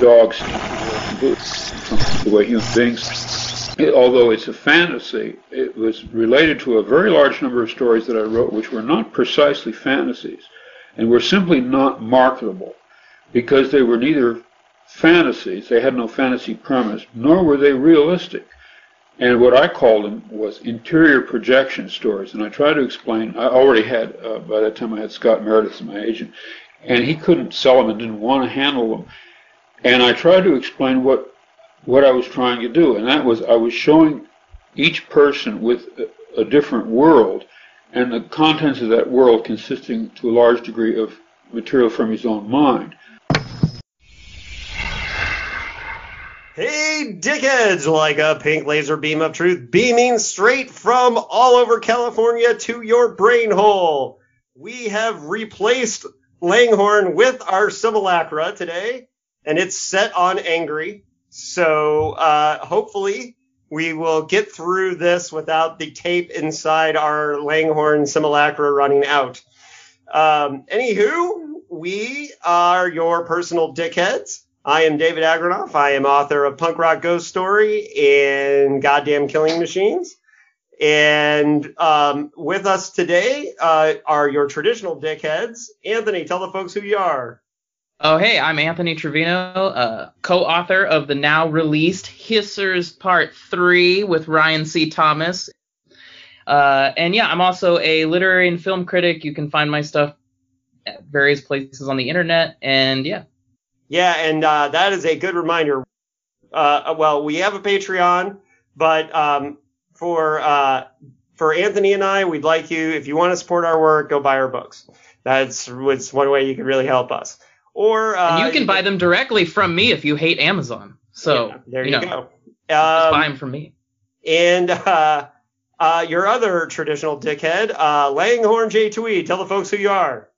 dogs the way human beings. It, although it's a fantasy, it was related to a very large number of stories that I wrote, which were not precisely fantasies, and were simply not marketable because they were neither fantasies, they had no fantasy premise, nor were they realistic. And what I called them was interior projection stories. And I tried to explain, I already had, uh, by that time I had Scott Meredith as my agent, and he couldn't sell them and didn't want to handle them. And I tried to explain what, what I was trying to do. And that was, I was showing each person with a, a different world and the contents of that world consisting to a large degree of material from his own mind. Hey, dickheads! Like a pink laser beam of truth beaming straight from all over California to your brain hole. We have replaced Langhorne with our simulacra today, and it's set on angry. So, uh, hopefully we will get through this without the tape inside our Langhorne simulacra running out. Um, anywho, we are your personal dickheads. I am David Agranoff. I am author of Punk Rock Ghost Story and Goddamn Killing Machines. And um, with us today uh, are your traditional dickheads. Anthony, tell the folks who you are. Oh, hey, I'm Anthony Trevino, uh, co-author of the now released Hissers Part 3 with Ryan C. Thomas. Uh, and yeah, I'm also a literary and film critic. You can find my stuff at various places on the internet. And yeah, yeah, and uh, that is a good reminder. Uh, well, we have a Patreon, but um, for uh, for Anthony and I, we'd like you if you want to support our work, go buy our books. That's, that's one way you can really help us. Or uh, and you can buy them directly from me if you hate Amazon. So yeah, there you, you know, go. Um, just buy them from me. And uh, uh, your other traditional dickhead, uh, Langhorne J Tweed. Tell the folks who you are.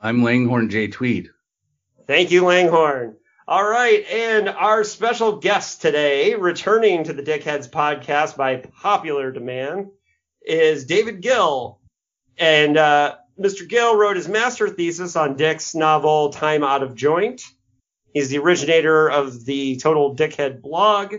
I'm Langhorne J Tweed. Thank you, Langhorne. All right, and our special guest today, returning to the Dickheads podcast by popular demand, is David Gill. And uh, Mr. Gill wrote his master thesis on Dick's novel Time Out of Joint. He's the originator of the Total Dickhead blog,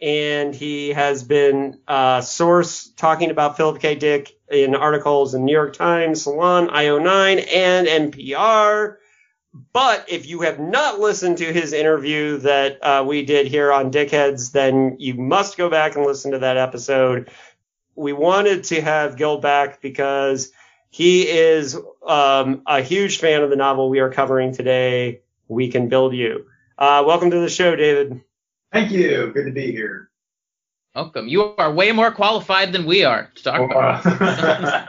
and he has been a source talking about Philip K. Dick in articles in New York Times, Salon, IO9, and NPR. But if you have not listened to his interview that uh, we did here on Dickheads, then you must go back and listen to that episode. We wanted to have Gill back because he is um, a huge fan of the novel we are covering today, We Can Build You. Uh, welcome to the show, David. Thank you. Good to be here. Welcome. You are way more qualified than we are to talk about.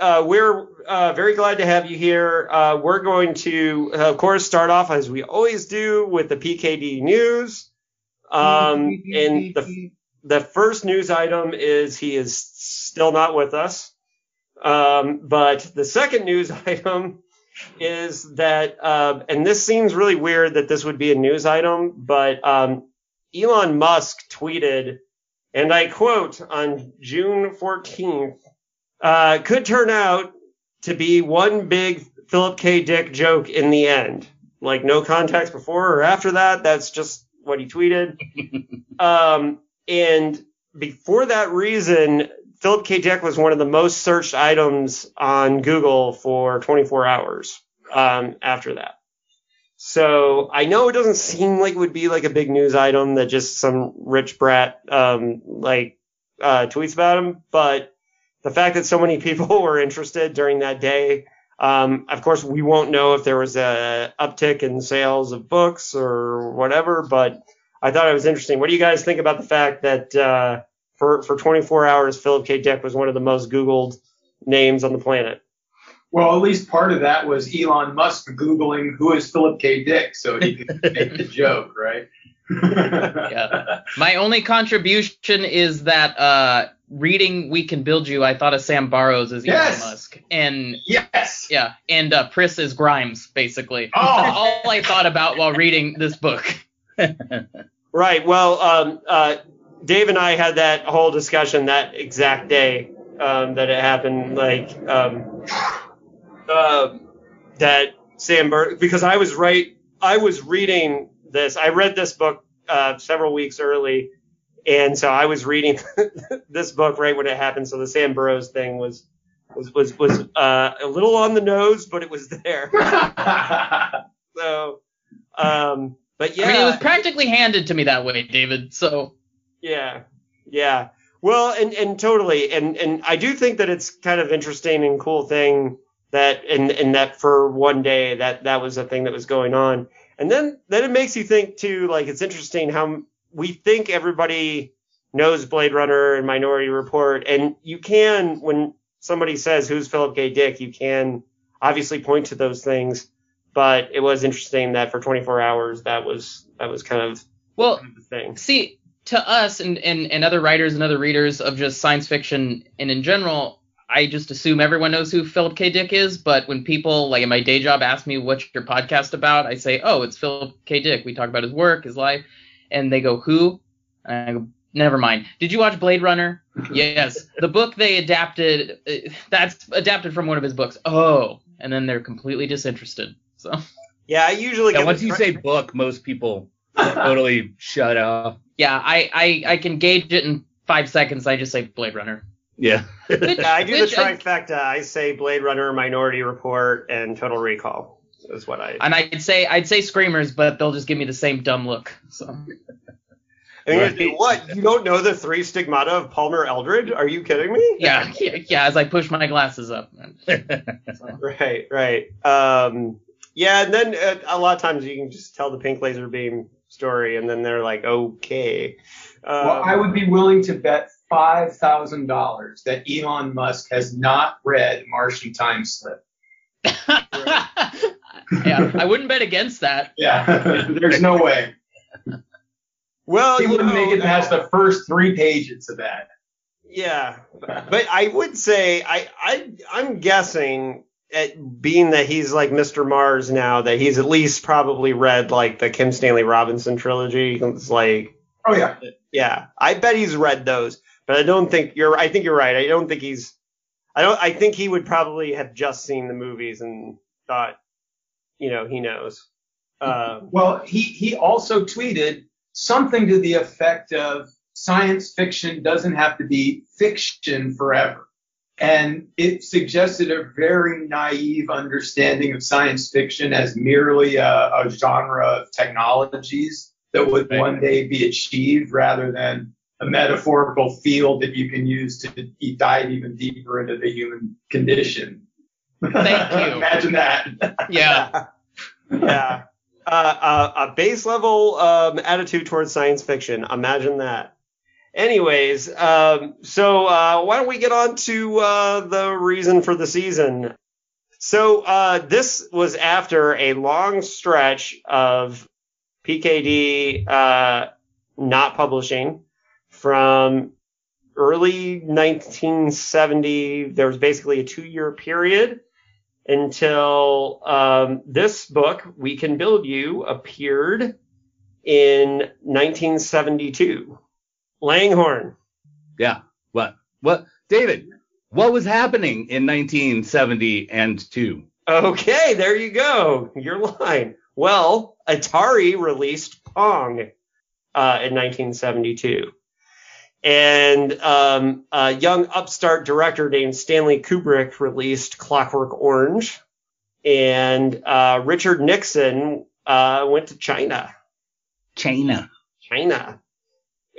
uh, we're uh, very glad to have you here. Uh, we're going to, uh, of course, start off as we always do with the PKD news. Um, and the the first news item is he is still not with us. Um, but the second news item is that, uh, and this seems really weird that this would be a news item, but um, Elon Musk tweeted, and I quote on June 14th uh, could turn out to be one big Philip K. Dick joke in the end. Like no context before or after that. That's just what he tweeted. um, and before that reason, Philip K. Dick was one of the most searched items on Google for 24 hours um, after that. So I know it doesn't seem like it would be like a big news item that just some rich brat um, like uh, tweets about him, but the fact that so many people were interested during that day. Um, of course, we won't know if there was a uptick in sales of books or whatever, but I thought it was interesting. What do you guys think about the fact that uh, for for 24 hours, Philip K. Dick was one of the most Googled names on the planet? Well, at least part of that was Elon Musk googling who is Philip K. Dick, so he could make the joke, right? yeah. My only contribution is that uh, reading We Can Build You, I thought of Sam Barrows as Elon Yes. Musk. And yes. yeah, and uh, Pris is Grimes, basically. Oh. That's all I thought about while reading this book. Right. Well, um, uh, Dave and I had that whole discussion that exact day um, that it happened. Like um, uh, that Sam Bur- because I was right I was reading this. I read this book uh, several weeks early, and so I was reading this book right when it happened. So the Sam Barrows thing was was was was uh, a little on the nose, but it was there. so, um, but yeah, I mean, it was practically handed to me that way, David. So yeah, yeah. Well, and and totally, and and I do think that it's kind of interesting and cool thing that and and that for one day that that was a thing that was going on, and then then it makes you think too. Like it's interesting how we think everybody knows Blade Runner and Minority Report, and you can when somebody says who's Philip K. Dick, you can obviously point to those things. But it was interesting that for 24 hours that was that was kind of well, the thing. see, to us and, and, and other writers and other readers of just science fiction and in general, I just assume everyone knows who Philip K. Dick is. But when people like in my day job ask me what's your podcast about, I say, oh, it's Philip K. Dick. We talk about his work, his life, and they go, who? And I go, never mind. Did you watch Blade Runner? yes. The book they adapted, uh, that's adapted from one of his books. Oh, and then they're completely disinterested. So Yeah, I usually Yeah, get once you tra- say book, most people totally shut off. Yeah, I, I I can gauge it in five seconds. I just say Blade Runner. Yeah. Yeah, I do the Which I- trifecta. I say Blade Runner, Minority Report, and Total Recall. Is what I. And I'd say I'd say Screamers, but they'll just give me the same dumb look. So I mean, Right. What? You don't know the three stigmata of Palmer Eldritch? Are you kidding me? yeah, yeah, yeah. As I push my glasses up. Right, right. Um, yeah, and then uh, a lot of times you can just tell the pink laser beam story, and then they're like, okay. Um, well, I would be willing to bet five thousand dollars that Elon Musk has not read Martian Time Slip. yeah, I wouldn't bet against that. Yeah, there's no way well, he wouldn't know, make it past the first three pages of that. Yeah, but I would say I I I'm guessing at being that he's like Mr. Mars now that he's at least probably read like the Kim Stanley Robinson trilogy. It's like Oh yeah, yeah, I bet he's read those, but I don't think you're. I think you're right. I don't think he's. I don't. I think he would probably have just seen the movies and thought, you know, he knows. Um, Well, he, he also tweeted something to the effect of science fiction doesn't have to be fiction forever. And it suggested a very naive understanding of science fiction as merely a, a genre of technologies that would Right. one day be achieved rather than a metaphorical field that you can use to dive even deeper into the human condition. Thank you. Imagine that. Yeah, yeah. Uh, uh, a base level um, attitude towards science fiction. Imagine that. Anyways, um, so uh, why don't we get on to uh, the reason for the season? So uh, this was after a long stretch of PKD uh, not publishing from early 1970. There was basically a two-year period until um, this book, We Can Build You, appeared in 1972. Langhorne. yeah. What? What? David, what was happening in 1970 and 2? Okay, there you go. Your line. Well, Atari released Pong uh, in 1972. And um, a young upstart director named Stanley Kubrick released Clockwork Orange. And uh, Richard Nixon uh, went to China. China. China.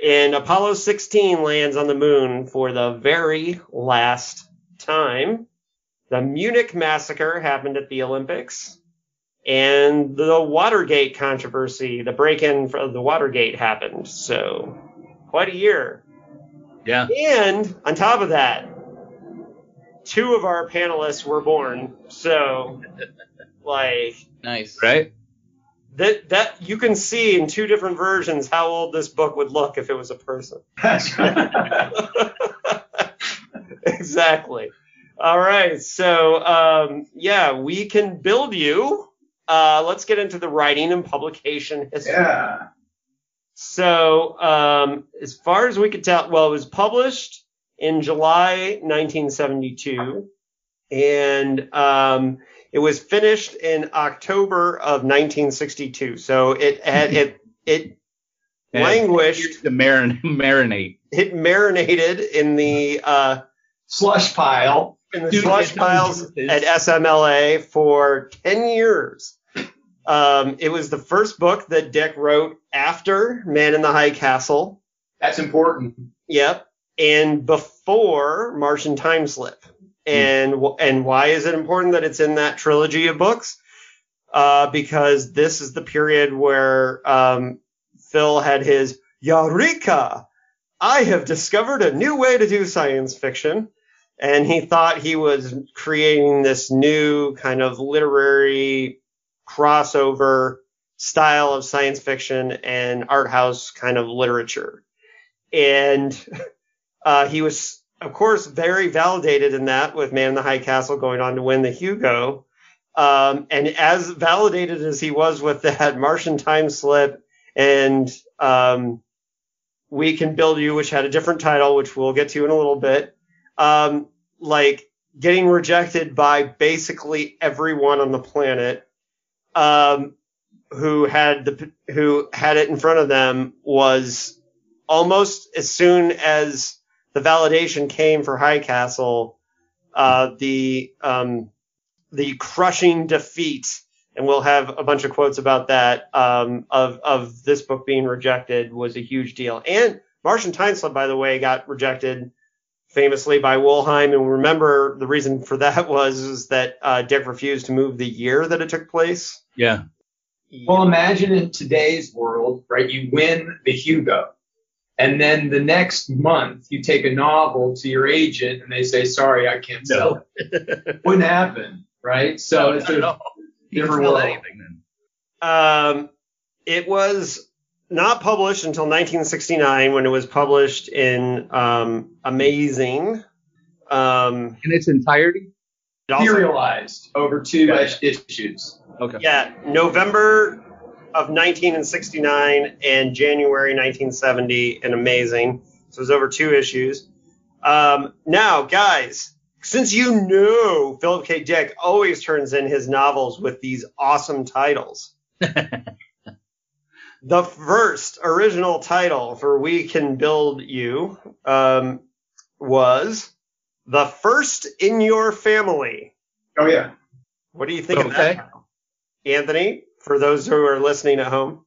And Apollo 16 lands on the moon for the very last time. The Munich massacre happened at the Olympics. And the Watergate controversy, the break-in for the Watergate happened. So, quite a year. Yeah. And on top of that, two of our panelists were born. So, like, nice. Right? That that you can see in two different versions how old this book would look if it was a person. That's right. exactly. All right. So um, yeah, we can build you. Uh, let's get into the writing and publication history. yeah. So um, as far as we could tell, well, it was published in July 1972, and um, It was finished in October of 1962, so it had it it And languished, To marin- marinate. it marinated in the uh, Slush pile. in the Dude, slush piles at SMLA for 10 years. Um, it was the first book that Dick wrote after Man in the High Castle. That's important. Yep. And before Martian Time Slip. And wh- and why is it important that it's in that trilogy of books? Uh, because this is the period where um, Phil had his Eureka! I have discovered a new way to do science fiction. And he thought he was creating this new kind of literary crossover style of science fiction and art house kind of literature. And uh, he was, of course, very validated in that with Man in the High Castle going on to win the Hugo. Um, and as validated as he was with that Martian Time Slip and um, We Can Build You, which had a different title, which we'll get to in a little bit, um, like getting rejected by basically everyone on the planet um, who had the who had it in front of them was almost as soon as the validation came for High Castle, uh, the um, the crushing defeat, and we'll have a bunch of quotes about that um, of of this book being rejected was a huge deal. And Martian Time Slip, by the way, got rejected famously by Wollheim, and remember the reason for that was is that uh, Dick refused to move the year that it took place. Yeah. Well, imagine in today's world, right? You win the Hugo. And then the next month, you take a novel to your agent and they say, sorry, I can't sell it. Wouldn't happen, right? So it's a You different world. anything then. Um, it was not published until 1969 when it was published in um, Amazing. Um, In its entirety? it also- serialized over two Gotcha. issues. Okay. yeah, November of 1969 and January 1970 and Amazing. So it was over two issues. Um, now, guys, since you know Philip K. Dick always turns in his novels with these awesome titles. the first original title for We Can Build You um, was The First in Your Family. Oh, yeah. What do you think of that? Anthony, for those who are listening at home?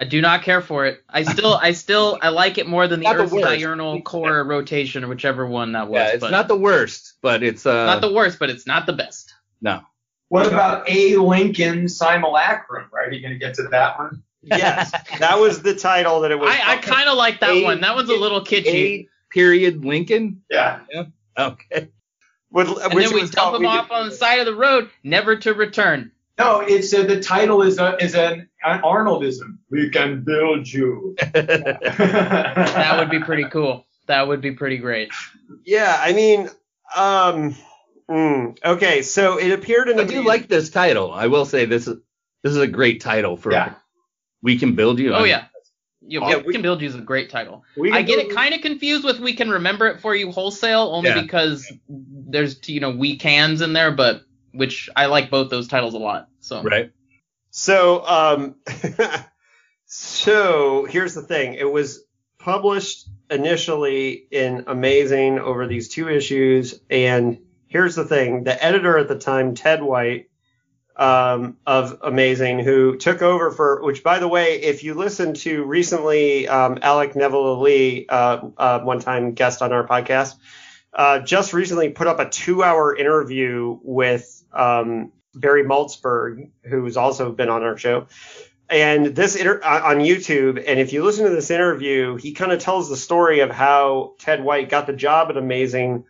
I do not care for it. I still, I still, I like it more than the Not the Earth diurnal core rotation or whichever one that was. Yeah, it's but not the worst, but it's uh not the worst, but it's not the best. no. What about A. Lincoln Simulacrum, right? Are you going to get to that one? Yes, that was the title that it was. I, I kind of like that A- one. That one's a little kitschy. A period Lincoln. Yeah. Okay. With, and then we dump called- him we off did- on the side of the road, never to return. No, it's uh, the title is a, is an, an Arnoldism. We can build you. That that would be pretty cool. That would be pretty great. Yeah, I mean, um, mm, okay, so it appeared in. I do like this title. I will say this is this is a great title for Yeah. We Can Build You. Oh I- yeah. You, Yeah, we, we- can build you is a great title. I get it kind of confused with we can remember it for you wholesale only Yeah. because there's you know we cans in there, but which I like both those titles a lot. So Right. So, um, so here's the thing. It was published initially in Amazing over these two issues, and here's the thing: the editor at the time, Ted White, um, of Amazing, who took over for, which by the way, if you listen to recently, um, Alec Nevala-Lee, uh, uh, one time guest on our podcast, uh, just recently put up a two hour interview with, um, Barry Malzberg, who's also been on our show. And this inter- uh, on YouTube, and if you listen to this interview, he kind of tells the story of how Ted White got the job at Amazing,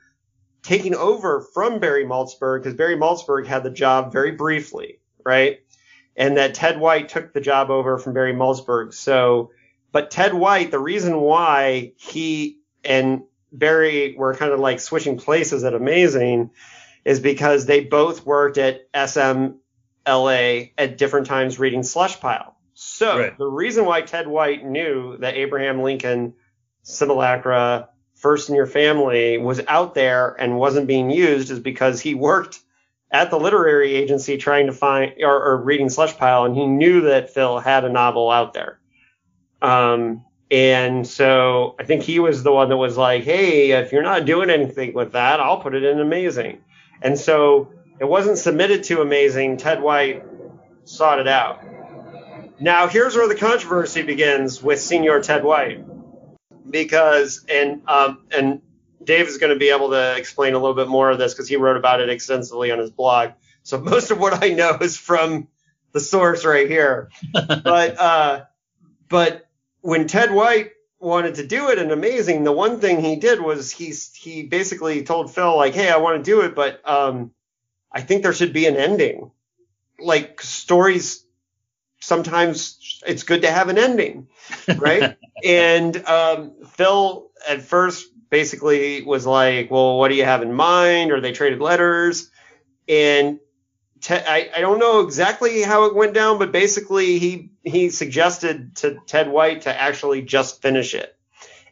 taking over from Barry Malzberg, because Barry Malzberg had the job very briefly, right? And that Ted White took the job over from Barry Malzberg. So, but Ted White, the reason why he and Barry were kind of like switching places at Amazing is because they both worked at SMLA at different times reading Slush Pile. So Right. the reason why Ted White knew that Abraham Lincoln Simulacra First in Your Family was out there and wasn't being used is because he worked at the literary agency trying to find or, or reading Slush Pile, and he knew that Phil had a novel out there. Um, and so I think he was the one that was like, "Hey, if you're not doing anything with that, I'll put it in Amazing." And so it wasn't submitted to Amazing. Ted White sought it out. Now here's where the controversy begins with Senior Ted White, because and um, and Dave is going to be able to explain a little bit more of this because he wrote about it extensively on his blog. So most of what I know is from the source right here. but uh, but when Ted White wanted to do it and amazing, the one thing he did was he he basically told Phil like, "Hey, I want to do it, but um, I think there should be an ending. Like stories, sometimes it's good to have an ending, right?" and um, Phil at first basically was like, "Well, what do you have in mind?" Or they traded letters, and Ted, I, I don't know exactly how it went down, but basically he he suggested to Ted White to actually just finish it,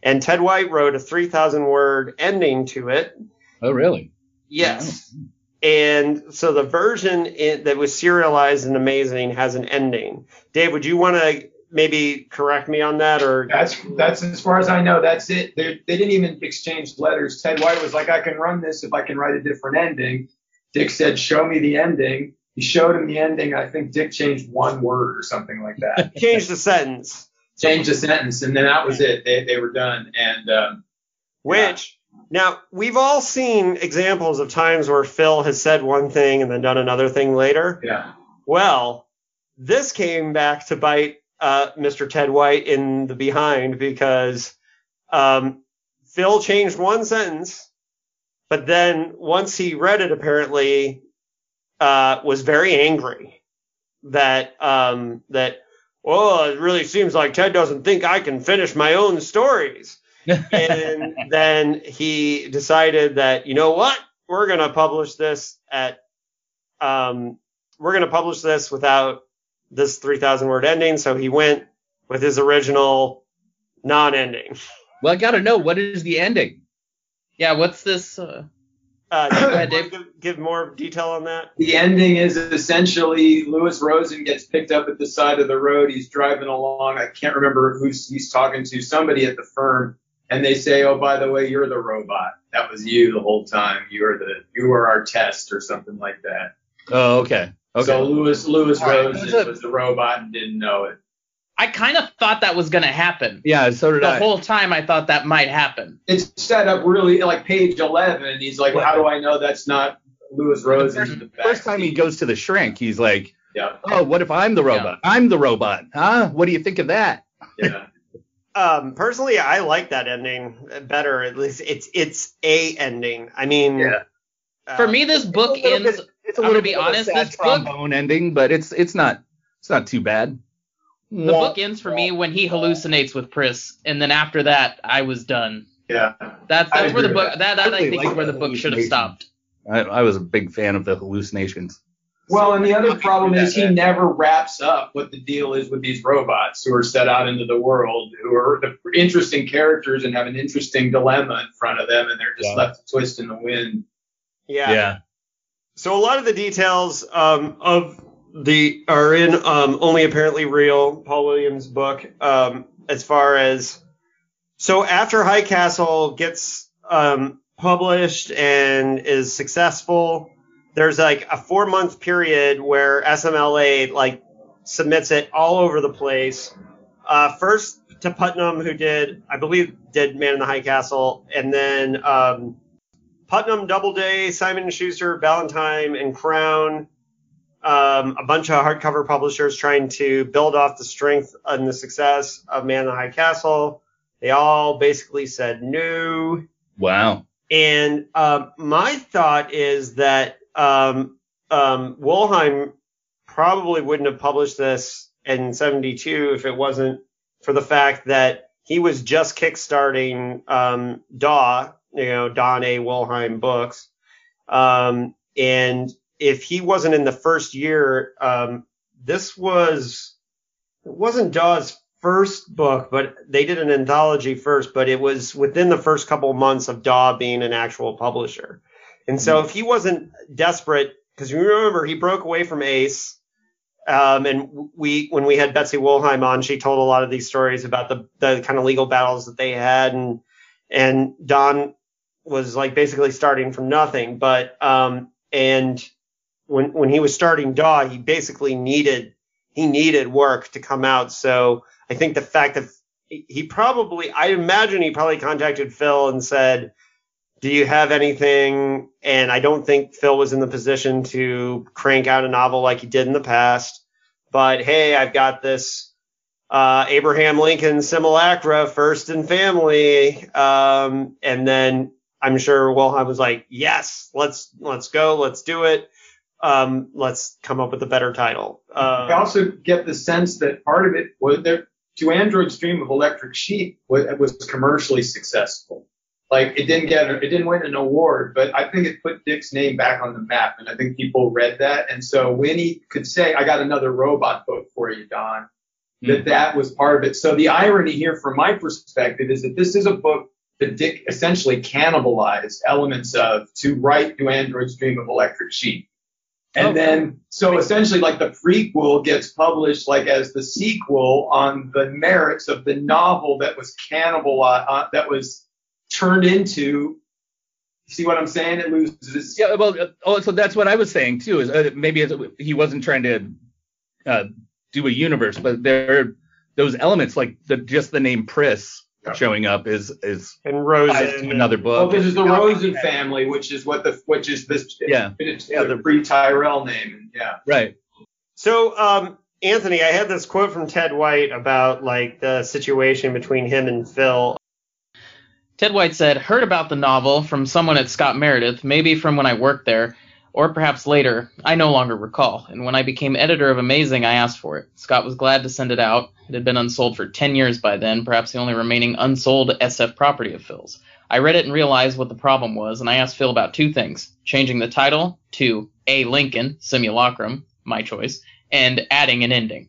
and Ted White wrote a 3,000 word ending to it. Oh, really? Yes. And so the version in, that was serialized and amazing has an ending. Dave, would you want to maybe correct me on that or That's that's as far as I know. That's it. They they didn't even exchange letters. Ted White was like, I can run this if I can write a different ending. Dick said, Show me the ending. He showed him the ending. I think Dick changed one word or something like that. change the sentence? changed the sentence, and then that was it. They they were done. And um, Which now we've all seen examples of times where Phil has said one thing and then done another thing later. yeah, Well, this came back to bite uh, Mr. Ted White in the behind because um, Phil changed one sentence, but then once he read it, apparently uh, was very angry that um, that well, it really seems like Ted doesn't think I can finish my own stories. and then he decided that you know what, we're gonna publish this at um, we're gonna publish this without this 3,000 word ending. So he went with his original non-ending. Well, I got to know what is the ending. Yeah, what's this? Uh, Uh, ahead, Dave. give, give more detail on that? the ending is essentially Louis Rosen gets picked up at the side of the road. He's driving along. I can't remember who he's talking to. Somebody at the firm, and they say, "Oh, by the way, you're the robot. That was you the whole time. You were the you were our test or something like that." Oh, okay. Okay. So Louis Louis All right, Rosen that's a- was the robot and didn't know it. I kind of thought that was gonna happen. yeah, so did The I. The whole time I thought that might happen. It's set up really like page 11. He's like, "How do I know that's not Louis Rosen?" in the First time he goes to the shrink, he's like, Yeah, "Oh, what if I'm the robot? I'm the robot, huh? What do you think of that?" yeah. Um, personally, I like that ending better. At least it's it's a ending. I mean, Yeah. uh, For me, this book It's a little ends. bit- it's a I'm little gonna be bit of a honest, sad this book- ending, but it's it's not it's not too bad. The book ends for me when he hallucinates with Pris, and then after that, I was done. yeah. That's that's where the book. That, that I really think like is where the the book should have stopped. I, I was a big fan of the hallucinations. Well, and the other problem is he never wraps up what the deal is with these robots who are set out into the world, who are the interesting characters and have an interesting dilemma in front of them, and they're just Yeah. left to twist in the wind. yeah. So a lot of the details um, of the are in um, only apparently real Paul Williams book. Um, as far as so after High Castle gets um, published and is successful, there's like a four month period where SMLA like submits it all over the place. Uh, first to Putnam, who did I believe did Man in the High Castle, and then um, Putnam, Doubleday, Simon and Schuster, Ballantine, and Crown. Um, a bunch of hardcover publishers trying to build off the strength and the success of Man in the High Castle. They all basically said no. Wow. And um, my thought is that um, um, Wollheim probably wouldn't have published this in 72 if it wasn't for the fact that he was just kickstarting um, DAW, you know, Don A. Wollheim books. Um, and if he wasn't in the first year, um, this was, it wasn't Daw's first book, but they did an anthology first, but it was within the first couple months of Daw being an actual publisher. And so if he wasn't desperate, because you remember he broke away from Ace. Um, and we, when we had Betsy Wollheim on, she told a lot of these stories about the, the kind of legal battles that they had. And, and Don was like basically starting from nothing. But, um, and when, when he was starting Daw, he basically needed, he needed work to come out. So I think the fact that he probably, I imagine he probably contacted Phil and said, do you have anything? And I don't think Phil was in the position to crank out a novel like he did in the past. But hey, I've got this uh, Abraham Lincoln simulacra first in family, um, and then I'm sure Wollheim was like, yes, let's let's go, let's do it. Um, let's come up with a better title. Uh, I also get the sense that part of it was there. Do Androids Dream of Electric Sheep was, was commercially successful like it didn't get it didn't win an award, but I think it put Dick's name back on the map, and I think people read that, and so when he could say, "I got another robot book for you, Don," mm-hmm. that that was part of it. So the irony here, from my perspective, is that this is a book that Dick essentially cannibalized elements of to write Do Androids Dream of Electric Sheep. And okay. then, so essentially, like the prequel gets published like as the sequel on the merits of the novel that was cannibalized, uh, that was turned into see what I'm saying? It loses. Yeah, well, oh, so that's what I was saying too. Is uh, maybe he wasn't trying to uh, do a universe, but there those elements like the just the name Pris yeah. showing up is is and Rosen another book. Well, this is the Rosen family, which is what the which is this yeah it's yeah the pre Tyrell name yeah right. So um. Anthony, I had this quote from Ted White about like the situation between him and Phil Ted White said, heard about the novel from someone at Scott Meredith, maybe from when I worked there, or perhaps later. I no longer recall. And when I became editor of Amazing, I asked for it. Scott was glad to send it out. It had been unsold for 10 years by then, perhaps the only remaining unsold SF property of Phil's. I read it and realized what the problem was, and I asked Phil about two things changing the title to A. Lincoln, Simulacrum, my choice, and adding an ending.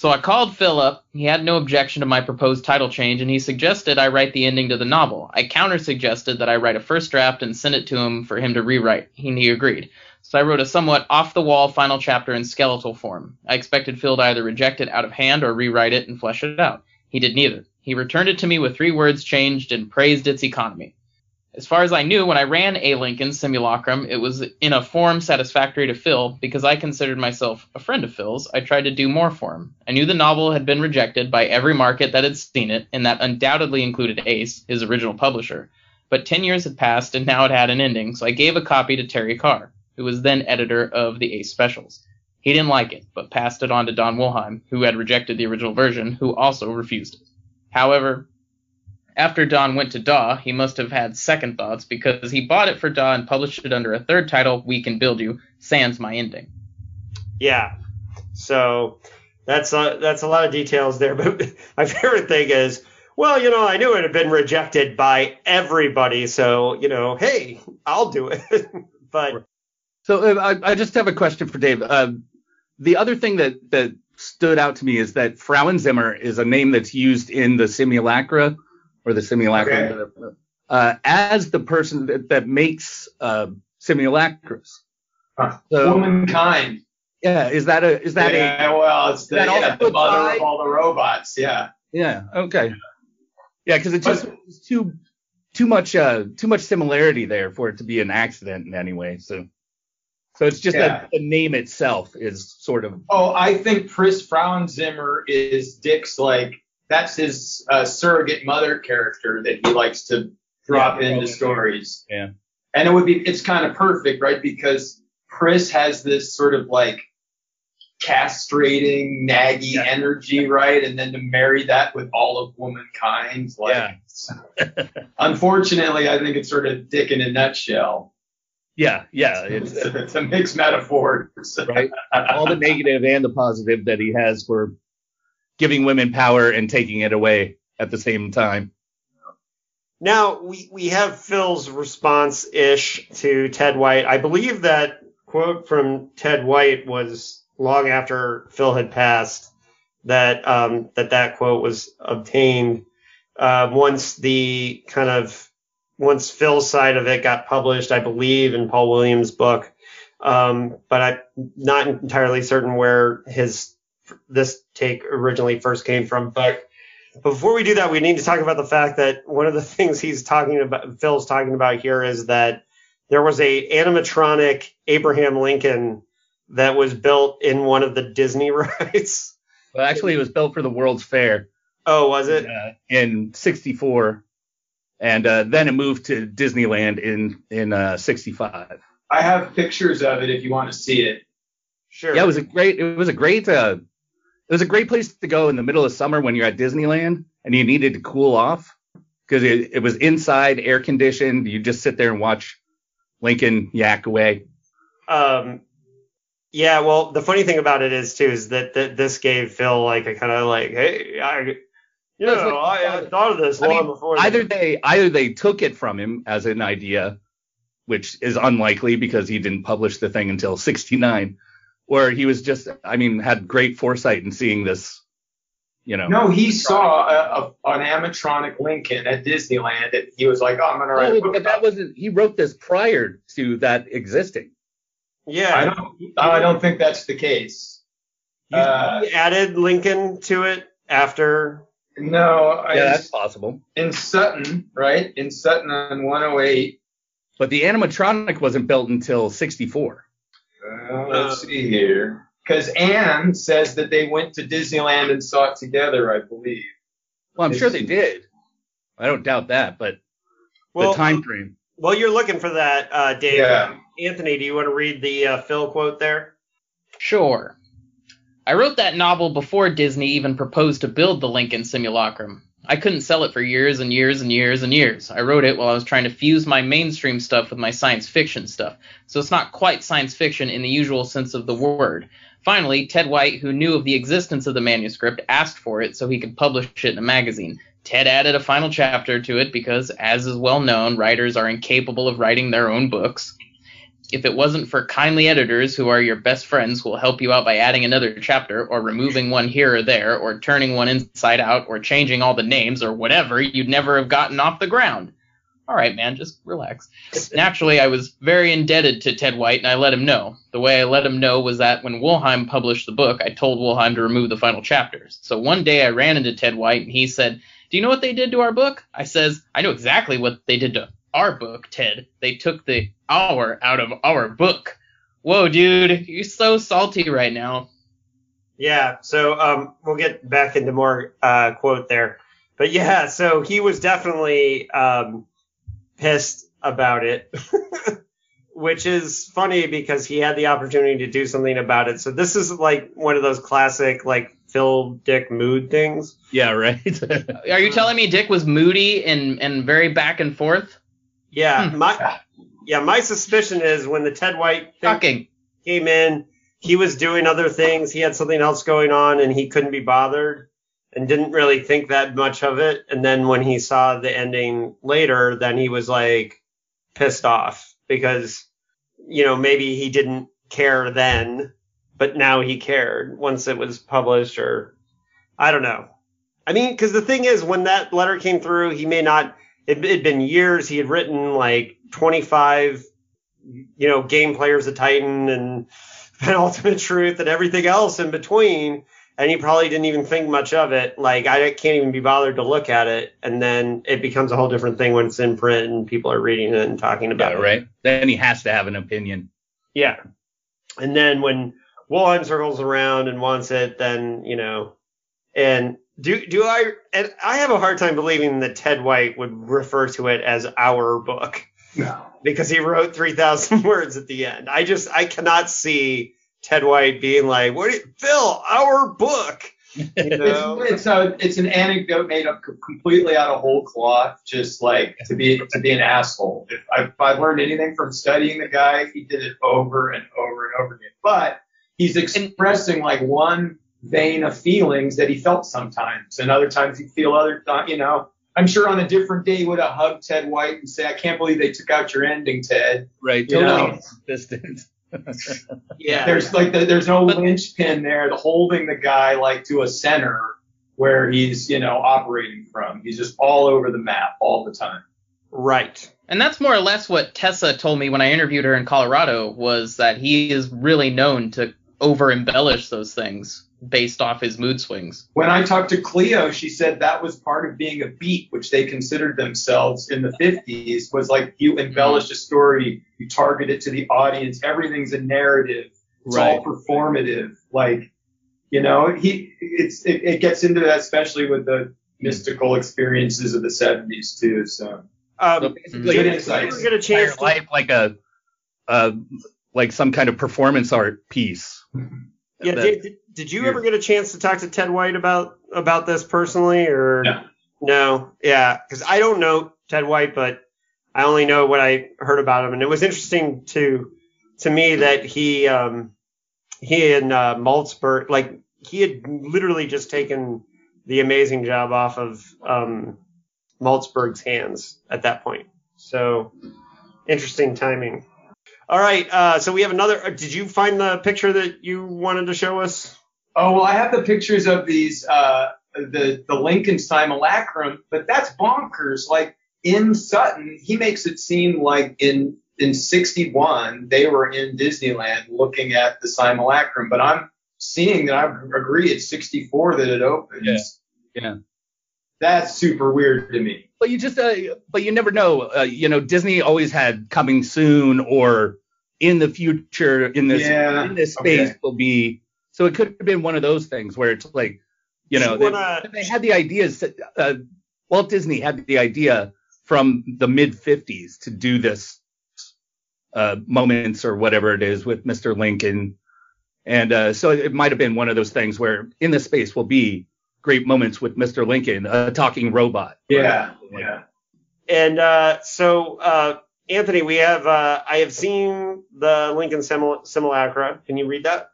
So I called Philip. He had no objection to my proposed title change, and he suggested I write the ending to the novel. I counter suggested that I write a first draft and send it to him for him to rewrite. He, he agreed. So I wrote a somewhat off the wall final chapter in skeletal form. I expected Phil to either reject it out of hand or rewrite it and flesh it out. He did neither. He returned it to me with three words changed and praised its economy. As far as I knew, when I ran A. Lincoln Simulacrum, it was in a form satisfactory to Phil because I considered myself a friend of Phil's. I tried to do more for him. I knew the novel had been rejected by every market that had seen it, and that undoubtedly included Ace, his original publisher. But ten years had passed, and now it had an ending, so I gave a copy to Terry Carr, who was then editor of the Ace specials. He didn't like it, but passed it on to Don Wollheim, who had rejected the original version, who also refused it. However, after Don went to Daw, he must have had second thoughts because he bought it for Daw and published it under a third title, We Can Build You, sans my ending. Yeah. So that's a, that's a lot of details there. But my favorite thing is, well, you know, I knew it had been rejected by everybody. So, you know, hey, I'll do it. but. So uh, I, I, just have a question for Dave. Uh, the other thing that, that stood out to me is that Frauenzimmer is a name that's used in the simulacra or the simulacrum okay. uh, as the person that, that makes uh, simulacras. Huh. So, Womankind. Yeah, is that a is that yeah, a well, it's the, yeah, the mother of all the robots. Yeah. Yeah. Okay. Yeah, because it's just it's too too much uh too much similarity there for it to be an accident in any way. So. So it's just yeah. that the name itself is sort of. Oh, I think Pris Frauenzimmer is Dick's like that's his uh, surrogate mother character that he likes to drop yeah, into stories. Yeah. And it would be, it's kind of perfect, right? Because Pris has this sort of like castrating, naggy yeah. energy, right? And then to marry that with all of womankind, like, yeah. unfortunately, I think it's sort of dick in a nutshell. Yeah, yeah, it's, it's, it's a mixed metaphor. right, all the negative and the positive that he has for giving women power and taking it away at the same time. Now we, we have Phil's response ish to Ted White. I believe that quote from Ted White was long after Phil had passed that um, that that quote was obtained uh, once the kind of once Phil's side of it got published, I believe in Paul Williams' book. Um, but I'm not entirely certain where his this take originally first came from. But before we do that, we need to talk about the fact that one of the things he's talking about, Phil's talking about here, is that there was a animatronic Abraham Lincoln that was built in one of the Disney rides. Well, actually, it was built for the World's Fair. Oh, was it? Uh, in '64, and uh, then it moved to Disneyland in in '65. Uh, I have pictures of it if you want to see it. Sure. Yeah, it was a great. It was a great. It was a great place to go in the middle of summer when you're at Disneyland and you needed to cool off because it, it was inside, air conditioned. You just sit there and watch Lincoln yak away. Um, yeah, well, the funny thing about it is too is that, that this gave Phil like a kind of like, hey, I, you know, like, I, I, thought of this I long mean, before. Either they either they took it from him as an idea, which is unlikely because he didn't publish the thing until '69, or he was just, I mean, had great foresight in seeing this. You know. No, he saw a, a, an animatronic Lincoln at Disneyland, and he was like, oh, "I'm gonna write." No, but that wasn't. He wrote this prior to that existing. Yeah. I don't. I don't think that's the case. You uh, added Lincoln to it after. No. Yeah, that's possible. In Sutin, right? In Sutin on 108. But the animatronic wasn't built until 64. Uh, let's see here. Because Anne says that they went to Disneyland and saw it together, I believe. Well, I'm it's, sure they did. I don't doubt that, but well, the time frame. Well, you're looking for that, uh, Dave. Yeah. Anthony, do you want to read the uh, Phil quote there? Sure. I wrote that novel before Disney even proposed to build the Lincoln Simulacrum. I couldn't sell it for years and years and years and years. I wrote it while I was trying to fuse my mainstream stuff with my science fiction stuff, so it's not quite science fiction in the usual sense of the word. Finally, Ted White, who knew of the existence of the manuscript, asked for it so he could publish it in a magazine. Ted added a final chapter to it because, as is well known, writers are incapable of writing their own books. If it wasn't for kindly editors who are your best friends who will help you out by adding another chapter, or removing one here or there, or turning one inside out, or changing all the names, or whatever, you'd never have gotten off the ground. All right, man, just relax. Naturally, I was very indebted to Ted White, and I let him know. The way I let him know was that when Wollheim published the book, I told Wollheim to remove the final chapters. So one day I ran into Ted White, and he said, do you know what they did to our book? I says, I know exactly what they did to our book, Ted. They took the our out of our book. Whoa, dude, you're so salty right now. Yeah, so um, we'll get back into more uh, quote there. But yeah, so he was definitely um, pissed about it, which is funny because he had the opportunity to do something about it. So this is like one of those classic like Phil Dick mood things. Yeah, right. Are you telling me Dick was moody and and very back and forth? Yeah, hmm. my yeah, my suspicion is when the Ted White thing came in, he was doing other things. He had something else going on, and he couldn't be bothered, and didn't really think that much of it. And then when he saw the ending later, then he was like pissed off because you know maybe he didn't care then but now he cared once it was published or I don't know. I mean, because the thing is, when that letter came through, he may not. It had been years. He had written like 25, you know, game players of Titan and Ultimate Truth and everything else in between, and he probably didn't even think much of it. Like I can't even be bothered to look at it, and then it becomes a whole different thing when it's in print and people are reading it and talking about yeah, it. Right. Then he has to have an opinion. Yeah. And then when Wollheim circles around and wants it, then you know. And do do I? And I have a hard time believing that Ted White would refer to it as our book. No. Because he wrote three thousand words at the end. I just I cannot see Ted White being like, "What, you, Phil? Our book." You know? it's, it's a it's an anecdote made up completely out of whole cloth, just like to be to be an asshole. If I, if I learned anything from studying the guy, he did it over and over and over again. But he's expressing like one vein of feelings that he felt sometimes, and other times he'd feel other, uh, you know. I'm sure on a different day he would have hugged Ted White and say, "I can't believe they took out your ending, Ted." Right, totally consistent. yeah, there's like the, there's no linchpin there, the holding the guy like to a center where he's you know operating from. He's just all over the map all the time. Right. And that's more or less what Tessa told me when I interviewed her in Colorado was that he is really known to over embellish those things based off his mood swings. When I talked to Kleo, she said that was part of being a beat, which they considered themselves in the 50s, was like you embellish a story, you target it to the audience, everything's a narrative, it's Right. all performative. Like, you know, he it's it, it gets into that especially with the mystical experiences of the 70s too. So Um, So basically, Good did insight. you ever get a entire chance to, life like a, uh, like some kind of performance art piece. yeah, That- did, did, you ever get a chance to talk to Ted White about about this personally or No. No, yeah, because I don't know Ted White, but I only know what I heard about him, and it was interesting to to me that he um he and uh, Malzberg like he had literally just taken the amazing job off of um Malzberg's hands at that point. So interesting timing. All right, uh, so we have another. uh, Did you find the picture that you wanted to show us? Oh well, I have the pictures of these uh, the the Lincoln simulacrum, but that's bonkers. Like in Sutin, he makes it seem like in in '61 they were in Disneyland looking at the simulacrum, but I'm seeing that I agree it's '64 that it opens. Yeah. Yeah. That's super weird to me. But you just, uh, but you never know. Uh, you know, Disney always had coming soon or in the future in this Yeah, in this space okay. will be. So it could have been one of those things where it's like, you know, you they, wanna- they had the ideas. Uh, Walt Disney had the idea from the mid 50s to do this uh, moments or whatever it is with Mr. Lincoln. And uh, so it might have been one of those things where in this space will be great moments with Mr. Lincoln, a talking robot. Yeah, yeah. And uh, so, uh, Anthony, we have uh, I have seen the Lincoln simul- simulacra. Can you read that?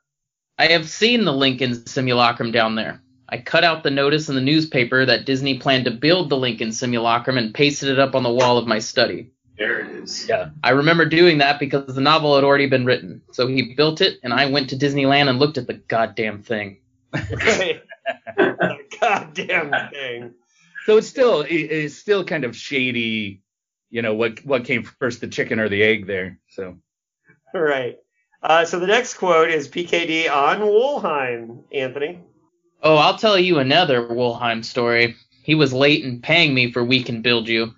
I have seen the Lincoln simulacrum down there. I cut out the notice in the newspaper that Disney planned to build the Lincoln simulacrum and pasted it up on the wall of my study. There it is. Yeah. I remember doing that because the novel had already been written. So he built it, and I went to Disneyland and looked at the goddamn thing. the goddamn thing. So it's still it's still kind of shady, you know, what what came first, the chicken or the egg there. So All right. Uh, so the next quote is PKD on Wollheim, Anthony. Oh, I'll tell you another Wollheim story. He was late in paying me for We Can Build You.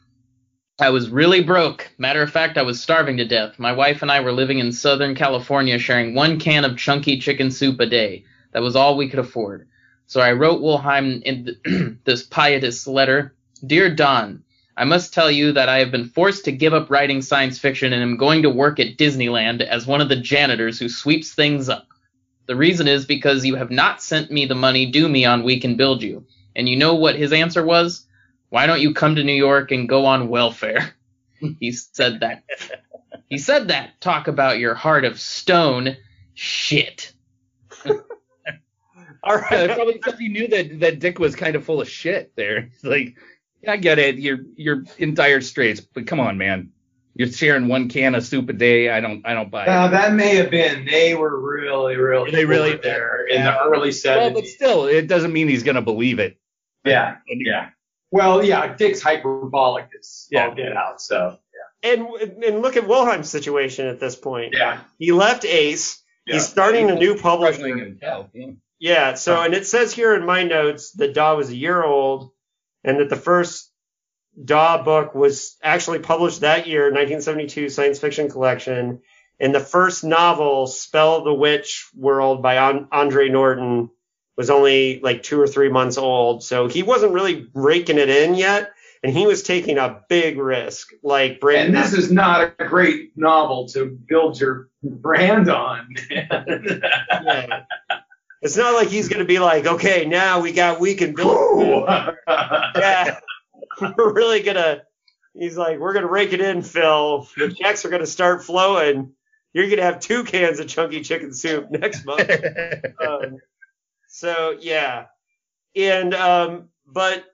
I was really broke. Matter of fact, I was starving to death. My wife and I were living in Southern California sharing one can of chunky chicken soup a day. That was all we could afford. So I wrote Wollheim in th- this pietous letter Dear Don, I must tell you that I have been forced to give up writing science fiction and am going to work at Disneyland as one of the janitors who sweeps things up. The reason is because you have not sent me the money due me on We Can Build You. And you know what his answer was? Why don't you come to New York and go on welfare? he said that. he said that. Talk about your heart of stone. Shit. All right. probably because he knew that that Dick was kind of full of shit there. Like, I get it, you're you're in dire straits, but come on, man. You're sharing one can of soup a day. I don't I don't buy it. Now that may have been. They were really, really. They really there in Yeah. the early 70s. well, but still, it doesn't mean he's gonna believe it. yeah, yeah. Well, yeah. Dick's hyperbolic is Yeah. all get out. So Yeah. And and look at Wollheim's situation at this point. yeah. He left Ace. Yeah. He's starting a new publisher. Himself, yeah. Yeah, so and it says here in my notes that Daw was a year old and that the first Daw book was actually published that year, 1972 science fiction collection. And the first novel, Spell the Witch World by Andre Norton, was only like two or three months old. So he wasn't really raking it in yet. And he was taking a big risk, like. And this is not a great novel to build your brand on. Yeah. It's not like he's going to be like, okay, now we got we can build. yeah, we're really gonna. He's like, we're gonna rake it in, Phil. The checks are gonna start flowing. You're gonna have two cans of chunky chicken soup next month. Um, so yeah, and um, but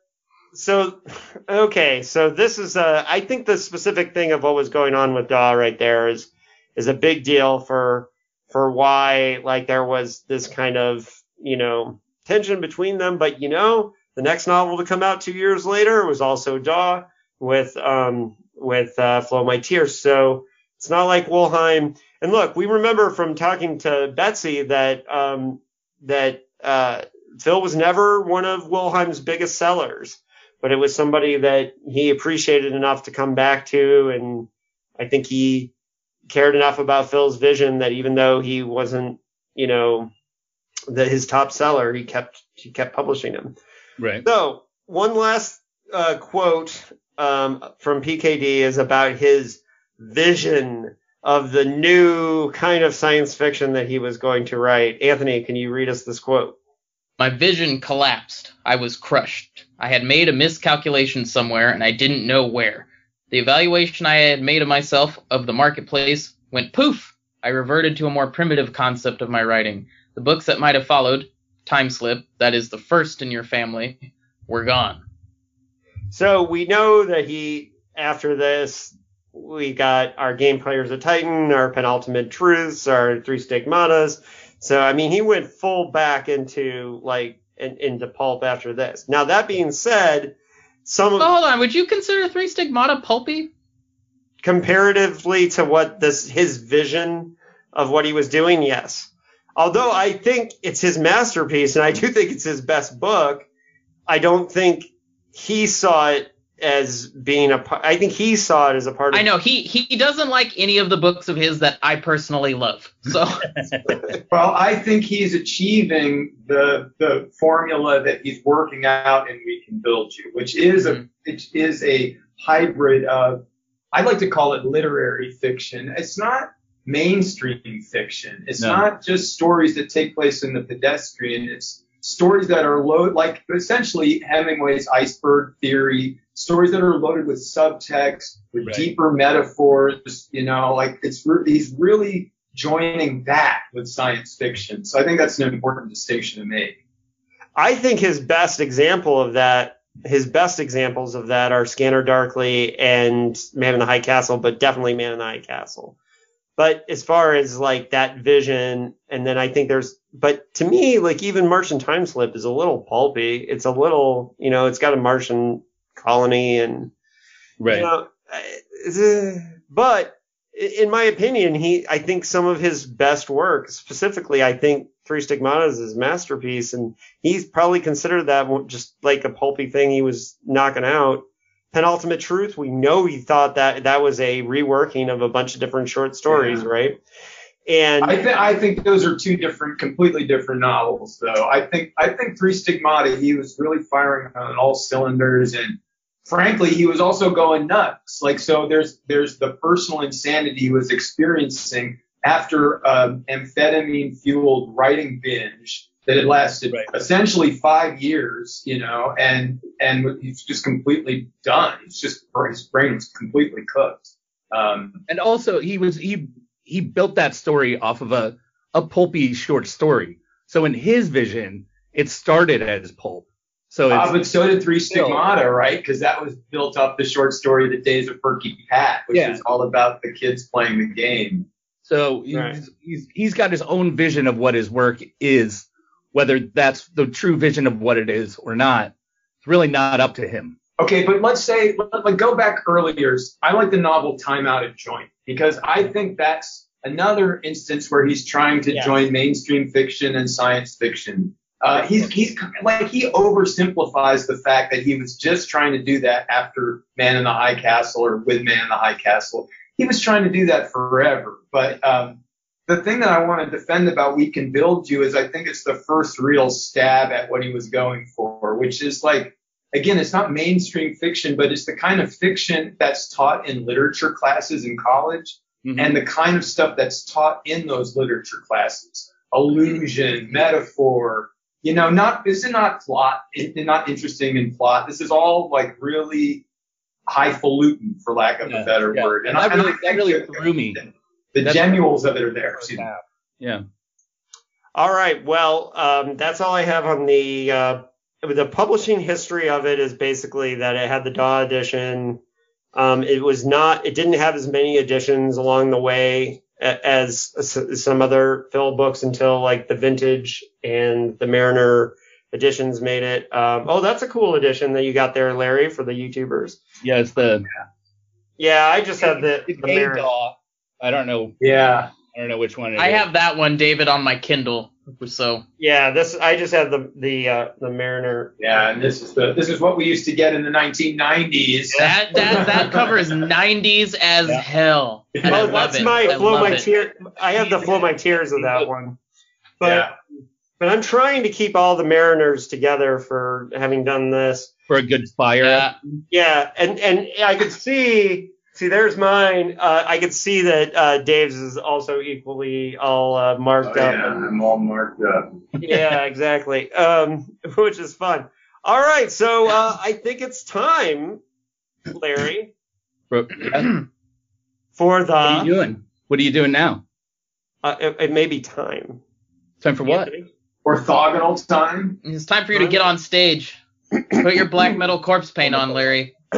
so okay, so this is uh, I think the specific thing of what was going on with Daw right there is is a big deal for for why like there was this kind of you know tension between them. But you know, the next novel to come out two years later was also Daw with um with uh, Flow My Tears. So it's not like Wollheim. And look, we remember from talking to Betsy that um, that uh, Phil was never one of Wollheim's biggest sellers, but it was somebody that he appreciated enough to come back to, and I think he cared enough about Phil's vision that even though he wasn't, you know, the, his top seller, he kept he kept publishing him. Right. So one last uh, quote um, from PKD is about his vision of the new kind of science fiction that he was going to write. Anthony, can you read us this quote? My vision collapsed. I was crushed. I had made a miscalculation somewhere and I didn't know where. The evaluation I had made of myself, of the marketplace, went poof. I reverted to a more primitive concept of my writing. The books that might have followed, Time Slip, that is the first in your family, were gone. So we know that he, after this, we got our game players of Titan, our penultimate truths, our three stigmatas. So I mean, he went full back into like in, into pulp after this. Now that being said, some Oh, hold on. Would you consider Three Stigmata pulpy? comparatively to what this his vision of what he was doing, yes. Although I think it's his masterpiece, and I do think it's his best book. I don't think he saw it as being a. par- I think he saw it as a part of. I know he he doesn't like any of the books of his that I personally love. So Well, I think he's achieving the the formula that he's working out and We Can Build You, which is a mm-hmm. it is a hybrid of I like to call it literary fiction. It's not mainstream fiction. It's No. not just stories that take place in the pedestrian. It's stories that are loaded, like essentially Hemingway's iceberg theory, stories that are loaded with subtext, with Right. deeper metaphors, you know, like it's re- he's really joining that with science fiction. So I think that's an important distinction to make. I think his best example of that, his best examples of that are Scanner Darkly and Man in the High Castle, but definitely Man in the High Castle. But as far as like that vision, and then I think there's, but to me, like even Martian Time Slip is a little pulpy. It's a little, you know, it's got a Martian colony and Right. you know, uh, but in my opinion, he, I think some of his best work, specifically, I think Three Stigmata is his masterpiece, and he's probably considered that just like a pulpy thing he was knocking out. Penultimate Truth, we know he thought that that was a reworking of a bunch of different short stories, Yeah. right? And I think I think those are two different, completely different novels, though. I think I think Three Stigmata, he was really firing on all cylinders, and frankly, he was also going nuts. Like so, there's there's the personal insanity he was experiencing after um, amphetamine fueled writing binge that had lasted Right. essentially five years, you know, and and he's just completely done. He's just his brain was completely cooked. Um, And also he was he he built that story off of a a pulpy short story. So in his vision, it started as pulp. So Uh, it's, but so did Three Stigmata, right? Because that was built off the short story The Days of Perky Pat, which Yeah. is all about the kids playing the game. so he's, Right. he's he's got his own vision of what his work is, whether that's the true vision of what it is or not. It's really not up to him. Okay, but let's say, let, let- go back earlier. I like the novel Time Out of Joint because I think that's another instance where he's trying to Yes. join mainstream fiction and science fiction. Uh, he's, he's like, he oversimplifies the fact that he was just trying to do that after Man in the High Castle or with Man in the High Castle. He was trying to do that forever. But, um, the thing that I want to defend about We Can Build You is I think it's the first real stab at what he was going for, which is like, again, it's not mainstream fiction, but it's the kind of fiction that's taught in literature classes in college Mhm. and the kind of stuff that's taught in those literature classes. Allusion, metaphor, you know, not, this is not plot, it, not interesting in plot. This is all like really highfalutin, for lack of Yeah, a better yeah. word. And that I- really- I that think really the- threw me. The That's- genuines of it are there. Excuse me. Yeah. All right. Well, um, that's all I have on the uh, the publishing history of it. Is basically that it had the DAW edition. Um, it was not. It didn't have as many editions along the way a- as some other Phil books until like the Vintage and the Mariner editions made it. Um, oh, that's a cool edition that you got there, Larry, for the YouTubers. Yeah, it's the Yeah, I just have the, It's the Mariner. Daw. I don't know. Yeah. I don't know which one it I is. have that one, David, on my Kindle. So Yeah, this I just have the the uh, the Mariner. Yeah, and this is the this is what we used to get in the 1990s. that that that cover is 90s as Yeah. hell. And I Oh, love that's it. my I flow my it. tear. I have the flow my tears of that one, but yeah. but I'm trying to keep all the Mariners together for having done this. for a good fire. Yeah. Yeah, and and I could see see there's mine. Uh, I could see that uh, Dave's is also equally all uh, marked Oh, up. yeah, I'm all marked up. yeah, exactly. Um, which is fun. All right, so uh, I think it's time, Larry, For- for what are the. you doing? What are you doing now? Uh, it, it may be time. Time for what? Orthogonal time. It's time for you to get on stage. Put your black metal corpse paint on, Larry.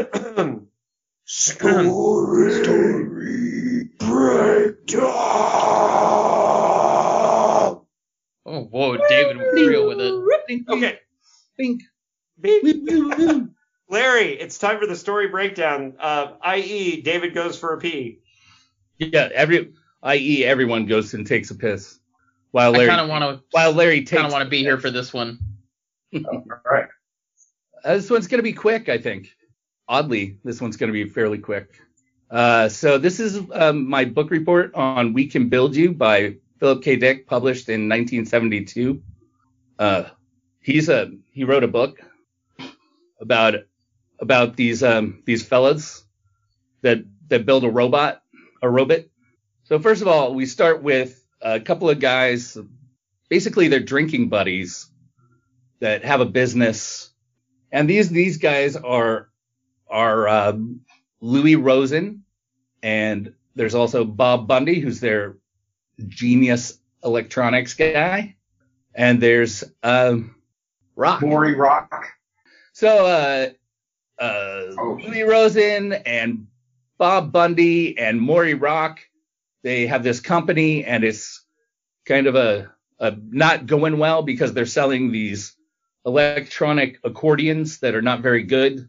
Story, story breakdown. Oh, whoa, David was real with it. okay, Think. Larry, it's time for the story breakdown. Uh, i.e., David goes for a pee. Yeah, every i.e. everyone goes and takes a piss while Larry, I Larry kind of want to while Larry takes. I kind of want to be here for this one. All right. Uh, this one's gonna be quick, I think. Oddly, this one's gonna be fairly quick. Uh, so this is um, my book report on "We Can Build You" by Philip K. Dick, published in 1972. Uh, he's a he wrote a book about about these um, these fellas that that build a robot, a robot. So first of all, we start with a couple of guys. Basically, they're drinking buddies that have a business, and these these guys are are um, Louis Rosen, and there's also Bob Bundy, who's their genius electronics guy, and there's um, Rock. Maury Rock. So uh, uh, Oh. Louis Rosen and Bob Bundy and Maury Rock, they have this company, and it's kind of a, a not going well because they're selling these electronic accordions that are not very good.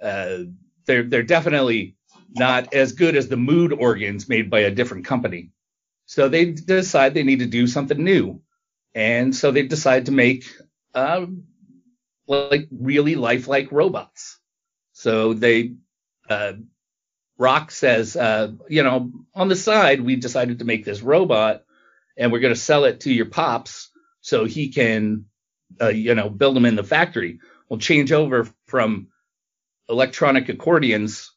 Uh, they're they're definitely not as good as the mood organs made by a different company. So they decide they need to do something new, and so they decide to make um, like really lifelike robots. So they, uh, Rock says, uh, you know, on the side, we decided to make this robot and we're going to sell it to your pops so he can, uh, you know, build them in the factory. We'll change over from electronic accordions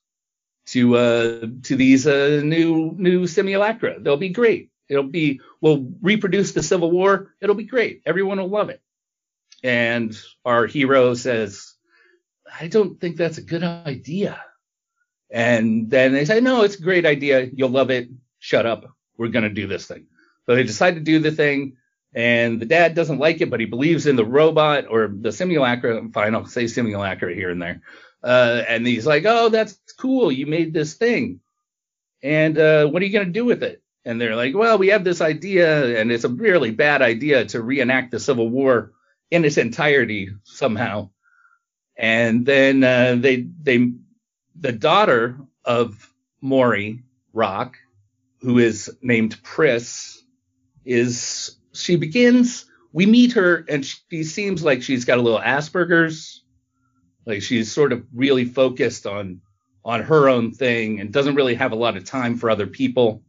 to, uh, to these, uh, new, new simulacra. They'll be great. It'll be, we'll reproduce the Civil War. It'll be great. Everyone will love it and our hero says, I don't think that's a good idea. And then they say, no, it's a great idea. You'll love it. Shut up. We're going to do this thing. So they decide to do the thing and the dad doesn't like it, but he believes in the robot or the simulacra. Fine. I'll say simulacra here and there. Uh, and he's like, oh, that's cool. You made this thing. And, uh, what are you going to do with it? And they're like, well, we have this idea and it's a really bad idea to reenact the Civil War in its entirety somehow. And then uh, they they the daughter of Maury Rock, who is named Pris, is she begins. We meet her and she seems like she's got a little Asperger's, like she's sort of really focused on on her own thing and doesn't really have a lot of time for other people.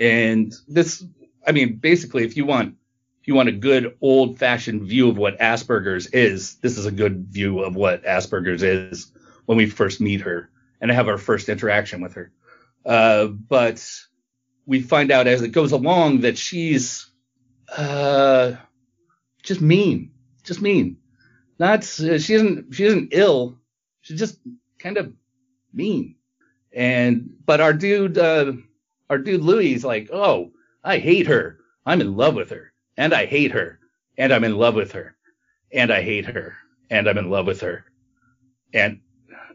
And this, I mean, basically, if you want if you want a good old fashioned view of what Asperger's is, this is a good view of what Asperger's is when we first meet her and have our first interaction with her. Uh, but we find out as it goes along that she's uh, just mean, just mean. Not uh, she isn't she isn't ill. She's just kind of mean. And but our dude, uh, our dude Louis is like, oh, I hate her. I'm in love with her and I hate her, and I'm in love with her, and I hate her, and I'm in love with her, and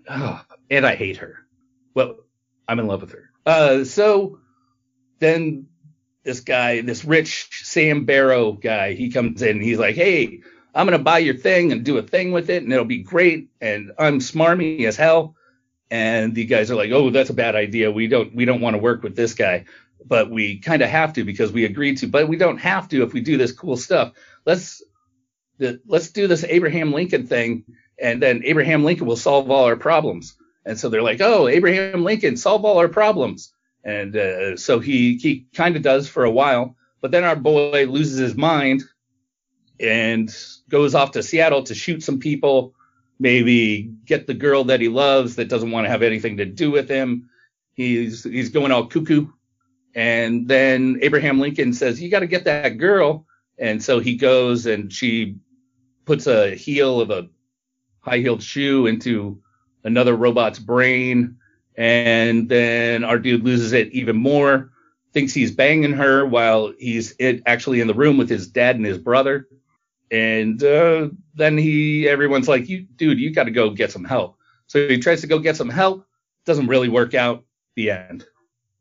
oh, and I hate her. Well, I'm in love with her. Uh, so then this guy, this rich Sam Barrow guy, he comes in. He's like, "Hey, I'm gonna buy your thing and do a thing with it, and it'll be great. And I'm smarmy as hell, and the guys are like, "Oh, that's a bad idea. We don't we don't want to work with this guy." But we kind of have to because we agreed to. But we don't have to if we do this cool stuff. Let's let's do this Abraham Lincoln thing, and then Abraham Lincoln will solve all our problems. And so they're like, "Oh, Abraham Lincoln, solve all our problems." And uh, so he he kind of does for a while, but then our boy loses his mind and goes off to Seattle to shoot some people maybe get the girl that he loves that doesn't want to have anything to do with him. He's he's going all cuckoo. And then Abraham Lincoln says, "You got to get that girl." And so he goes and she puts a heel of a high-heeled shoe into another robot's brain and then our dude loses it even more, thinks he's banging her while he's actually in the room with his dad and his brother and uh, then he, everyone's like, "You, dude, you got to go get some help." So he tries to go get some help. Doesn't really work out. The end.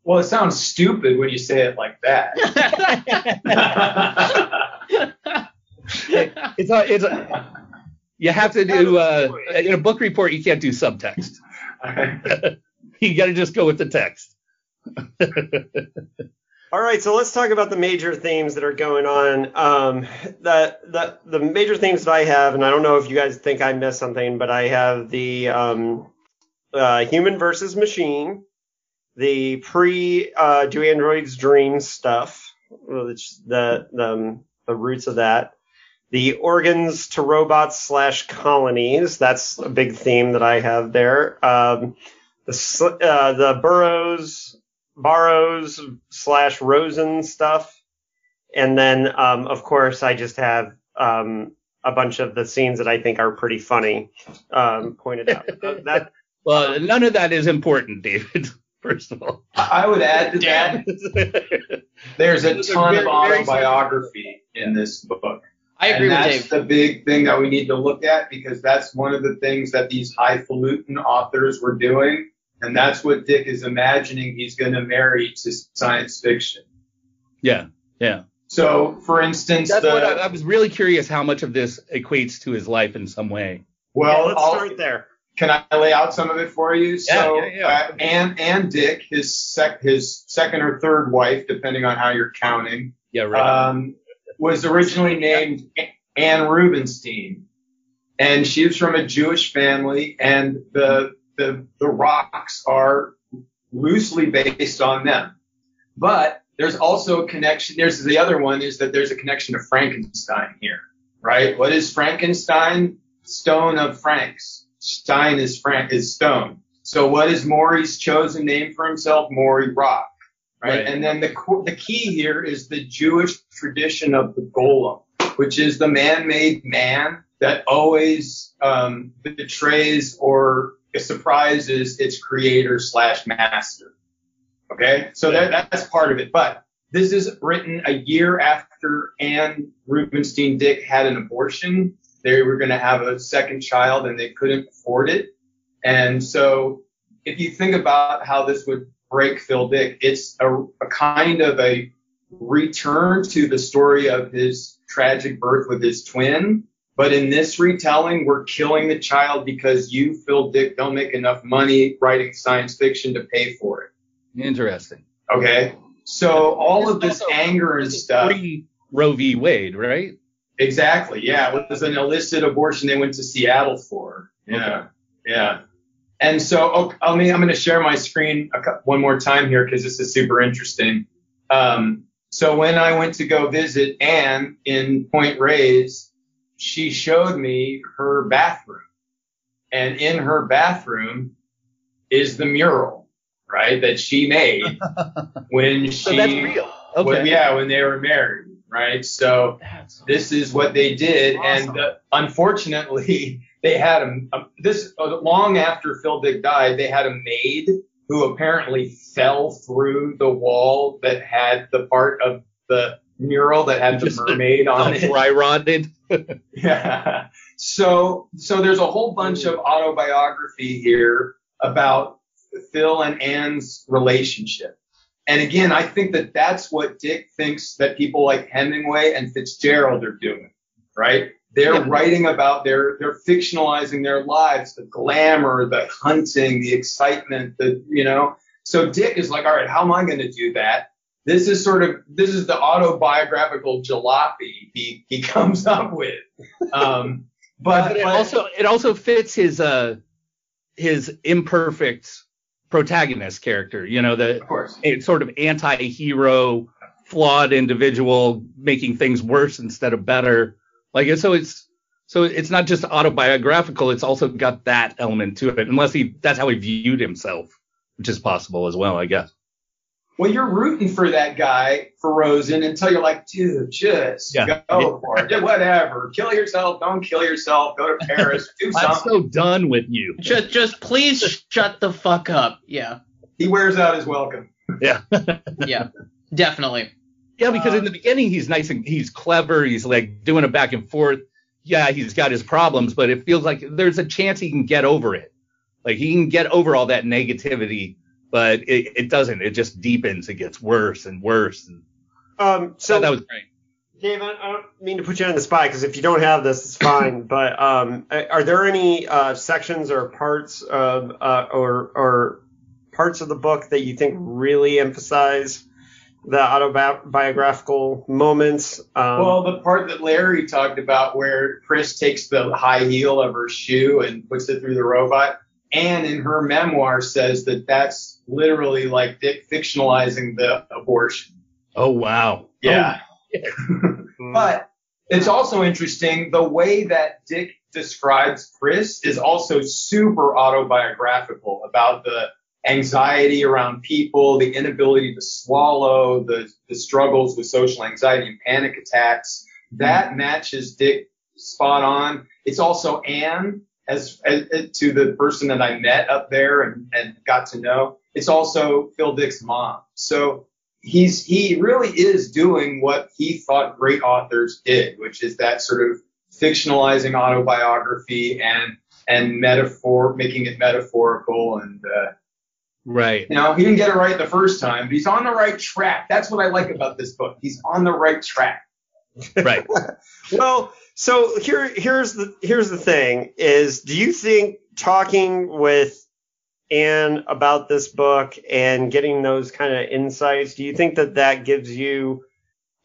Well, it sounds stupid when you say it like that. it's a, it's a, you have to do uh, in a book report. You can't do subtext. you got to just go with the text. All right, so let's talk about the major themes that are going on. Um, the, the the major themes that I have, and I don't know if you guys think I missed something, but I have the um, uh, human versus machine, the pre uh, do androids dream stuff, which the the um, the roots of that, the organs to robots slash colonies. That's a big theme that I have there. Um, the uh, the Barrows Barrows slash Rosen stuff. And then, um, of course, I just have um, a bunch of the scenes that I think are pretty funny um, pointed out. that, well, none of that is important, David. First of all, I would add to that. There's a ton very, of autobiography in this book. I agree and with Dave. That's the big thing that we need to look at because that's one of the things that these highfalutin authors were doing and that's what Dick is imagining he's going to marry to science fiction. Yeah, yeah. So, for instance, that's the, what I, I, was really curious how much of this equates to his life in some way. Well, yeah, let's I'll, start there. Can I lay out some of it for you? Yeah, so, yeah, yeah. Uh, and and Dick, his sec, his second or third wife, depending on how you're counting, yeah, right. Um, was originally named Anne Rubenstein, and she was from a Jewish family, and the the, the rocks are loosely based on them. But there's also a connection. There's the other one is that there's a connection to Frankenstein here, right? What is Frankenstein? Stone of Franks. Stein is Frank is stone. So what is Maury's chosen name for himself? Morey Rock, right? right? And then the the key here is the Jewish tradition of the golem, which is the man-made man that always um, betrays or surprises its creator slash master. Okay, so that, that's part of it. But this is written a year after Anne Rubenstein Dick had an abortion. They were going to have a second child and they couldn't afford it. And so if you think about how this would break Phil Dick, it's a, a kind of a return to the story of his tragic birth with his twin but in this retelling, we're killing the child because you, Phil Dick, don't make enough money writing science fiction to pay for it. Interesting. Okay. So all of this anger and stuff. Roe v. Wade, right? Exactly. Yeah. It was an illicit abortion they went to Seattle for. Yeah. Okay. Yeah. And so, okay, I mean, I'm going to share my screen one more time here because this is super interesting. Um, so when I went to go visit Anne in Point Reyes, she showed me her bathroom. And in her bathroom is the mural, right, that she made when she. So that's real. Okay. When, yeah, when they were married, right? So this is what they did, awesome. and uh, unfortunately, they had a, a this uh, long after Phil Dick died, they had a maid who apparently fell through the wall that had the part of the mural that had the mermaid on it. Dry rotted. yeah. So so there's a whole bunch of autobiography here about Phil and Anne's relationship. And again, I think that that's what Dick thinks that people like Hemingway and Fitzgerald are doing, right? They're Yeah. writing about their, they're fictionalizing their lives, the glamour, the hunting, the excitement, the, you know. So Dick is like, all right, how am I going to do that? This is sort of, this is the autobiographical jalopy he, he comes up with. Um, but, but it but- also it also fits his uh his imperfect protagonist character. You know, the of course. sort of anti-hero, flawed individual making things worse instead of better. Like so it's so it's not just autobiographical, it's also got that element to it, unless he that's how he viewed himself, which is possible as well, I guess. Well, you're rooting for that guy for Rosen until you're like, dude, just Yeah. go for it. Whatever. Kill yourself. Don't kill yourself. Go to Paris. Do something. I'm so done with you. Just, just please shut the fuck up. Yeah, He wears out his welcome. Yeah. yeah, definitely. Yeah, because in uh, the beginning he's nice and he's clever. He's like doing it back and forth. Yeah, he's got his problems, but it feels like there's a chance he can get over it. Like he can get over all that negativity, but it, it doesn't. It just deepens. It gets worse and worse. And Um, so so that was great. Dave, I I don't mean to put you on the spot because if you don't have this, it's fine. but um, are there any uh, sections or parts of uh, or or parts of the book that you think really emphasize the autobiographical moments? Um, Well, the part that Larry talked about where Pris takes the high heel of her shoe and puts it through the robot, and in her memoir says that that's literally like Dick fictionalizing the abortion. Oh wow. Yeah. mm, But it's also interesting the way that Dick describes Pris is also super autobiographical about the anxiety around people, the inability to swallow, the, the struggles with social anxiety and panic attacks. That matches Dick spot on. It's also Anne as, as to the person that I met up there and, and got to know. It's also Phil Dick's mom. So he's he really is doing what he thought great authors did, which is that sort of fictionalizing autobiography and and metaphor, making it metaphorical. And uh, Right. you know, he didn't get it right the first time, but he's on the right track. That's what I like about this book. He's on the right track. Right. well, so here here's the here's the thing is do you think talking with Anne about this book and getting those kind of insights, do you think that that gives you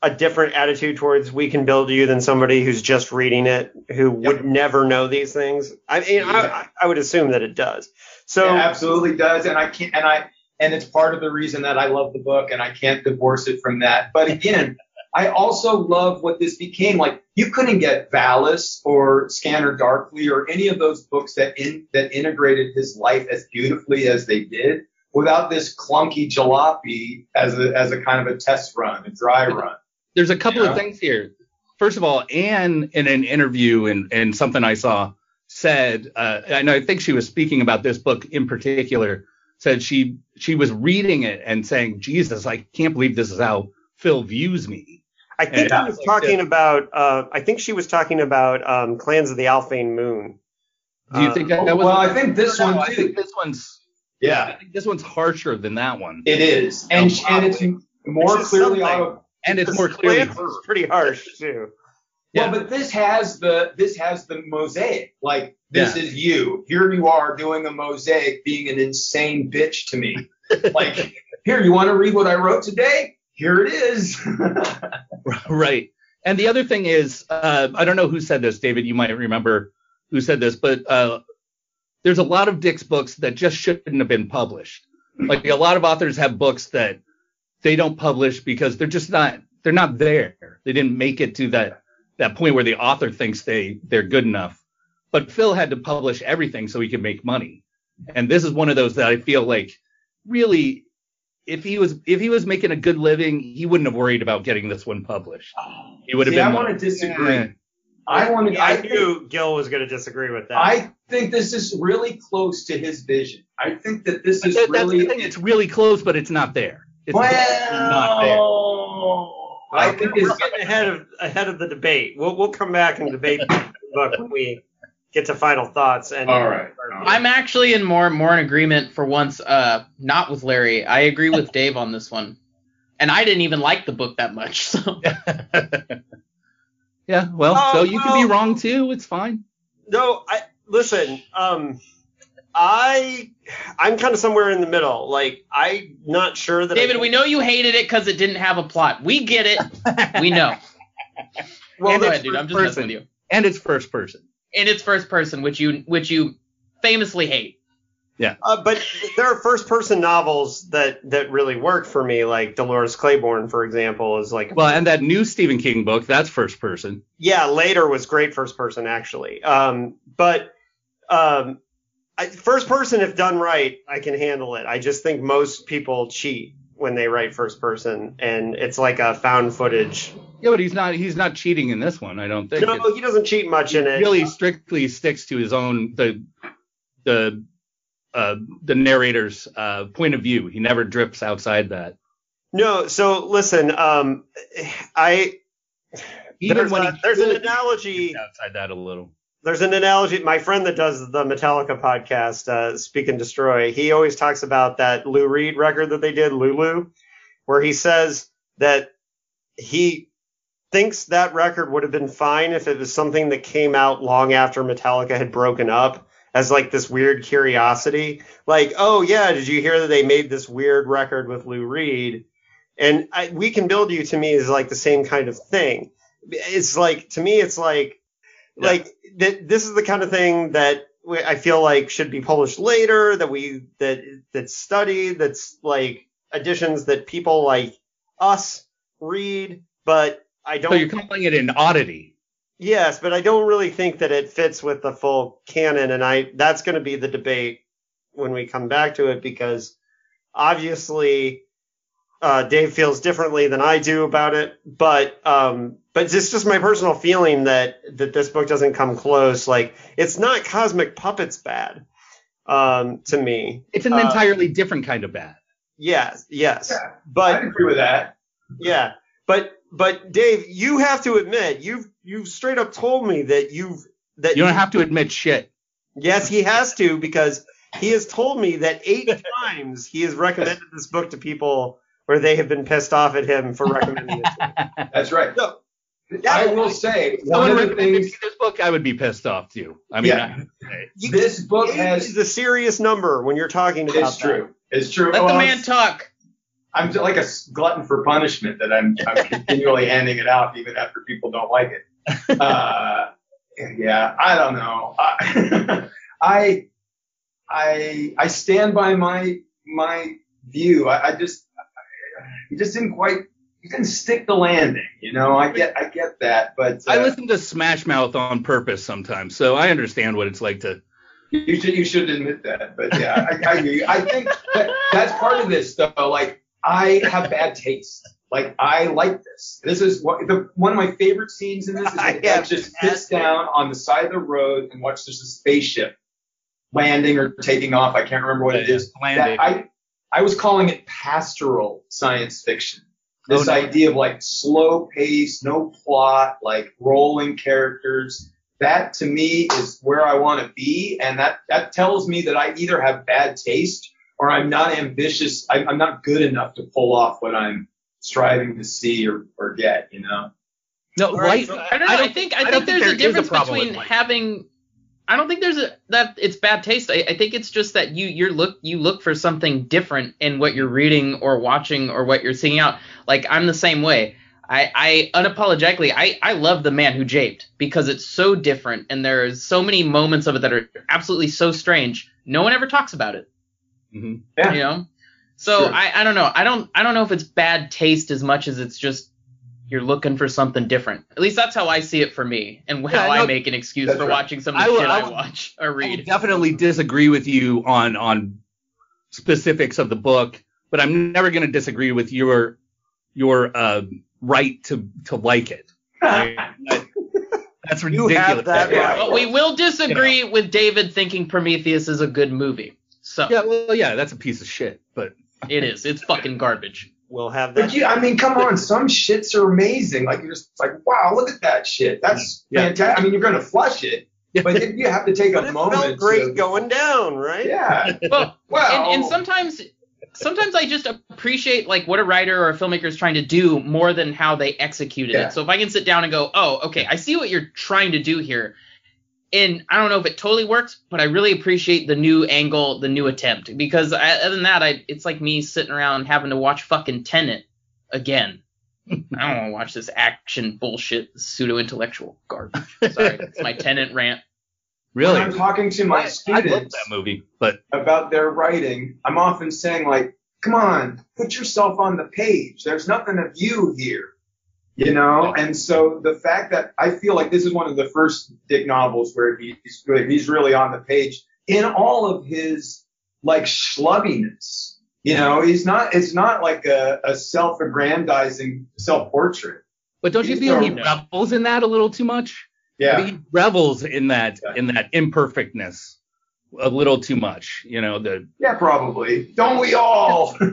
a different attitude towards We Can Build You than somebody who's just reading it who would never know these things? I mean, I, I would assume that it does. So it absolutely does, and I can't, and I, and it's part of the reason that I love the book, and I can't divorce it from that. But again, I also love what this became. Like you couldn't get Valis or Scanner Darkly or any of those books that in that integrated his life as beautifully as they did without this clunky jalopy as a as a kind of a test run, a dry run. There's a couple Yeah. of things here. First of all, Anne in an interview and, and something I saw said, uh, and I think she was speaking about this book in particular, said she she was reading it and saying, Jesus, I can't believe this is how Phil views me. I think Yeah. I was talking about. Uh, I think she was talking about um, Clans of the Alphane Moon. Do you Uh, think that, that was? well, I think this No, one I too. think this one's. Yeah, I think this one's harsher than that one, it is, and Oh, and it's more Which is clearly something. auto. and it's more clearly. Clans is pretty harsh too. Yeah. Well, but this has the this has the mosaic. Like this Yeah. is you. Here you are doing a mosaic, being an insane bitch to me. like here, you want to read what I wrote today? Here it is. Right. And the other thing is, uh, I don't know who said this, David. You might remember who said this, but uh, there's a lot of Dick's books that just shouldn't have been published. Like a lot of authors have books that they don't publish because they're just not they're not there. They didn't make it to that that point where the author thinks they they're good enough. But Phil had to publish everything so he could make money. And this is one of those that I feel like really if he was if he was making a good living, he wouldn't have worried about getting this one published. He would have See, been I like, want to disagree. "Eh." I want to. I I think, knew Gill was going to disagree with that. I think this is really close to his vision. I think that this is That- that's really. the thing. It's really close, but it's not there. It's not there. well, I think we're it's. getting ahead of ahead of the debate. We'll we'll come back and debate the book when we get to final thoughts. And All right. I'm actually in more more in agreement for once. Uh, not with Larry. I agree with Dave on this one, and I didn't even like the book that much. So yeah, Yeah, well, Oh, so you can be wrong too. It's fine. No, I listen. Um, I I'm kind of somewhere in the middle. Like I'm not sure that. David, I, we know you hated it because it didn't have a plot. We get it. We know. Well, Go ahead, dude. I'm just first messing with you. And it's first person. And it's first person, which you which you famously hate. Yeah. Uh, but there are first-person novels that that really work for me, like Dolores Claiborne, for example, is like Well, and that new Stephen King book, that's first person. yeah. Later was great first-person actually, um, but um, I, first-person, if done right, I can handle it. I just think most people cheat when they write first-person, and it's like a found footage. Yeah, but he's not he's not cheating in this one, I don't think. No, It's- he doesn't cheat much in it. really strictly sticks to his own the the uh, the narrator's uh, point of view. He never drips outside that. No, so listen, um, I Even there's, when a- he there's an analogy. outside that a little. There's an analogy. My friend that does the Metallica podcast, uh, Speak and Destroy, he always talks about that Lou Reed record that they did, Lulu, where he says that he thinks that record would have been fine if it was something that came out long after Metallica had broken up as like this weird curiosity. Like, oh yeah, did you hear that they made this weird record with Lou Reed? And I, We Can Build You to me is like the same kind of thing. It's like, to me, it's like, Yeah. like th- this is the kind of thing that we, I feel like should be published later, that we, that, that's studied, that's like additions that people like us read, but I don't. So you're calling it an oddity. Yes, but I don't really think that it fits with the full canon, and I that's going to be the debate when we come back to it because obviously uh, Dave feels differently than I do about it, but um, but it's just my personal feeling that that this book doesn't come close. Like it's not Cosmic Puppets bad um, to me. It's an Uh, entirely different kind of bad. Yes, yes, Yeah, but I agree with that. yeah, but but Dave, you have to admit you've you've straight up told me that you've that You don't have to admit shit. Yes, he has to because he has told me that eight times he has recommended this book to people where they have been pissed off at him for recommending it. That's right. So, I will say Someone one of the recommended things. this book, I would be pissed off too. I mean, Yeah. I- you- This book has. is a serious number when you're talking about It's true. It's true. Let Well, the man I'm- talk. I'm like a glutton for punishment that I'm, I'm continually handing it out even after people don't like it. Uh, yeah, I don't know. I, I, I, I stand by my my view. I, I just, he just didn't quite, he didn't stick the landing. You know, I get, I get that, but uh, I listen to Smash Mouth on purpose sometimes, so I understand what it's like to. You should you should admit that, but yeah, I, I. I think that that's part of this though. Like I have bad taste. Like I like this. This is what the one of my favorite scenes in this is I have just sits down on the side of the road and watches there's a spaceship landing or taking off. I can't remember what it is. Landing. That I I was calling it pastoral science fiction. Oh, this Oh, no. idea of like slow pace, no plot, like rolling characters. That to me is where I want to be, and that that tells me that I either have bad taste or I'm not ambitious. I, I'm not good enough to pull off what I'm striving to see or, or get. You know. No, right, light. so- I don't know. I, think I, don't think there's there a difference problem with between having. I don't think there's a that it's bad taste. I, I think it's just that you you look you look for something different in what you're reading or watching or what you're seeing out. Like I'm the same way. I, I unapologetically I, I love the man who japed because it's so different and there's so many moments of it that are absolutely so strange. No one ever talks about it. Mhm. Yeah. You know? So Sure. I, I don't know. I don't I don't know if it's bad taste as much as it's just you're looking for something different. At least that's how I see it for me, and how Yeah, I no, make an excuse for right. watching some of the I would- shit I I, watch or read. I definitely disagree with you on on specifics of the book, but I'm never going to disagree with your your uh, right to to like it. I- I- that's You ridiculous. have that Yeah. right. But we will disagree with David thinking Prometheus is a good movie. So Yeah, well, yeah, that's a piece of shit, but it is. It's fucking garbage. We'll have But that. you, I mean, come on, some shits are amazing. Like you're just like, wow, look at that shit. That's Yeah. fantastic. I mean, you're gonna flush it, but then you have to take but a it moment. felt great to- going down, right? Yeah. Well, Well, and, and sometimes sometimes I just appreciate like what a writer or a filmmaker is trying to do more than how they executed Yeah. it. So if I can sit down and go, oh, okay, I see what you're trying to do here. And I don't know if it totally works, but I really appreciate the new angle, the new attempt. Because I, other than that, I, it's like me sitting around having to watch fucking Tenet again. I don't want to watch this action bullshit, pseudo intellectual garbage. Sorry, it's my Tenant rant. Really? When I'm talking to my I, I love students that movie, but about their writing, I'm often saying like, come on, put yourself on the page. There's nothing of you here. You know, and so the fact that I feel like this is one of the first Dick novels where he's where he's really on the page in all of his like schlubbiness. You know, he's not. It's not like a, a self-aggrandizing self-portrait. but don't you He's feel he revels in that a little too much? I Yeah. he revels in that Yeah. in that imperfectness a little too much. You know, the Yeah, probably. Don't we all?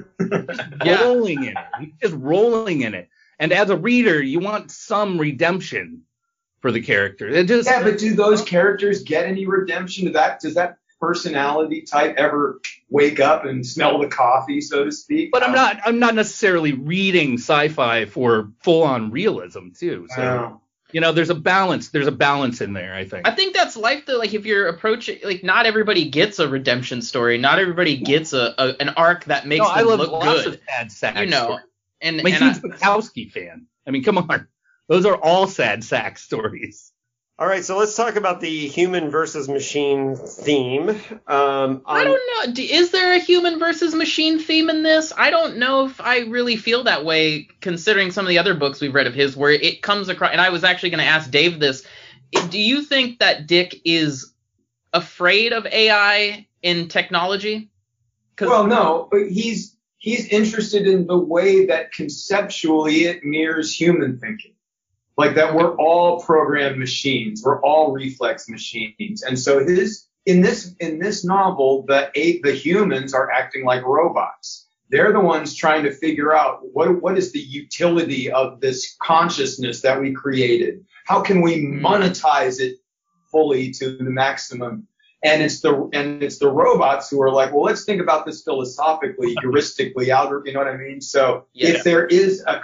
Yeah. rolling in it. He's just rolling in it. And as a reader, you want some redemption for the character. It just Yeah, but do those characters get any redemption? Does that does that personality type ever wake up and smell the coffee, so to speak? but I'm not I'm not necessarily reading sci-fi for full on realism too. So Oh. you know, there's a balance. There's a balance in there. I think. I think that's life though. Like if you're approaching, like not everybody gets a redemption story. Not everybody gets a, a an arc that makes no, I them love look lots good. of sad sack you know, stories. And I'm a and huge I, Bukowski fan. I mean, come on. Those are all sad sack stories. All right, so let's talk about the human versus machine theme. Um, I don't know. Is there a human versus machine theme in this? I don't know if I really feel that way, considering some of the other books we've read of his, where it comes across. And I was actually going to ask Dave this: Do you think that Dick is afraid of AI in technology? 'Cause- Well, no, he's he's interested in the way that conceptually it mirrors human thinking. Like that we're all programmed machines, we're all reflex machines. And so his in this in this novel, the eight the humans are acting like robots. They're the ones trying to figure out what what is the utility of this consciousness that we created? How can we monetize it fully to the maximum? And it's the and it's the robots who are like, well, let's think about this philosophically, heuristically, algor you know what I mean? So Yeah. if there is a,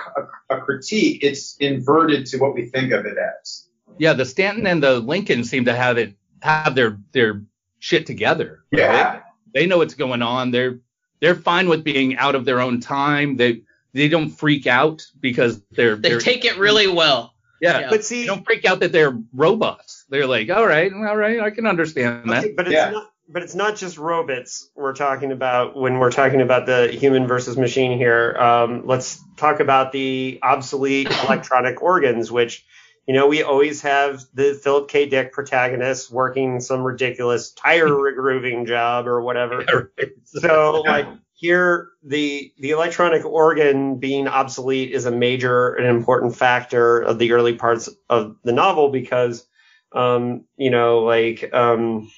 a, a critique, it's inverted to what we think of it as. Yeah, the Stanton and the Lincoln seem to have it have their their shit together. right? Yeah. They know what's going on. They're they're fine with being out of their own time. They they don't freak out because they're they they're take it really well. yeah. yeah. But They see, don't freak out that they're robots. They're like, all right, all right, I can understand that. okay, but it's Yeah. not. But it's not just robots we're talking about when we're talking about the human versus machine here. Um, let's talk about the obsolete electronic organs, which, you know, we always have the Philip K. Dick protagonist working some ridiculous tire regrooving job or whatever. So like here the the electronic organ being obsolete is a major and important factor of the early parts of the novel because um you know like um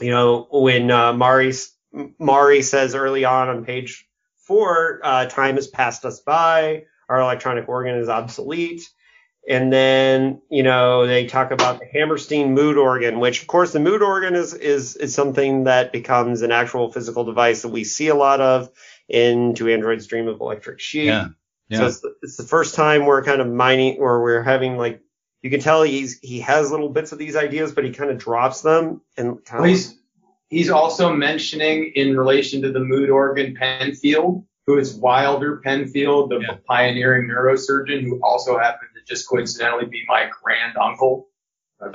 you know when uh, Maury Maury says early on on page 4 uh time has passed us by our electronic organ is obsolete and then you know they talk about the Hammerstein mood organ, which of course the mood organ is is is something that becomes an actual physical device that we see a lot of in Do Androids Dream of Electric Sheep. Yeah. yeah. So it's the, it's the first time we're kind of mining, or we're having like you can tell he's he has little bits of these ideas, but he kind of drops them and kind Well, of he's he's also mentioning in relation to the mood organ Penfield, who is Wilder Penfield, the Yeah. pioneering neurosurgeon, who also happened to just coincidentally be my grand uncle,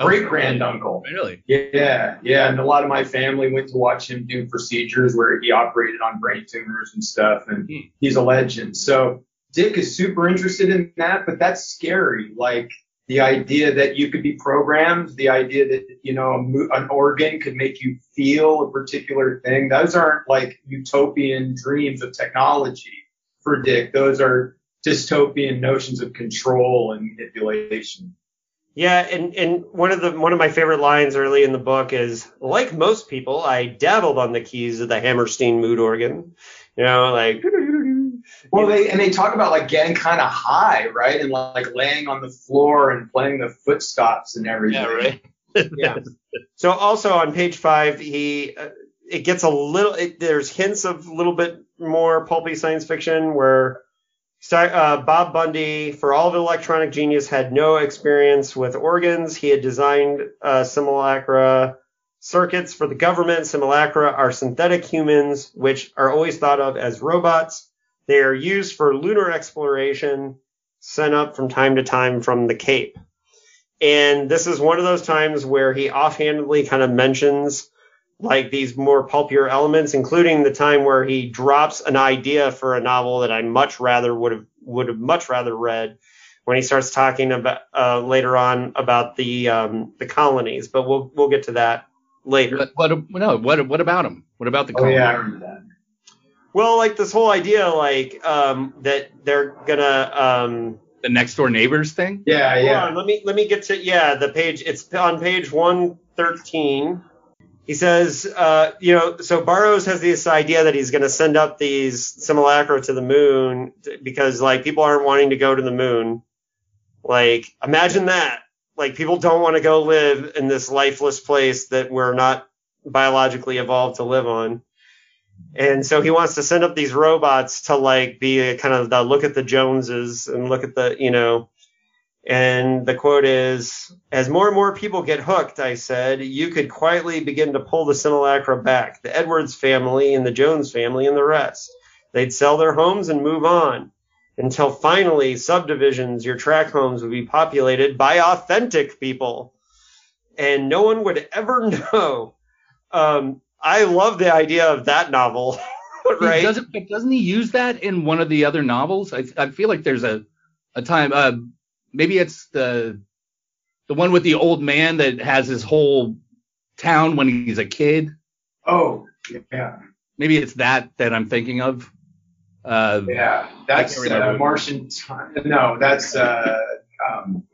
great grand uncle. Really? Yeah, yeah, and a lot of my family went to watch him do procedures where he operated on brain tumors and stuff, and Hmm. he's a legend. So Dick is super interested in that, but that's scary. Like the idea that you could be programmed, the idea that you know an organ could make you feel a particular thing. Those aren't like utopian dreams of technology for Dick. Those are dystopian notions of control and manipulation. Yeah, and, and one of the one of my favorite lines early in the book is like most people, I dabbled on the keys of the Hammerstein mood organ. You know, like Well, they and they talk about like getting kind of high, right, and like laying on the floor and playing the foot stops and everything. Yeah, right. yeah. So also on page five, he uh, it gets a little. It, there's hints of a little bit more pulpy science fiction where uh, Bob Bundy, for all of electronic genius, had no experience with organs. He had designed uh, simulacra circuits for the government. Simulacra are synthetic humans, which are always thought of as robots. They are used for lunar exploration, sent up from time to time from the Cape. And this is one of those times where he offhandedly kind of mentions like these more pulpier elements, including the time where he drops an idea for a novel that I much rather would have would have much rather read when he starts talking about uh, later on about the um, the colonies. But we'll we'll get to that later. But what no what what about him? What about the colonies? Oh colonies? yeah, I remember that. Well, like this whole idea, like um, that they're gonna. Um, The next door neighbors thing? Yeah, hold yeah. on, let me let me get to yeah the page. It's on page one thirteen. He says, uh, you know, so Barrows has this idea that he's going to send up these simulacra to the moon because like people aren't wanting to go to the moon. Like, imagine that. Like, people don't want to go live in this lifeless place that we're not biologically evolved to live on. And so he wants to send up these robots to like be a kind of the look at the Joneses and look at the, you know, and the quote is, as more and more people get hooked, I said, you could quietly begin to pull the simulacra back, the Edwards family and the Jones family and the rest. They'd sell their homes and move on until finally subdivisions, your track homes would be populated by authentic people. And no one would ever know. Um, I love the idea of that novel, right? doesn't, but doesn't he use that in one of the other novels? I, I feel like there's a, a time, uh, maybe it's the, the one with the old man that has his whole town when he's a kid. Oh, yeah, Maybe it's that that I'm thinking of. Uh, yeah. That's can't uh, Martian time. No, that's uh, um,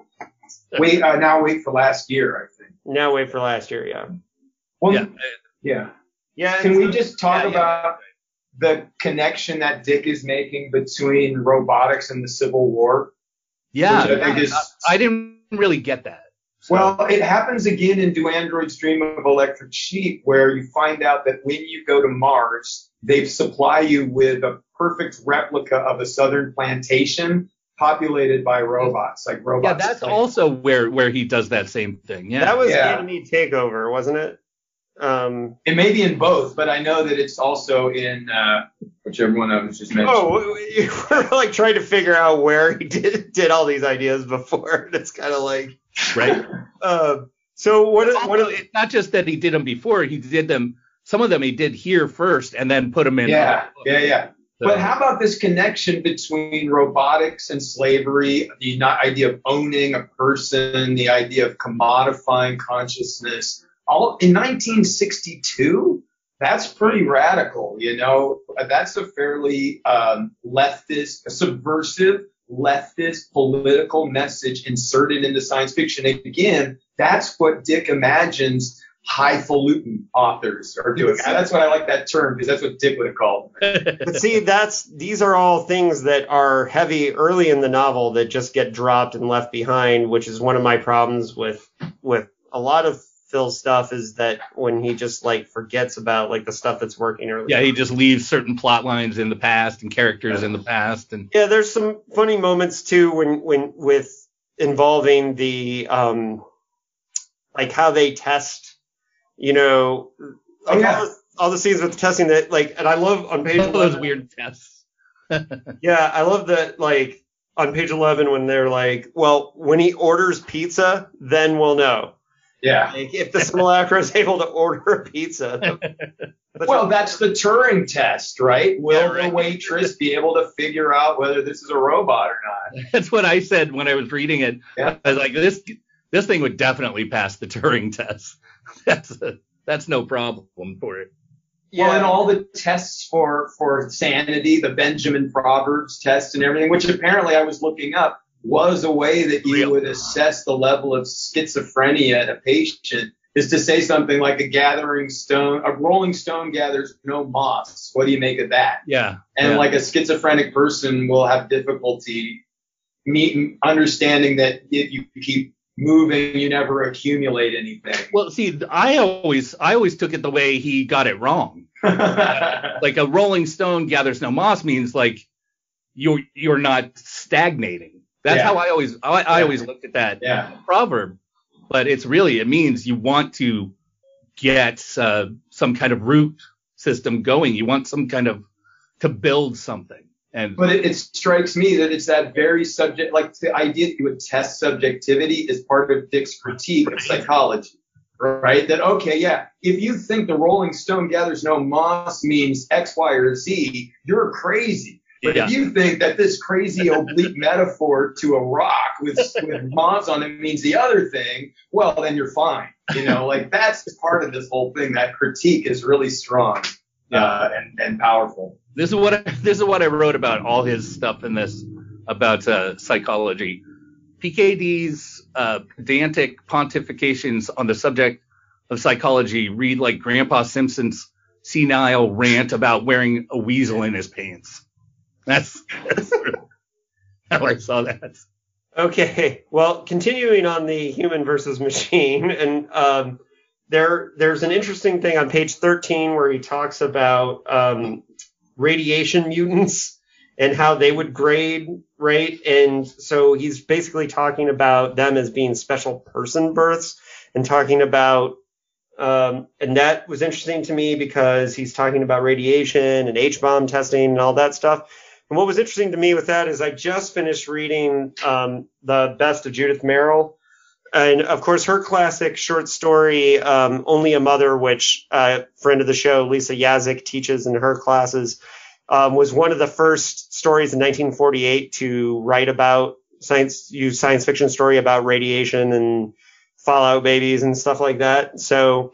wait. Uh, now wait for last year, I think. now wait for last year, yeah. Well, Yeah. yeah. Yeah. Can we just talk yeah, yeah. about the connection that Dick is making between robotics and the Civil War? yeah, Which I think is- I, I didn't really get that. So- Well, it happens again in Do Androids Dream of Electric Sheep, where you find out that when you go to Mars, they supply you with a perfect replica of a southern plantation populated by robots, like robots. yeah, robots. that's like- also where where he does that same thing. Yeah, That was Yeah. Ganymede Takeover, wasn't it? Um, It may be in both, but I know that it's also in uh, whichever one I was just mentioning. oh, we- we're like trying to figure out where he did did all these ideas before. It's kind of like, right. uh, so what? It's What? also- is- it's not just that he did them before; he did them. Some of them he did here first, and then put them in. yeah, yeah, yeah. So- But how about this connection between robotics and slavery, the not- idea of owning a person, the idea of commodifying consciousness, all in 1962? That's pretty radical, you know. That's a fairly um, leftist, subversive leftist political message inserted into science fiction. Again, that's what Dick imagines highfalutin authors are doing. That's what I like that term because that's what Dick would have called them. but see, that's these are all things that are heavy early in the novel that just get dropped and left behind, which is one of my problems with with a lot of Phil's stuff is that when he just like forgets about like the stuff that's working early. Yeah, he just leaves certain plot lines in the past and characters in the past, and Yeah, there's some funny moments too when when with involving the um like how they test, you know, Oh, like yeah. all, the, all the scenes with testing that like and I love on page all those weird tests. Yeah, I love that like on page 11 when they're like, well, when he orders pizza, then we'll know. Yeah. Like if the simulacra is able to order a pizza. But- Well, that's the Turing test, right? Will Yeah, right. the waitress be able to figure out whether this is a robot or not? That's what I said when I was reading it. Yeah. I was like, this this thing would definitely pass the Turing test. That's a, that's no problem for it. Well, and all the tests for for sanity, the Benjamin Proverbs test and everything, which apparently I was looking up, was a way that you Real. would assess the level of schizophrenia in a patient. Is to say something like a gathering stone, a rolling stone gathers no moss. What do you make of that? Yeah. and yeah. like a schizophrenic person will have difficulty meet, understanding that if you keep moving, you never accumulate anything. Well, see, I always I always took it the way he got it wrong. like a rolling stone gathers no moss means like you're you're not stagnating. That's Yeah. how I always I, I always looked at that yeah. proverb. But it's really it means you want to get uh, some kind of root system going. You want some kind of to build something. And But it, it strikes me that it's that very subject, like the idea that you would test subjectivity is part of Dick's critique of psychology, right? That, okay, yeah, if you think the Rolling Stone gathers no moss means X, Y, or Z, you're crazy. But Yeah. if you think that this crazy oblique metaphor to a rock with, with moss on it means the other thing, well, then you're fine. You know, like that's part of this whole thing. That critique is really strong uh, and, and powerful. this is what I, this is what I wrote about all his stuff in this about uh, psychology. PKD's uh, pedantic pontifications on the subject of psychology read like Grandpa Simpson's senile rant about wearing a weasel in his pants. That's, that's how I saw that. Okay, well, continuing on the human versus machine, and um, there there's an interesting thing on page 13 where he talks about um, radiation mutants and how they would grade, right? And so he's basically talking about them as being special person births and talking about um, and that was interesting to me because he's talking about radiation and H bomb testing and all that stuff. And what was interesting to me with that is I just finished reading um, the best of Judith Merril, and of course her classic short story um, "Only a Mother," which uh, friend of the show Lisa Yaszek teaches in her classes, um, was one of the first stories in 1948 to write about science, use science fiction story about radiation and fallout babies and stuff like that. So.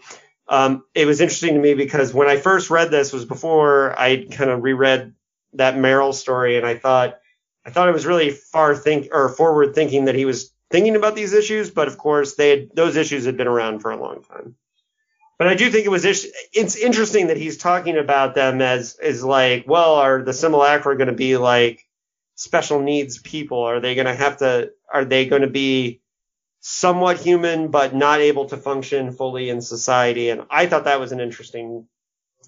Um, it was interesting to me because when I first read this was before I kind of reread that Merril story, and I thought I thought it was really far think or forward thinking that he was thinking about these issues, but of course they had, those issues had been around for a long time. But I do think it was it's interesting that he's talking about them as is like, well, are the simulacra going to be like special needs people? Are they going to have to? Are they going to be somewhat human but not able to function fully in society? And I thought that was an interesting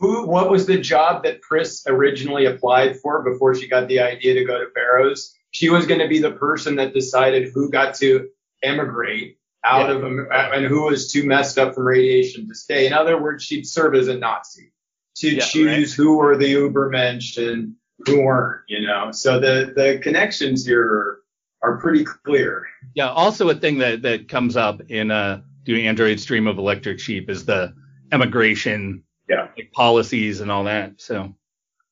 Who? What was the job that Pris originally applied for before she got the idea to go to Barrows? She was going to be the person that decided who got to emigrate out Yeah. of and who was too messed up from radiation to stay. In other words, she'd serve as a Nazi to Yeah, choose who were the Ubermensch and who weren't. You know, so the the connections here are, are pretty clear. Yeah. Also, a thing that that comes up in uh, "Do Androids Dream of Electric Sheep" is the immigration Yeah. like, policies and all that. So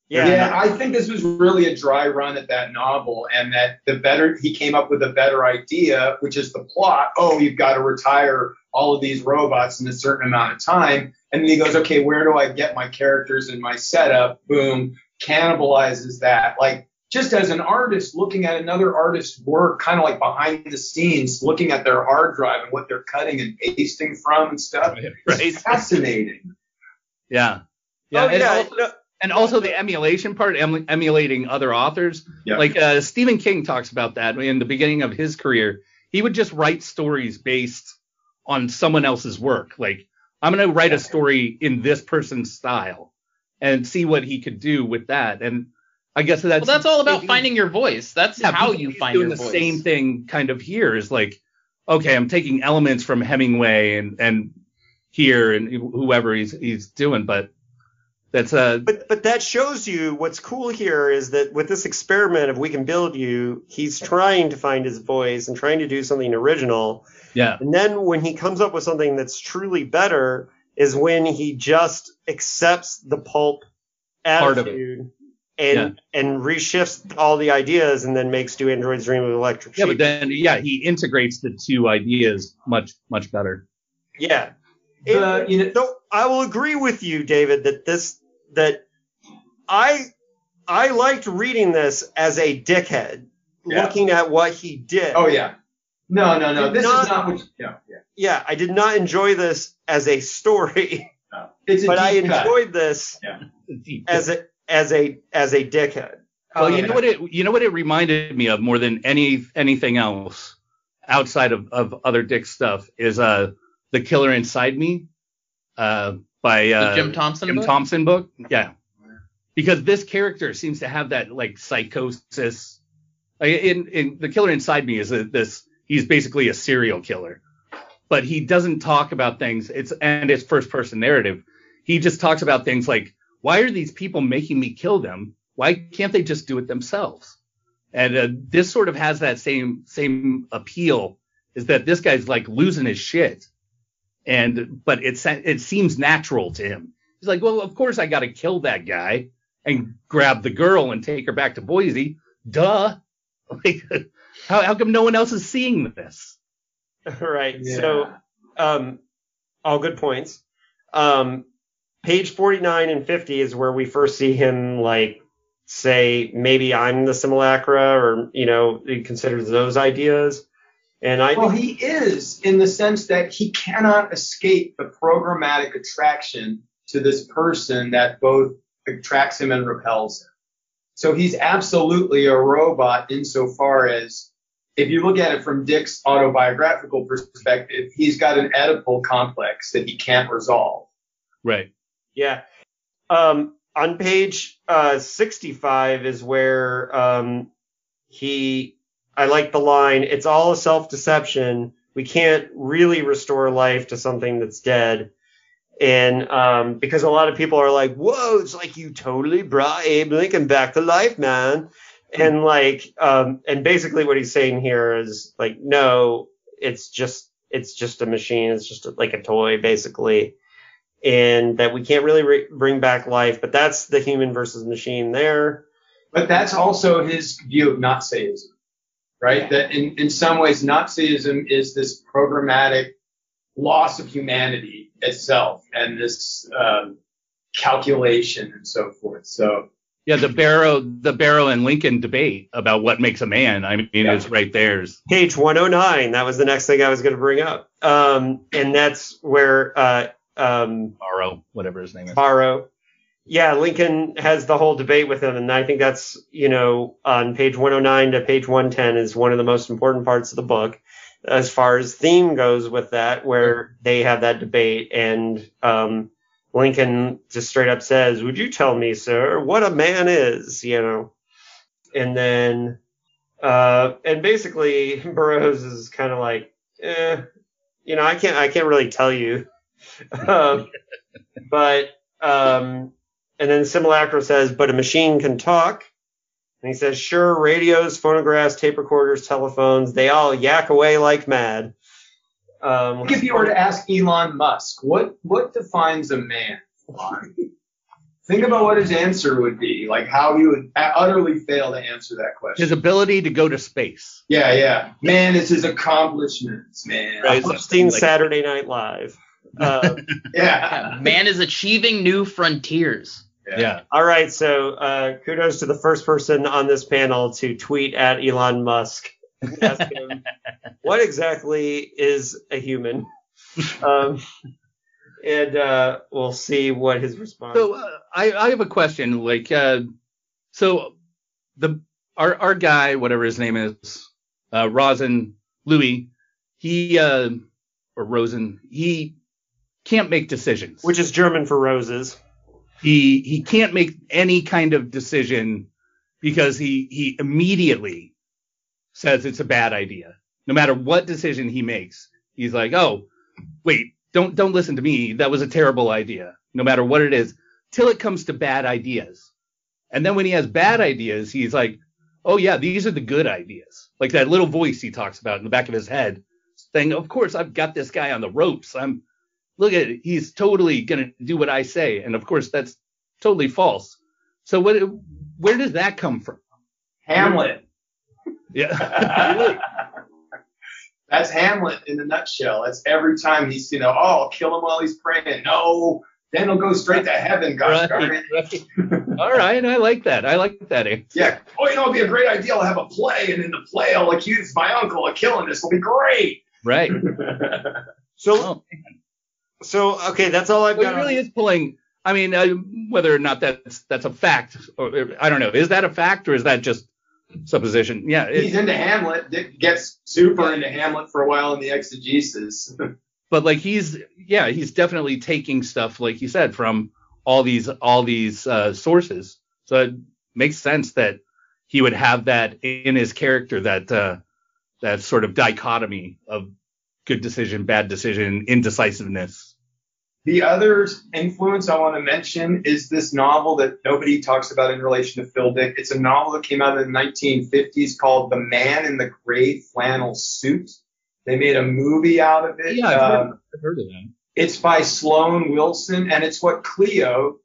yeah. Yeah, I think this was really a dry run at that novel, and that the better he came up with a better idea, which is the plot. Oh, you've got to retire all of these robots in a certain amount of time, and then he goes, okay, where do I get my characters and my setup? Boom, cannibalizes that. Like just as an artist looking at another artist's work, kind of like behind the scenes, looking at their hard drive and what they're cutting and pasting from and stuff. Right. It's fascinating. Yeah. Yeah. oh, and yeah. also- no, and also the emulation part, em- emulating other authors. Yeah. Like uh, Stephen King talks about that in the beginning of his career. He would just write stories based on someone else's work. Like I'm going to write a story in this person's style and see what he could do with that. And I guess that's well, that's all about he- finding your voice. That's yeah, how you he's find doing your the voice. same thing kind of here is like, okay, I'm taking elements from Hemingway and and here and whoever he's he's doing, but that's uh But but that shows you what's cool here is that with this experiment of we can build you, he's trying to find his voice and trying to do something original. yeah And then when he comes up with something that's truly better is when he just accepts the pulp Part of it. attitude and and reshifts all the ideas and then makes Do Androids Dream of Electric Sheep. yeah, but then yeah he integrates the two ideas much much better. Yeah. The- And- you know- so I will agree with you, David, that this that I I liked reading this as a dickhead, Yeah. looking at what he did. Oh yeah. No, no, no. This not- is not what. Yeah, yeah. Yeah, I did not enjoy this as a story, No. It's a but I deep cut. enjoyed this as a as a as a dickhead. Well, you Um, know what it you know what it reminded me of more than any anything else outside of, of other Dick stuff is uh the killer inside me uh by uh, Jim Thompson Jim book? Thompson book. Yeah, because this character seems to have that like psychosis. In in the killer inside me is a, this. He's basically a serial killer, but he doesn't talk about things. It's and it's first person narrative. He just talks about things like why are these people making me kill them? Why can't they just do it themselves? And uh, this sort of has that same same appeal is that this guy's like losing his shit, and but it's it seems natural to him. He's like, well, of course I got to kill that guy and grab the girl and take her back to Boise. Duh. Like, how how come no one else is seeing this? right. Yeah. So, um, all good points. Um, page 49 and 50 is where we first see him like say maybe I'm the simulacra or you know he considers those ideas. And I Well, he is in the sense that he cannot escape the programmatic attraction to this person that both attracts him and repels him. So he's absolutely a robot insofar as if you look at it from Dick's autobiographical perspective, he's got an Oedipal complex that he can't resolve. Right. Yeah. Um, on page uh, 65 is where um, he, I like the line, it's all a self deception. We can't really restore life to something that's dead. And um, because a lot of people are like, whoa, it's like you totally brought Abe Lincoln back to life, man. And like, um, and basically what he's saying here is like, no, it's just, it's just a machine. It's just like a toy, basically and that we can't really re- bring back life, but that's the human versus machine there. But that's also his view of not Nazism, right? That in, in some ways, Nazism is this programmatic loss of humanity itself and this um, calculation and so forth. So Yeah, the Barrow the Barrow and Lincoln debate about what makes a man. I mean, Yeah. it's right there. Page 109, that was the next thing I was going to bring up. Um, and that's where, uh, um, Barrow, whatever his name is. Barrow. Yeah, Lincoln has the whole debate with him, and I think that's, you know, on page 109 to page 110 is one of the most important parts of the book as far as theme goes with that, where they have that debate, and um, Lincoln just straight up says, Would you tell me, sir, what a man is, you know? And then, uh, and basically, Barrows is kind of like, eh, you know, I can't, I can't really tell you. um, but um, and then Simulacra says, but a machine can talk. And he says, sure, radios, phonographs, tape recorders, telephones, they all yak away like mad. Um, if you were to ask Elon Musk, what what defines a man? Think about what his answer would be, like how he would utterly fail to answer that question. His ability to go to space. yeah, yeah. Man is his accomplishments, man. Right. hosting Like- Saturday Night Live. Uh, Yeah. Man is achieving new frontiers. Yeah. all right, so uh, kudos to the first person on this panel to tweet at Elon Musk. Ask him, what exactly is a human? Um, and uh, we'll see what his response. So uh, I, I have a question. Like, uh, so the our our guy, whatever his name is, uh, Rosen Louis, he uh, or Rosen, he can't make decisions. which is German for roses. He he can't make any kind of decision because he he immediately says it's a bad idea. No matter what decision he makes, he's like, "Oh, wait, don't don't listen to me. That was a terrible idea." No matter what it is, till it comes to bad ideas. And then when he has bad ideas, he's like, "Oh yeah, these are the good ideas." Like that little voice he talks about in the back of his head, saying, "Of course, I've got this guy on the ropes. I'm look at it. He's totally going to do what I say. And of course, that's totally false. So what, where does that come from? Hamlet. Yeah. That's Hamlet in a nutshell. That's every time he's, you know, oh, I'll kill him while he's praying. No, then he'll go straight to heaven. Gosh darn right, it. right. All right. I like that. I like that. answer. Yeah. Oh, you know, it'd be a great idea. I'll have a play, and in the play, I'll accuse my uncle of killing this. It'll be great. Right. So, Oh, so okay, that's all I've well, got. he on- really is pulling. I mean, uh, whether or not that's that's a fact, or I don't know. Is that a fact or is that just supposition? Yeah. it- He's into Hamlet. Dick gets super into Hamlet for a while in the exegesis. but like he's yeah he's definitely taking stuff like you said from all these all these uh, sources. So it makes sense that he would have that in his character that uh, that sort of dichotomy of good decision, bad decision, indecisiveness. The other influence I want to mention is this novel that nobody talks about in relation to Phil Dick. It's a novel that came out in the 1950s called The Man in the Gray Flannel Suit. They made a movie out of it. Yeah, I've, heard, um, I've heard of that. It's by Sloan Wilson, and it's what Kleo,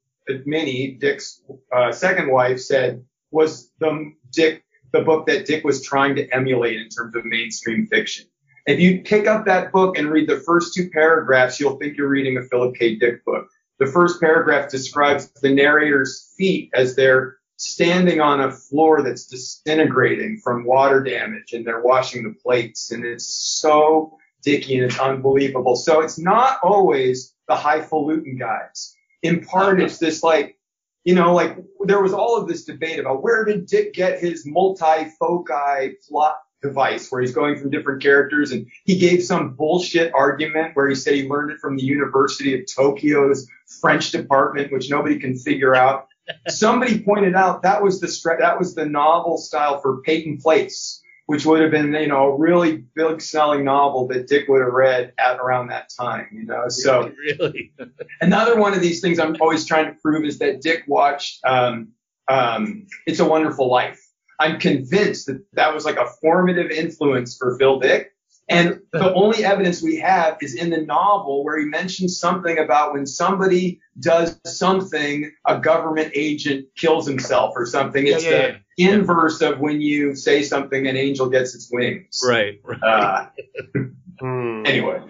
Minnie, Dick's uh, second wife, said was the Dick, the book that Dick was trying to emulate in terms of mainstream fiction. If you pick up that book and read the first two paragraphs, you'll think you're reading a Philip K. Dick book. The first paragraph describes the narrator's feet as they're standing on a floor that's disintegrating from water damage and they're washing the plates. And it's so dicky and it's unbelievable. So it's not always the highfalutin guys. In part, it's this like, you know, like there was all of this debate about where did Dick get his multi-foci plot device where he's going from different characters and he gave some bullshit argument where he said he learned it from the University of Tokyo's French department, which nobody can figure out. Somebody pointed out that was the that was the novel style for Peyton Place, which would have been you know a really big selling novel that Dick would have read at around that time. You know, so really, another one of these things I'm always trying to prove is that Dick watched um, um, It's a Wonderful Life I'm convinced that that was like a formative influence for Phil Dick. And the only evidence we have is in the novel where he mentions something about when somebody does something, a government agent kills himself or something. It's yeah, yeah, the yeah. inverse of when you say something, an angel gets its wings. Right. right. Uh, hmm. anyway.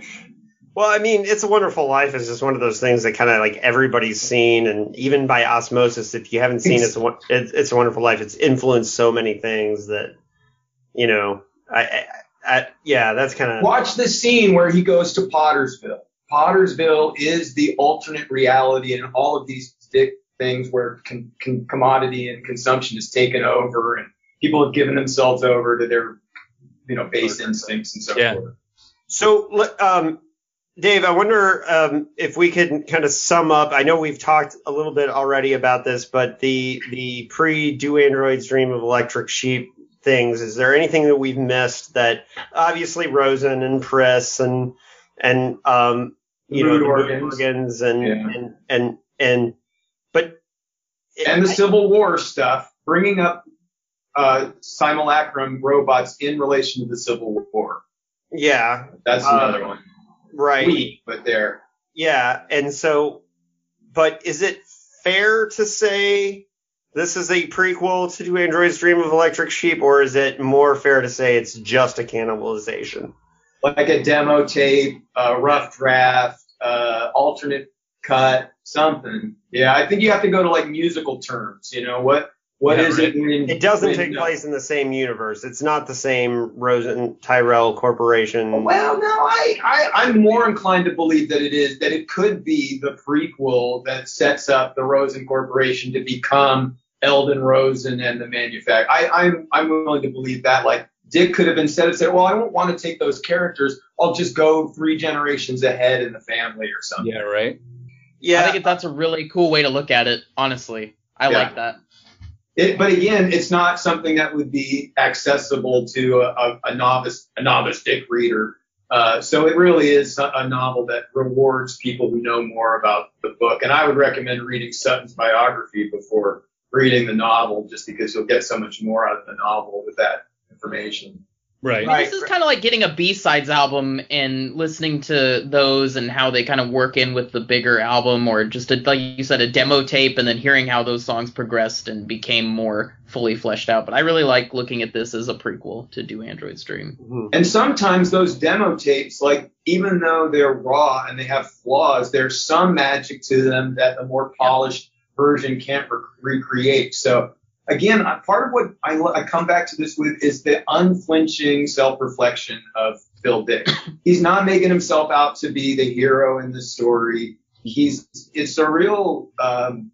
Well, I mean, It's a Wonderful Life is just one of those things that kind of like everybody's seen, and even by osmosis, if you haven't seen It's a, it's a Wonderful Life, it's influenced so many things that, you know, I, I, I yeah, that's kind of. Watch the scene where he goes to Pottersville. Pottersville is the alternate reality in all of these things where con, con, commodity and consumption is taken over, and people have given themselves over to their, you know, base instincts and so yeah. forth. So, um, Dave, I wonder um, if we could kind of sum up. I know we've talked a little bit already about this, but the the pre Do Androids Dream of Electric Sheep things. Is there anything that we've missed that obviously Rosen and Pris and and um, you know organs. organs and, yeah. and and and but and the I, Civil War stuff, bringing up uh, simulacrum robots in relation to the Civil War. Yeah, that's another um, one right? Weak, but they're yeah. And so, but is it fair to say this is a prequel to Do Androids Dream of Electric Sheep, or is it more fair to say it's just a cannibalization? Like a demo tape, a rough draft, uh, alternate cut, something. Yeah, I think you have to go to like musical terms. You know what? What yeah, is right. it? When, it doesn't when, take uh, place in the same universe. It's not the same Rosen Tyrell Corporation. Oh, well, no, I, I I'm more inclined to believe that it is that it could be the prequel that sets up the Rosen Corporation to become Eldon Rosen and the manufacturer. I, I'm I'm willing to believe that. Like Dick could have instead of said, well, I don't want to take those characters. I'll just go three generations ahead in the family or something. Yeah, right. Yeah, I think that's a really cool way to look at it. Honestly, I yeah. like that. It, but again, it's not something that would be accessible to a, a novice a novice Dick reader. Uh, so it really is a novel that rewards people who know more about the book. And I would recommend reading Sutin's biography before reading the novel, just because you'll get so much more out of the novel with that information. Right. I mean, this is kind of like getting a B-sides album and listening to those and how they kind of work in with the bigger album, or just a, like you said, a demo tape, and then hearing how those songs progressed and became more fully fleshed out. But I really like looking at this as a prequel to Do Androids Dream. Mm-hmm. And sometimes those demo tapes, like even though they're raw and they have flaws, there's some magic to them that the more polished version can't re- recreate. So again, part of what I, I come back to this with is the unflinching self-reflection of Phil Dick. He's not making himself out to be the hero in the story. He's it's a real um,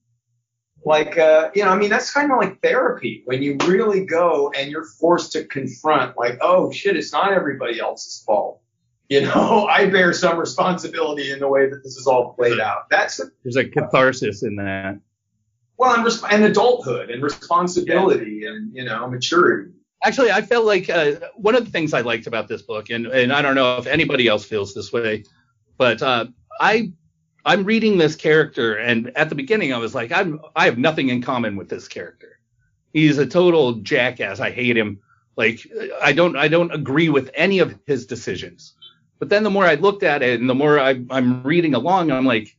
like uh, you know, I mean that's kind of like therapy when you really go and you're forced to confront like, oh shit, it's not everybody else's fault. You know, I bear some responsibility in the way that this is all played out. That's There's a catharsis in that. Well, and, resp- and adulthood and responsibility and you know maturity. Actually, I felt like uh, one of the things I liked about this book, and, and I don't know if anybody else feels this way, but uh, I I'm reading this character, and at the beginning I was like, I'm I have nothing in common with this character. He's a total jackass. I hate him. Like I don't I don't agree with any of his decisions. But then the more I looked at it, and the more I, I'm reading along, I'm like,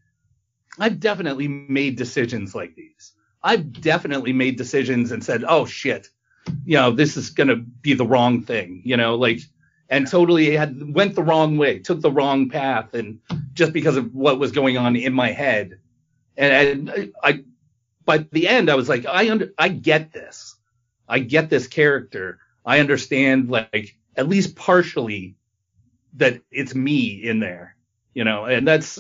I've definitely made decisions like these. I've definitely made decisions and said, oh shit, you know, this is gonna be the wrong thing, you know, like, and totally had went the wrong way, took the wrong path, and just because of what was going on in my head, and, and I, by the end, I was like, I under, I get this, I get this character, I understand like at least partially that it's me in there, you know, and that's,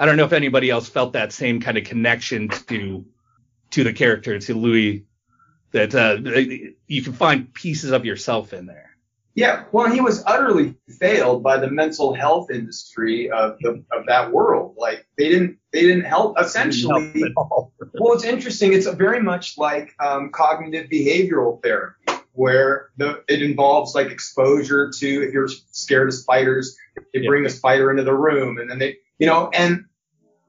I don't know if anybody else felt that same kind of connection to to the character, to Louis, that uh, you can find pieces of yourself in there. Yeah, well, he was utterly failed by the mental health industry of the, of that world. Like they didn't they didn't help. Essentially, Didn't help well, it's interesting. It's very much like um, cognitive behavioral therapy, where the it involves like exposure to if you're scared of spiders, they Yeah. bring a spider into the room, and then they, you know, and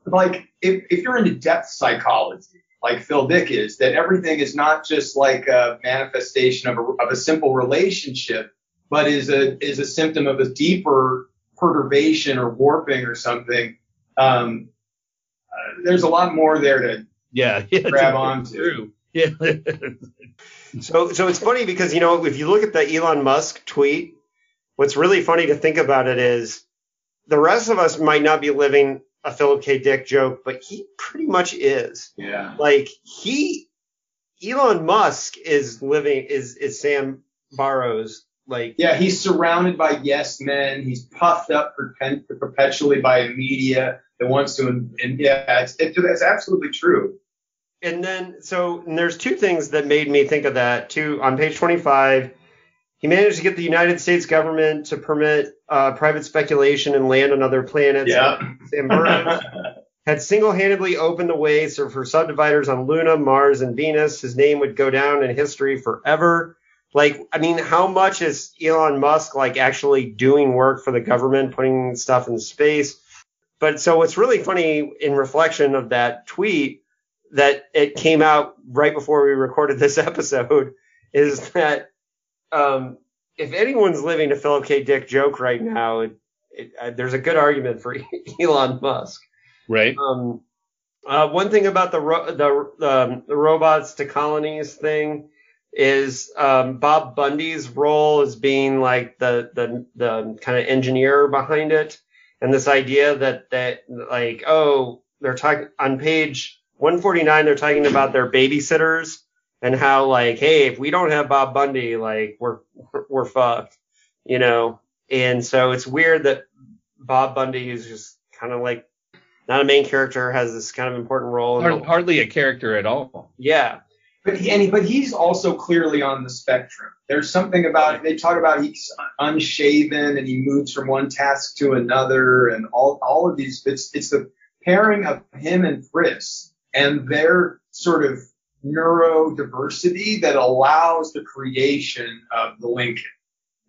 like if if you're into depth psychology, like Phil Dick is, that everything is not just like a manifestation of a, of a simple relationship, but is a is a symptom of a deeper perturbation or warping or something. Um, uh, there's a lot more there to Yeah, yeah, grab it's onto. True. Yeah. So, so it's funny because you know if you look at the Elon Musk tweet, what's really funny to think about it is the rest of us might not be living a Philip K. Dick joke, but he pretty much is. Yeah. Like he, Elon Musk is living is is Sam Barrows. Like Yeah, he's surrounded by yes men. He's puffed up perpetually by a media that wants to, and, yeah, it's, it, it's absolutely true. And then, so and there's two things that made me think of that. Two on page 25, he managed to get the United States government to permit uh, private speculation and land on other planets. Yeah. Sam had single-handedly opened the way for subdividers on Luna, Mars, and Venus. His name would go down in history forever. Like, I mean, how much is Elon Musk like actually doing work for the government, putting stuff in space? But so what's really funny in reflection of that tweet that it came out right before we recorded this episode is that um, if anyone's living a Philip K. Dick joke right now, it, it, uh, there's a good argument for Elon Musk. right. Um, uh, one thing about the ro- the um, the robots to colonies thing is um, Bob Bundy's role as being like the the the kind of engineer behind it, and this idea that that like oh they're talking on page 149 they're talking about their babysitters and how like hey if we don't have Bob Bundy like we're we're fucked you know and so it's weird that Bob Bundy is just kind of like not a main character, has this kind of important role. in Hard- hardly a character at all. yeah, But he, and he, but he's also clearly on the spectrum. There's something about they talk about he's unshaven and he moves from one task to another and all all of these. It's it's the pairing of him and Pris and their sort of neurodiversity that allows the creation of the Lincoln.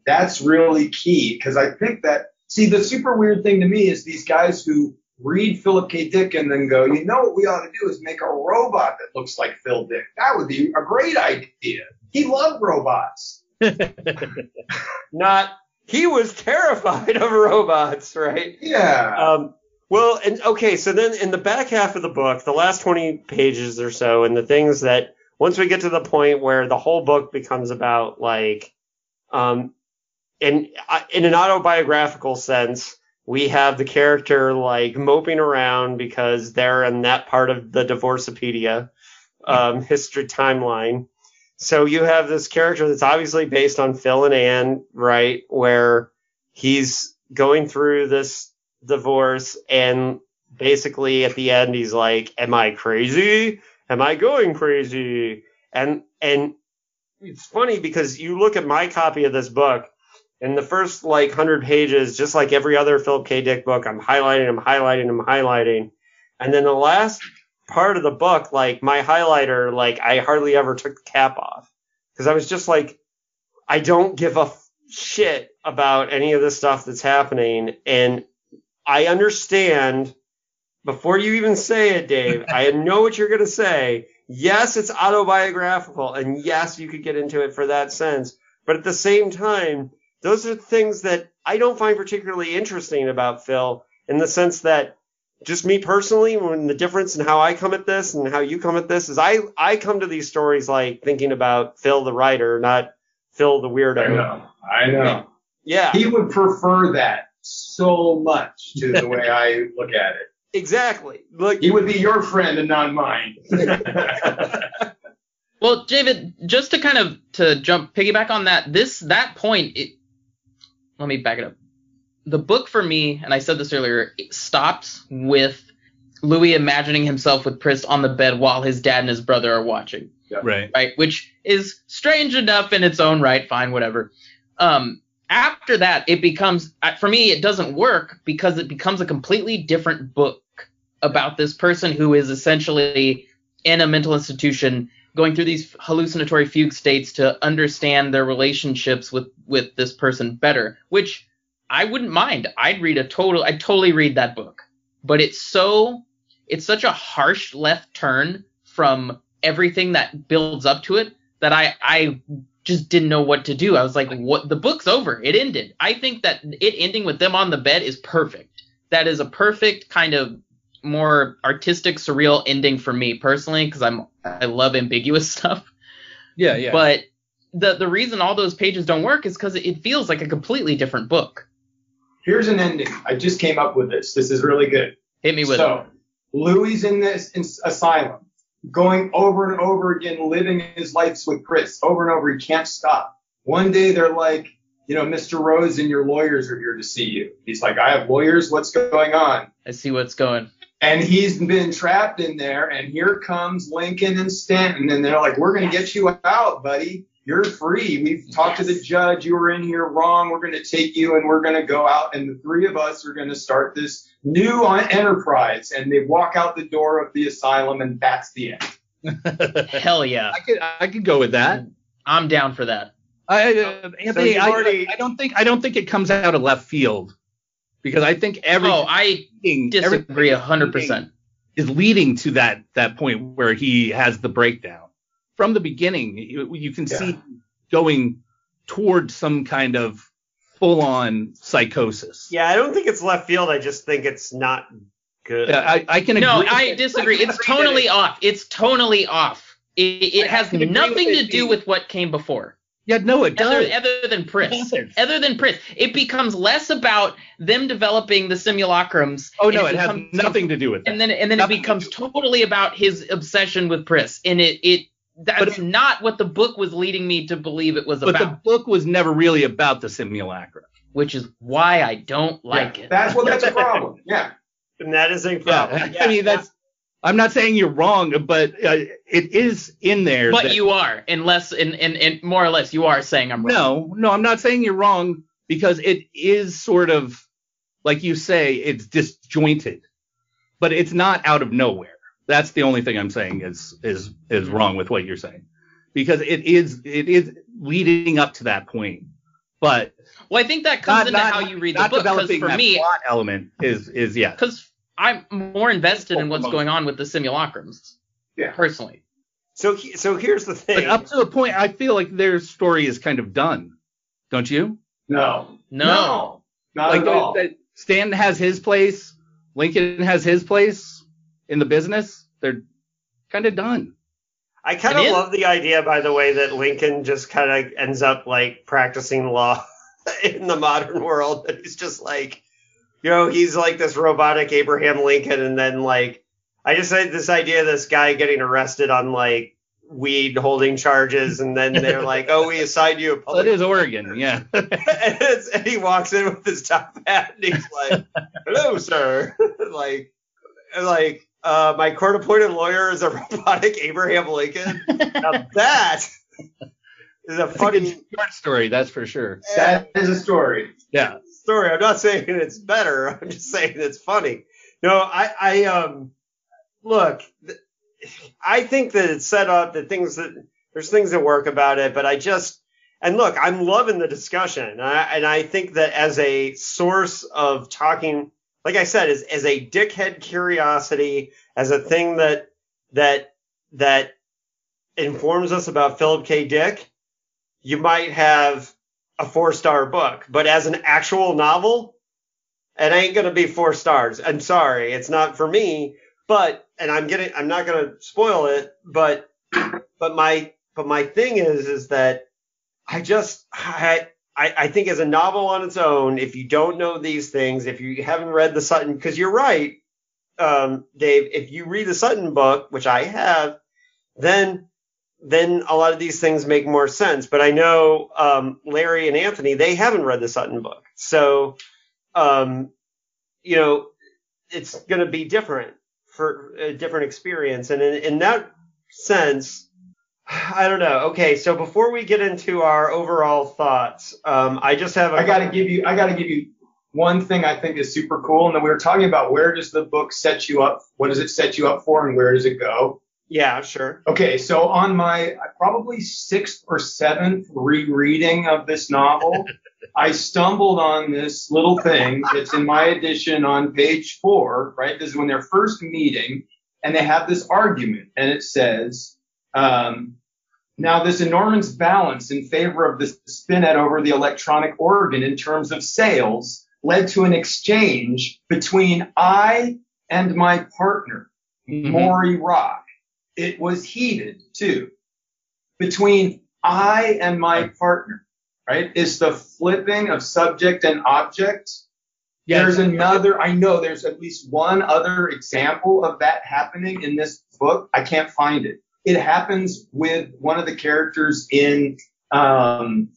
That's really key because I think that see the super weird thing to me is these guys who read Philip K. Dick and then go, you know what we ought to do is make a robot that looks like Phil Dick. That would be a great idea. He loved robots. not he was terrified of robots, right? Yeah. Um, well, and okay, so then in the back half of the book, the last 20 pages or so, and the things that once we get to the point where the whole book becomes about like, um, in in an autobiographical sense, we have the character like moping around because they're in that part of the Divorcepedia um, history timeline. So you have this character that's obviously based on Phil and Anne, right? Where he's going through this divorce and basically at the end he's like, Am I crazy? Am I going crazy? And and it's funny because you look at my copy of this book in the first like 100 pages, just like every other Philip K. Dick book, I'm highlighting, I'm highlighting, I'm highlighting. And then the last part of the book, like my highlighter, like I hardly ever took the cap off because I was just like, I don't give a shit about any of this stuff that's happening. And I understand before you even say it, Dave, I know what you're going to say. Yes, it's autobiographical and yes, you could get into it for that sense. But at the same time, those are things that I don't find particularly interesting about Phil in the sense that just me personally, when the difference in how I come at this and how you come at this is I, I come to these stories like thinking about Phil the writer, not Phil the weirdo. I know. I know. Yeah. He would prefer that so much to the way I look at it. Exactly. Like He would be your friend and not mine. Well, David, just to kind of to jump piggyback on that, this that point, it, let me back it up. The book for me, and I said this earlier, it stops with Louis imagining himself with Pris on the bed while his dad and his brother are watching, Right. right? Which is strange enough in its own right. Fine, whatever. Um, after that, it becomes for me, it doesn't work because it becomes a completely different book about this person who is essentially in a mental institution going through these hallucinatory fugue states to understand their relationships with with this person better which i wouldn't mind. I'd read a total i'd totally read that book. But it's so it's such a harsh left turn from everything that builds up to it that i i just didn't know what to do i was like what the book's over it ended i think that it ending with them on the bed is perfect that is a perfect kind of more artistic surreal ending for me personally because i'm i love ambiguous stuff Yeah, yeah. but the the reason all those pages don't work is because it feels like a completely different book. Here's an ending. I just came up with this. This is really good. Hit me with it. so, Louis in this in asylum, going over and over again, living his lives with Pris over and over. He can't stop. One day they're like, you know, Mr. Rosen your lawyers are here to see you. He's like, I have lawyers. What's going on? I see what's going. And he's been trapped in there. And here comes Lincoln and Stanton. And they're like, we're going to get you out, buddy. You're free. We've talked to the judge. You were in here wrong. We're going to take you and we're going to go out. And the three of us are going to start this new enterprise. And they walk out the door of the asylum and that's the end. Hell yeah, I could I could go with that. I'm down for that. I, uh, Anthony, you've I, already- I don't think I don't think it comes out of left field because I think every Oh, I disagree a hundred percent. is leading to that that point where he has the breakdown. From the beginning, you, you can see going towards some kind of full-on psychosis. Yeah, I don't think it's left field. I just think it's not good. Yeah, I, I can agree. No, I disagree. It's agree tonally it- off. It's tonally off. It, it has nothing to do with what came before. Yeah, no, it does. Other, other than Pris. Other than Pris. It becomes less about them developing the simulacrums. oh no, it has becomes- nothing to do with that. and then and then it Nothing to becomes do- totally about his obsession with Pris, and it it that's But not what the book was leading me to believe it was about. but the book was never really about the simulacra. which is why I don't like Yeah, it. That's well, that's a problem. Yeah. and that is a problem. Yeah, problem. I mean that's. I'm not saying you're wrong, but uh, it is in there. but that- you are, unless and, and and more or less you are saying I'm wrong. No, no, I'm not saying you're wrong because it is sort of like you say, it's disjointed, but it's not out of nowhere. That's the only thing I'm saying is is is wrong with what you're saying because it is it is leading up to that point, but Well, I think that comes not, into not, how you read the book because for that me, plot element is is yes. because I'm more invested in what's going on with the simulacrums. Yeah. Personally. So he- so here's the But thing. up to a point, I feel like their story is kind of done, don't you? No. No. Not like at all. Stan has his place, Lincoln has his place in the business. They're kind of done. I kind of love the idea, by the way, that Lincoln just kind of ends up like practicing law in the modern world. And he's just like, you know, he's like this robotic Abraham Lincoln, and then like, I just had this idea of this guy getting arrested on like weed holding charges, and then they're like, oh, we assigned you a public. it is Oregon, yeah. and, and he walks in with his top hat, and he's like, hello, sir. like, like. Uh, my court-appointed lawyer is a robotic Abraham Lincoln. Now that is a That's a funny short story, that's for sure. That is a story. Yeah. story. I'm not saying it's better. I'm just saying it's funny. No, I, I, um, look, I think that it's set up that things that there's things that work about it, but I just, and look, I'm loving the discussion. And I, and I think that as a source of talking, like I said, as, as a dickhead curiosity, as a thing that, that, that informs us about Philip K. Dick, you might have a four star book, but as an actual novel, it ain't gonna be four stars. I'm sorry, it's not for me. But and I'm getting, I'm not gonna spoil it, but but my but my thing is is that I just I I, I think as a novel on its own, if you don't know these things, if you haven't read the Sutin, because you're right, um, Dave, if you read the Sutin book, which I have, then then a lot of these things make more sense. But I know um, Larry and Anthony, they haven't read the Sutin book, so um, you know it's going to be different for a different experience. And in, in that sense, I don't know. Okay, so before we get into our overall thoughts, um, I just have a I got to give you, I got to give you one thing I think is super cool. And then we were talking about where does the book set you up? What does it set you up for and where does it go? yeah, sure. Okay, so on my probably sixth or seventh rereading of this novel, I stumbled on this little thing that's in my edition on page four, right? This is when they're first meeting and they have this argument and it says, um, now this enormous balance in favor of the spinet over the electronic organ in terms of sales led to an exchange between I and my partner, Mhm. Maury Rock. It was heated too. Between I and my partner, right? Is the flipping of subject and object. Yeah. There's another, I know there's at least one other example of that happening in this book. I can't find it. It happens with one of the characters in um,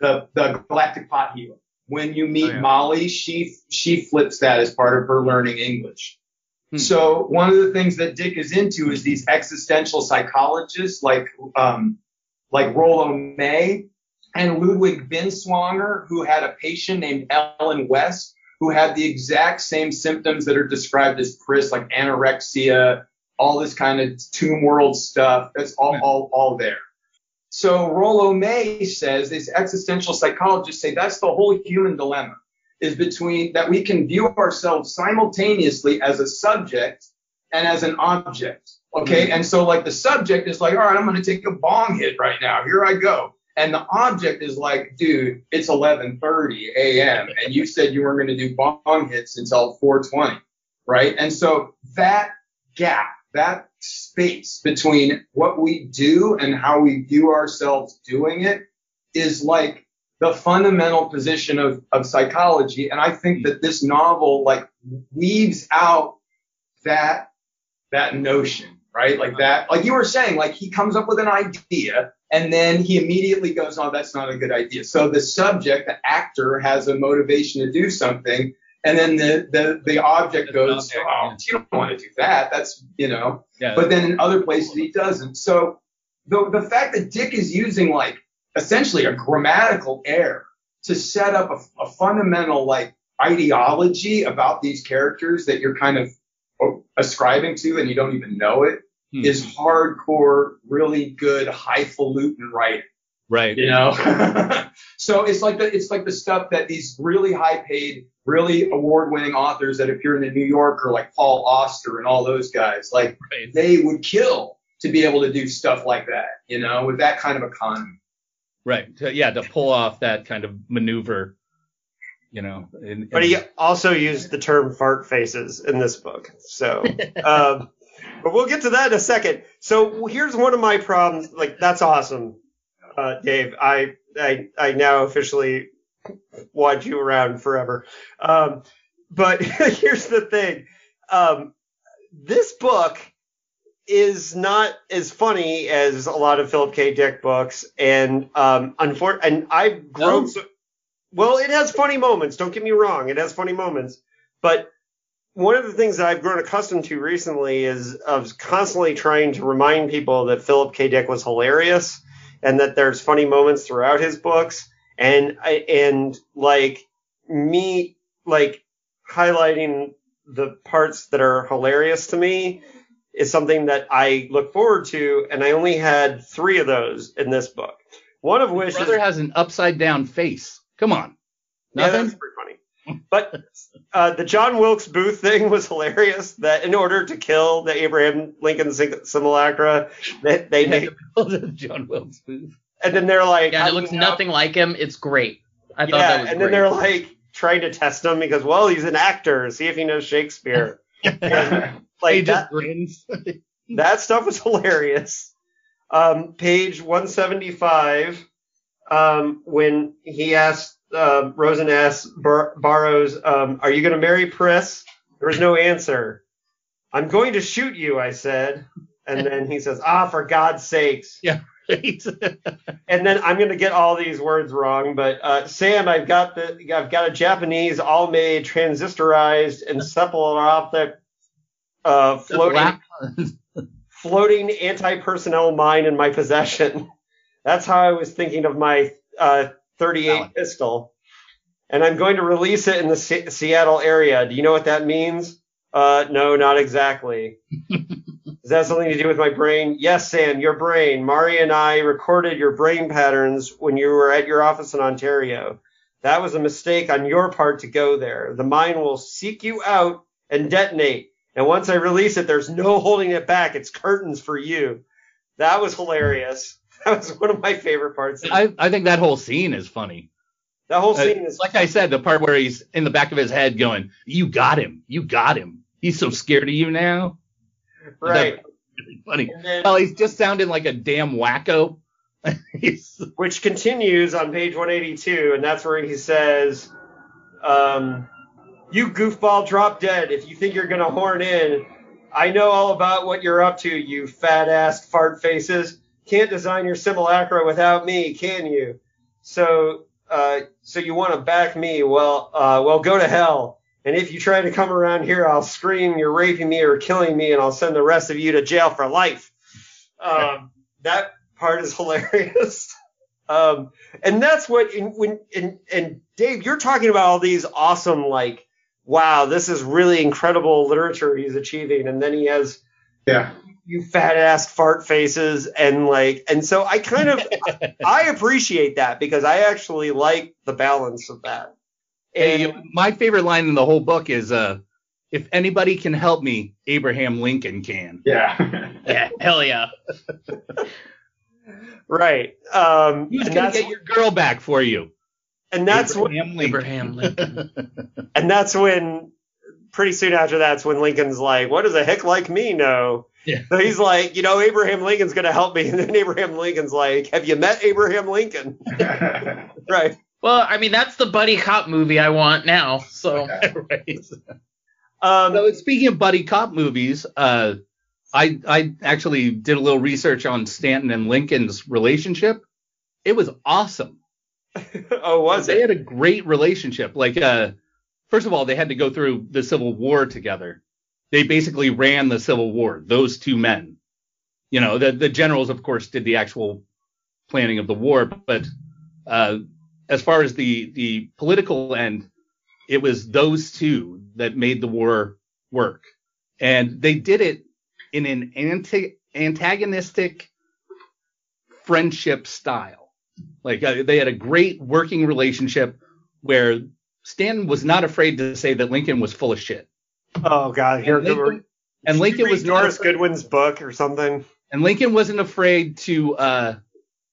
the, the Galactic Pot-Healer. When you meet Oh, yeah. Molly, she, she flips that as part of her learning English. Hmm. So one of the things that Dick is into is these existential psychologists like um, like Rollo May and Ludwig Binswanger, who had a patient named Ellen West, who had the exact same symptoms that are described as Pris, like anorexia, all this kind of tomb world stuff. That's all Yeah. all, all there. So Rollo May says these existential psychologists say that's the whole human dilemma is between that we can view ourselves simultaneously as a subject and as an object. Okay. Mm-hmm. And so like the subject is like, all right, I'm going to take a bong hit right now. Here I go. And the object is like, dude, it's 11:30 a.m. and you said you weren't going to do bong hits until 4:20, right? And so that gap, that space between what we do and how we view ourselves doing it is like the fundamental position of, of psychology. And I think that this novel like weaves out that, that notion, right? Like that, like you were saying, like he comes up with an idea and then he immediately goes, oh, that's not a good idea. So the subject, the actor has a motivation to do something. And then the, the, the object goes, oh, yeah. you don't want to do that. That's, you know, Yeah. but then in other places he doesn't. So the, the fact that Dick is using like essentially a grammatical error to set up a, a fundamental like ideology about these characters that you're kind of ascribing to and you don't even know it Hmm. is hardcore, really good, highfalutin writing right. you know so it's like the it's like the stuff that these really high paid really award winning authors that appear in the new yorker like paul auster and all those guys like Right. they would kill to be able to do stuff like that you know with that kind of economy Right. To- yeah, to pull off that kind of maneuver, you know. in- But he also used the term fart faces in this book. So, um, but we'll get to that in a second. So here's one of my problems. Like, that's awesome, uh, Dave. I, I, I now officially watch you around forever. Um, but here's the thing. Um, this book is not as funny as a lot of Philip K. Dick books, and um, unfor- and I've grown. No? So, well, it has funny moments. Don't get me wrong; it has funny moments. But one of the things that I've grown accustomed to recently is of constantly trying to remind people that Philip K. Dick was hilarious, and that there's funny moments throughout his books, and I and like me like highlighting the parts that are hilarious to me is something that I look forward to, and I only had three of those in this book. One of which Brother is has an upside down face. Come on. yeah, Nothing? that's pretty funny. But uh, the John Wilkes Booth thing was hilarious. That in order to kill the Abraham Lincoln simulacra, that they made, John Wilkes Booth. And then they're like, Yeah, it looks you know? nothing like him. It's great. I thought yeah, that was and great. then they're like trying to test him because, well, he's an actor. See if he knows Shakespeare. And, he just that, grins. that stuff was hilarious. Um, page 175, um, when he asked, uh, Rosen asked Bar- Barrows, um, are you going to marry Pris? There was no answer. I'm going to shoot you, I said. And then he says, ah, for God's sakes. And then I'm going to get all these words wrong, but uh, Sam, I've got the I've got a Japanese all made transistorized encephaloptic uh, floating floating anti-personnel mine in my possession. That's how I was thinking of my uh, 38 Valid. pistol, and I'm going to release it in the Se- Seattle area. Do you know what that means? Uh, no, not exactly. Does that have something to do with my brain? Yes, Sam, your brain. Maury and I recorded your brain patterns when you were at your office in Ontario. That was a mistake on your part to go there. The mind will seek you out and detonate. And once I release it, there's no holding it back. It's curtains for you. That was hilarious. That was one of my favorite parts. I, I think that whole scene is funny. that whole Uh, scene is like I said, the part where he's in the back of his head going, "You got him, you got him. He's so scared of you now." right. Funny. Then- Well, he's just sounding like a damn wacko. Which continues on page 182, and that's where he says, um, "You goofball, drop dead. If you think you're gonna horn in, I know all about what you're up to. You fat ass fart faces. Can't design your simulacra without me, can you? So, uh, so you want to back me? Well, uh, well, go to hell." And if you try to come around here, I'll scream you're raping me or killing me, and I'll send the rest of you to jail for life. Um, that part is hilarious. Um, and that's what in, when and and Dave, you're talking about all these awesome like, wow, this is really incredible literature he's achieving, and then he has Yeah. you fat ass fart faces and like, and so I kind of I appreciate that because I actually like the balance of that. And Hey, my favorite line in the whole book is, uh, "If anybody can help me, Abraham Lincoln can." Yeah. yeah, hell yeah. right, um, Who's and gonna get your girl back for you? and that's what Abraham Lincoln. Abraham Lincoln. and that's when pretty soon after that's when Lincoln's like, what does a hick like me know? Yeah. So he's like, you know, Abraham Lincoln's gonna help me, and then Abraham Lincoln's like, have you met Abraham Lincoln? right. Well, I mean, that's the buddy cop movie I want now. So right. Um, So speaking of buddy cop movies, uh, I I actually did a little research on Stanton and Lincoln's relationship. It was awesome. oh, was they it? had a great relationship. Like, uh, first of all, they had to go through the Civil War together. They basically ran the Civil War. Those two men. You know, the the generals, of course, did the actual planning of the war, but uh, as far as the the political end, it was those two that made the war work, and they did it in an anti antagonistic friendship style. Like uh, they had a great working relationship where Stanton was not afraid to say that Lincoln was full of shit. Oh God, here And Lincoln, and Lincoln was Doris afraid, Goodwin's book or something. and Lincoln wasn't afraid to uh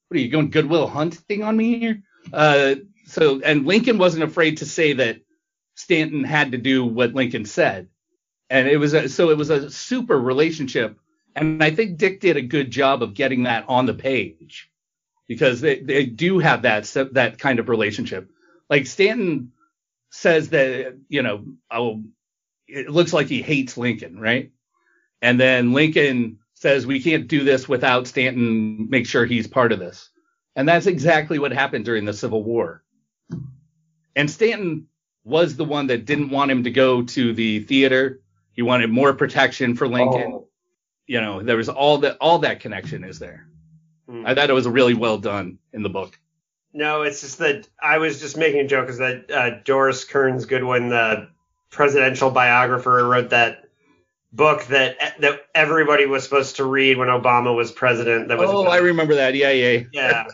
what are you going goodwill hunting on me here? Uh so and Lincoln wasn't afraid to say that Stanton had to do what Lincoln said. And it was a, so it was a super relationship and I think Dick did a good job of getting that on the page because they, they do have that that kind of relationship. Like Stanton says that you know, oh, it looks like he hates Lincoln, right? And then Lincoln says we can't do this without Stanton make sure he's part of this. And that's exactly what happened during the Civil War. And Stanton was the one that didn't want him to go to the theater. He wanted more protection for Lincoln. Oh. You know, there was all that all that connection is there. Hmm. I thought it was really well done in the book. No, it's just that I was just making a joke because that uh, Doris Kearns Goodwin, the presidential biographer, wrote that book that that everybody was supposed to read when Obama was president. That was Oh, I remember that. Yeah, yeah. yeah,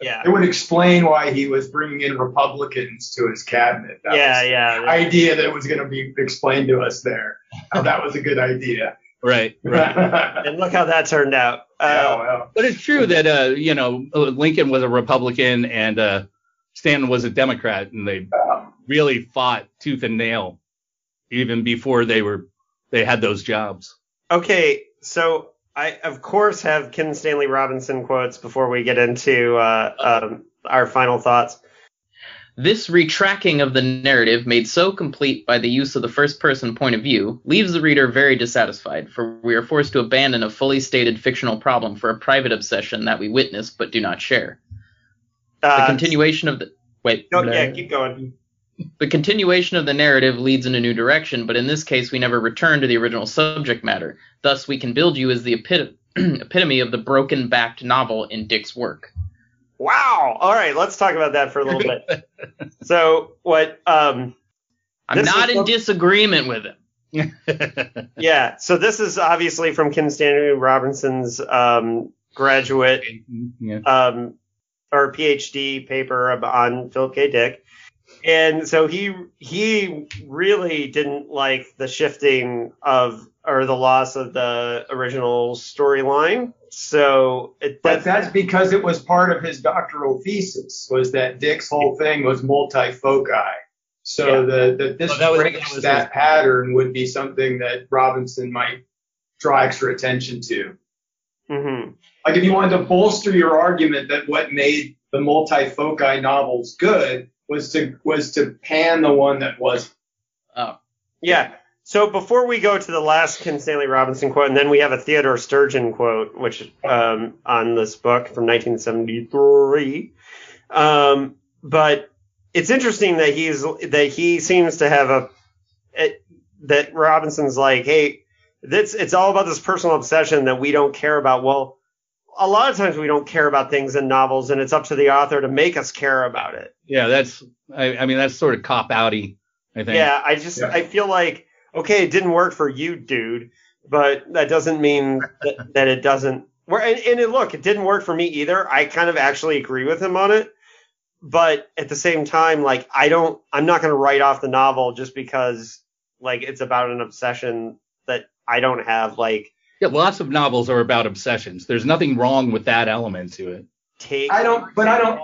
yeah, It would explain why he was bringing in Republicans to his cabinet. That yeah, was the yeah. idea that it was going to be explained to us there. How that was a good idea. Right, right. And look how that turned out. Uh, well, But it's true that uh, you know Lincoln was a Republican and uh, Stanton was a Democrat, and they um, really fought tooth and nail even before they were they had those jobs. Okay, so I of course have Kim Stanley Robinson quotes before we get into uh, um, our final thoughts. This retracking of the narrative, made so complete by the use of the first person point of view, leaves the reader very dissatisfied, for we are forced to abandon a fully stated fictional problem for a private obsession that we witness but do not share. The Uh, continuation of the wait. no, blah. yeah, keep going. The continuation of the narrative leads in a new direction, but in this case we never return to the original subject matter. Thus, we can build you as the epit- epitome of the broken backed novel in Dick's work. Wow. All right, let's talk about that for a little bit. so what? Um, I'm not in what- disagreement with him. yeah. So this is obviously from Kim Stanley Robinson's um, graduate yeah. um, or PhD paper on Philip K. Dick. And so he he really didn't like the shifting of or the loss of the original storyline. So it, but that's because it was part of his doctoral thesis was that Dick's whole thing was multifoci. So the, the this Oh, that was- breaks that was that pattern would be something that Robinson might draw extra attention to. Mhm. Like if you wanted to bolster your argument that what made the multifoci novels good was to was to pan the one that was Oh, Yeah. So before we go to the last Kim Stanley Robinson quote, and then we have a Theodore Sturgeon quote, which um, on this book from 1973. Um, but it's interesting that he's that he seems to have a it, that Robinson's like, hey, this it's all about this personal obsession that we don't care about. Well, a lot of times we don't care about things in novels, and it's up to the author to make us care about it. yeah, that's I, I mean that's sort of cop outy. I think. Yeah, I just Yeah. I feel like okay, it didn't work for you, dude, but that doesn't mean that, that it doesn't. Where and, and it, look, it didn't work for me either. I kind of actually agree with him on it, but at the same time, like I don't, I'm not going to write off the novel just because like it's about an obsession that I don't have. Like Yeah, lots of novels are about obsessions. There's nothing wrong with that element to it. take. I don't but I don't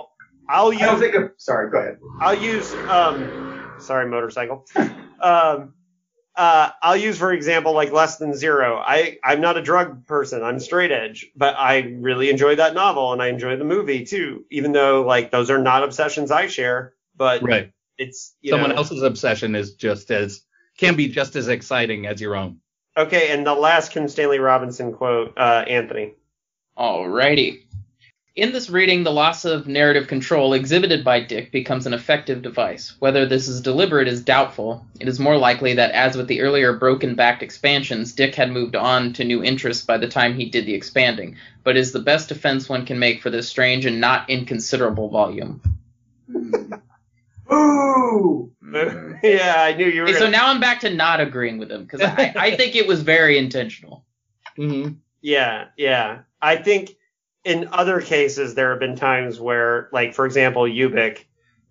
I'll I don't use. think of sorry, go ahead. I'll use. Um, sorry, motorcycle. Um, uh, I'll use for example like less than zero. I I'm not a drug person. I'm straight edge, but I really enjoyed that novel and I enjoyed the movie too. Even though like those are not obsessions I share, but Right. it's you Someone know, else's obsession is just as can be just as exciting as your own. Okay, and the last Kim Stanley Robinson quote, uh, Anthony. Alrighty. In this reading, the loss of narrative control exhibited by Dick becomes an effective device. Whether this is deliberate is doubtful. It is more likely that, as with the earlier broken backed expansions, Dick had moved on to new interests by the time he did the expanding, but is the best defense one can make for this strange and not inconsiderable volume. Ooh. yeah, I knew you were. Okay, so gonna- now I'm back to not agreeing with him, because I, I think it was very intentional. Mm-hmm. Yeah, yeah. I think in other cases there have been times where, like for example, Ubik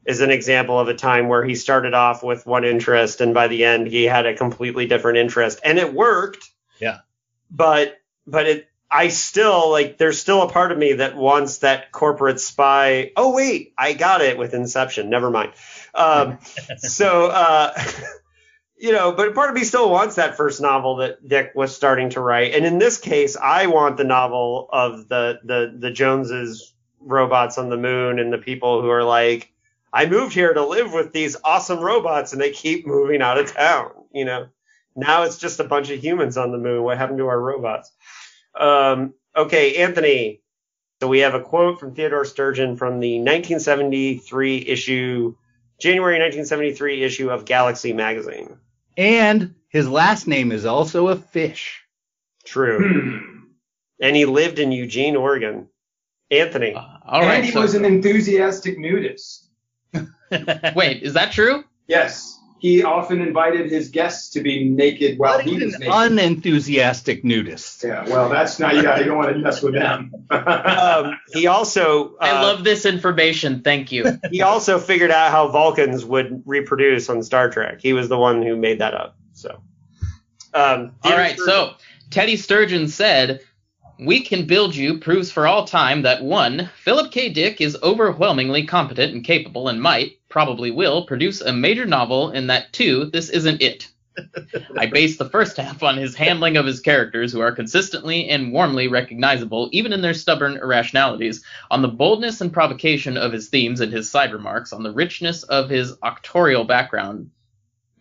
is an example of a time where he started off with one interest and by the end he had a completely different interest and it worked. Yeah. But but it I still like there's still a part of me that wants that corporate spy. Oh wait, I got it with Inception. Never mind. Um, so uh, you know, but part of me still wants that first novel that Dick was starting to write. And in this case, I want the novel of the the the Joneses robots on the moon and the people who are like, I moved here to live with these awesome robots and they keep moving out of town. You know, now it's just a bunch of humans on the moon. What happened to our robots? Um, okay, Anthony. So we have a quote from Theodore Sturgeon from the 1973 issue, January 1973 issue of Galaxy magazine. And his last name is also a fish. True. Hmm. And he lived in Eugene, Oregon. Anthony. Uh, all right. Andy so- was an enthusiastic nudist. wait, is that true? Yes. He often invited his guests to be naked while What he is was an naked. unenthusiastic nudist? yeah, well, that's not, yeah, you don't want to mess with them. Um, he also uh, I love this information. Thank you. he also figured out how Vulcans would reproduce on Star Trek. He was the one who made that up. So, um, All right, so Teddy Sturgeon said, We can build you proves for all time that one, Philip K. Dick is overwhelmingly competent and capable and might, probably will, produce a major novel, and that two, this isn't it. I base the first half on his handling of his characters, who are consistently and warmly recognizable, even in their stubborn irrationalities, on the boldness and provocation of his themes and his side remarks, on the richness of his auctorial background.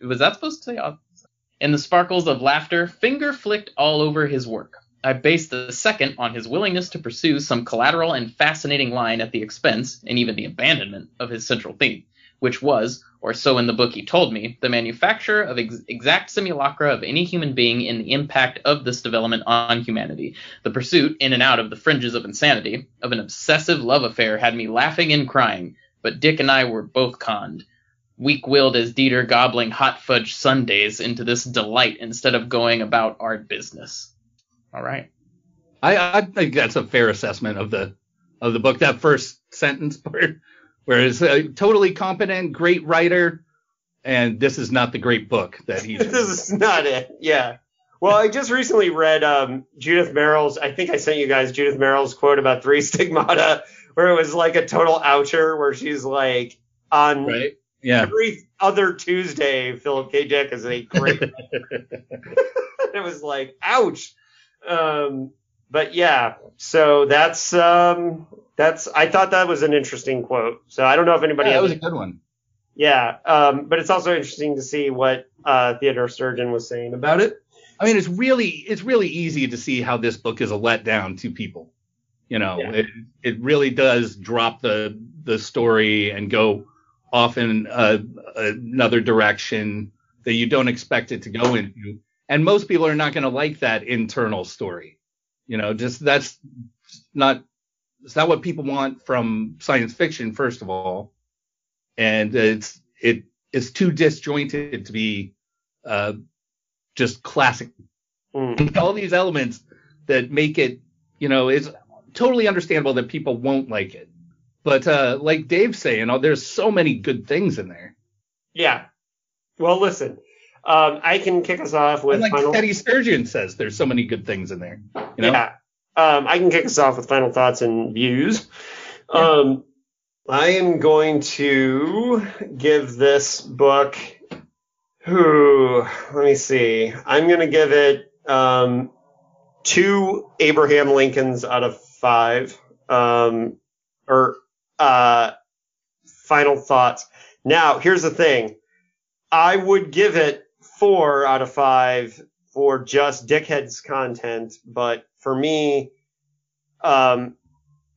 Was that supposed to say? and the sparkles of laughter finger flicked all over his work. I based the second on his willingness to pursue some collateral and fascinating line at the expense, and even the abandonment, of his central theme, which was, or so in the book he told me, the manufacture of ex- exact simulacra of any human being in the impact of this development on humanity. The pursuit, in and out of the fringes of insanity, of an obsessive love affair had me laughing and crying, but Dick and I were both conned weak-willed as Dieter gobbling hot fudge sundaes into this delight instead of going about our business. All right. I, I think that's a fair assessment of the of the book. That first sentence part, where it's a totally competent, great writer, and this is not the great book that he's. this is not it. Yeah. Well, I just recently read um, Judith Merril's. I think I sent you guys Judith Merril's quote about three stigmata, where it was like a total oucher, where she's like on right. Yeah. every other Tuesday, Philip K. Dick is a great. it was like, ouch. Um, but yeah, so that's um, that's. I thought that was an interesting quote. So I don't know if anybody. Yeah, that was a good one. yeah, um, but it's also interesting to see what uh, Theodore Sturgeon was saying about it. I mean, it's really it's really easy to see how this book is a letdown to people. You know, Yeah. it it really does drop the the story and go off in uh, another direction that you don't expect it to go into. And most people are not going to like that internal story. You know, just that's not it's not what people want from science fiction, first of all. And it's it is too disjointed to be uh, just classic Mm. all these elements that make it, you know, it's totally understandable that people won't like it. But uh, like Dave's saying, oh, there's so many good things in there. Yeah. Well, listen, um, I can kick us off with And like final. Teddy Sturgeon says, there's so many good things in there. You know? Yeah. Um, I can kick us off with final thoughts and views. Um, I am going to give this book. Who? Let me see. I'm going to give it um, two Abraham Lincolns out of five. Um, or uh, final thoughts. Now, here's the thing. I would give it four out of five for just dickheads content, but for me, um,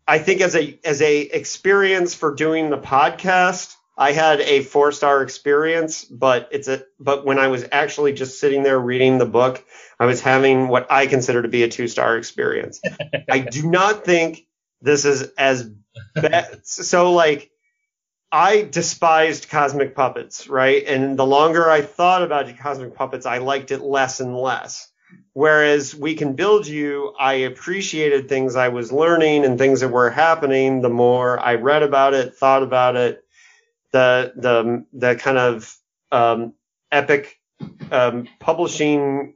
I think as a as a experience for doing the podcast, I had a four star experience, but it's a but when I was actually just sitting there reading the book, I was having what I consider to be a two star experience. I do not think this is as bad. So like. I despised cosmic puppets, right? And the longer I thought about cosmic puppets, I liked it less and less. Whereas we can build you, I appreciated things I was learning and things that were happening. The more I read about it, thought about it, the the the kind of um, epic um, publishing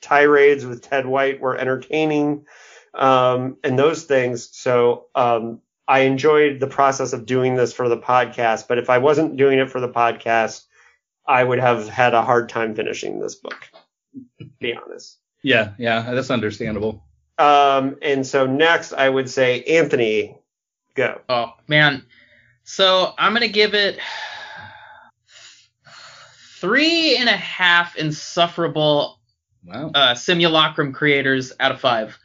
tirades with Ted White were entertaining, um, and those things. So um, I enjoyed the process of doing this for the podcast. But if I wasn't doing it for the podcast, I would have had a hard time finishing this book. To be honest. Yeah, yeah, that's understandable. Um, and so next, I would say Anthony, go. Oh man. So I'm gonna give it three and a half insufferable Wow. uh, simulacrum creators out of five.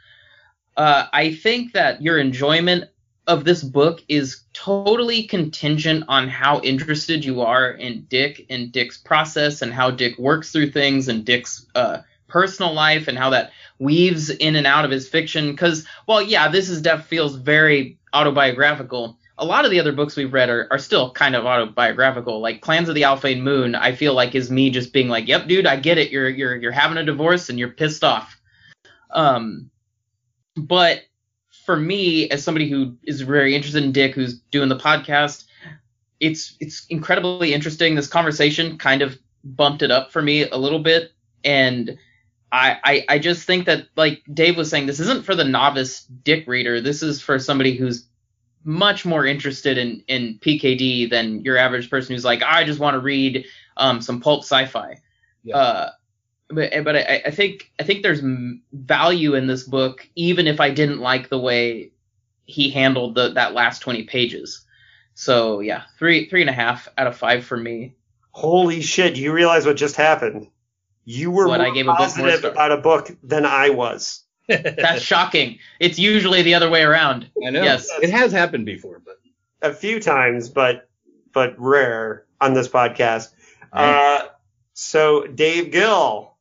Uh, I think that your enjoyment of this book is totally contingent on how interested you are in Dick and Dick's process and how Dick works through things and Dick's uh, personal life and how that weaves in and out of his fiction. Because, well, yeah, this is def feels very autobiographical. A lot of the other books we've read are, are still kind of autobiographical. Like Clans of the Alphane Moon, I feel like is me just being like, "Yep, dude, I get it. You're you're you're having a divorce and you're pissed off." Um, but for me, as somebody who is very interested in Dick, who's doing the podcast, it's it's incredibly interesting. This conversation kind of bumped it up for me a little bit, and I, I I just think that like Dave was saying, this isn't for the novice Dick reader. This is for somebody who's much more interested in in PKD than your average person who's like, I just want to read um, some pulp sci-fi. Yeah. Uh, but but I, I think I think there's value in this book, even if I didn't like the way he handled the that last 20 pages. So yeah, three three and a half out of five for me. Holy shit! Do you realize what just happened? You were What, more I gave a book more positive about a book than I was. That's shocking. It's usually the other way around. I know. Yes. It has happened before, but a few times, but but rare on this podcast. Uh, so Dave Gill,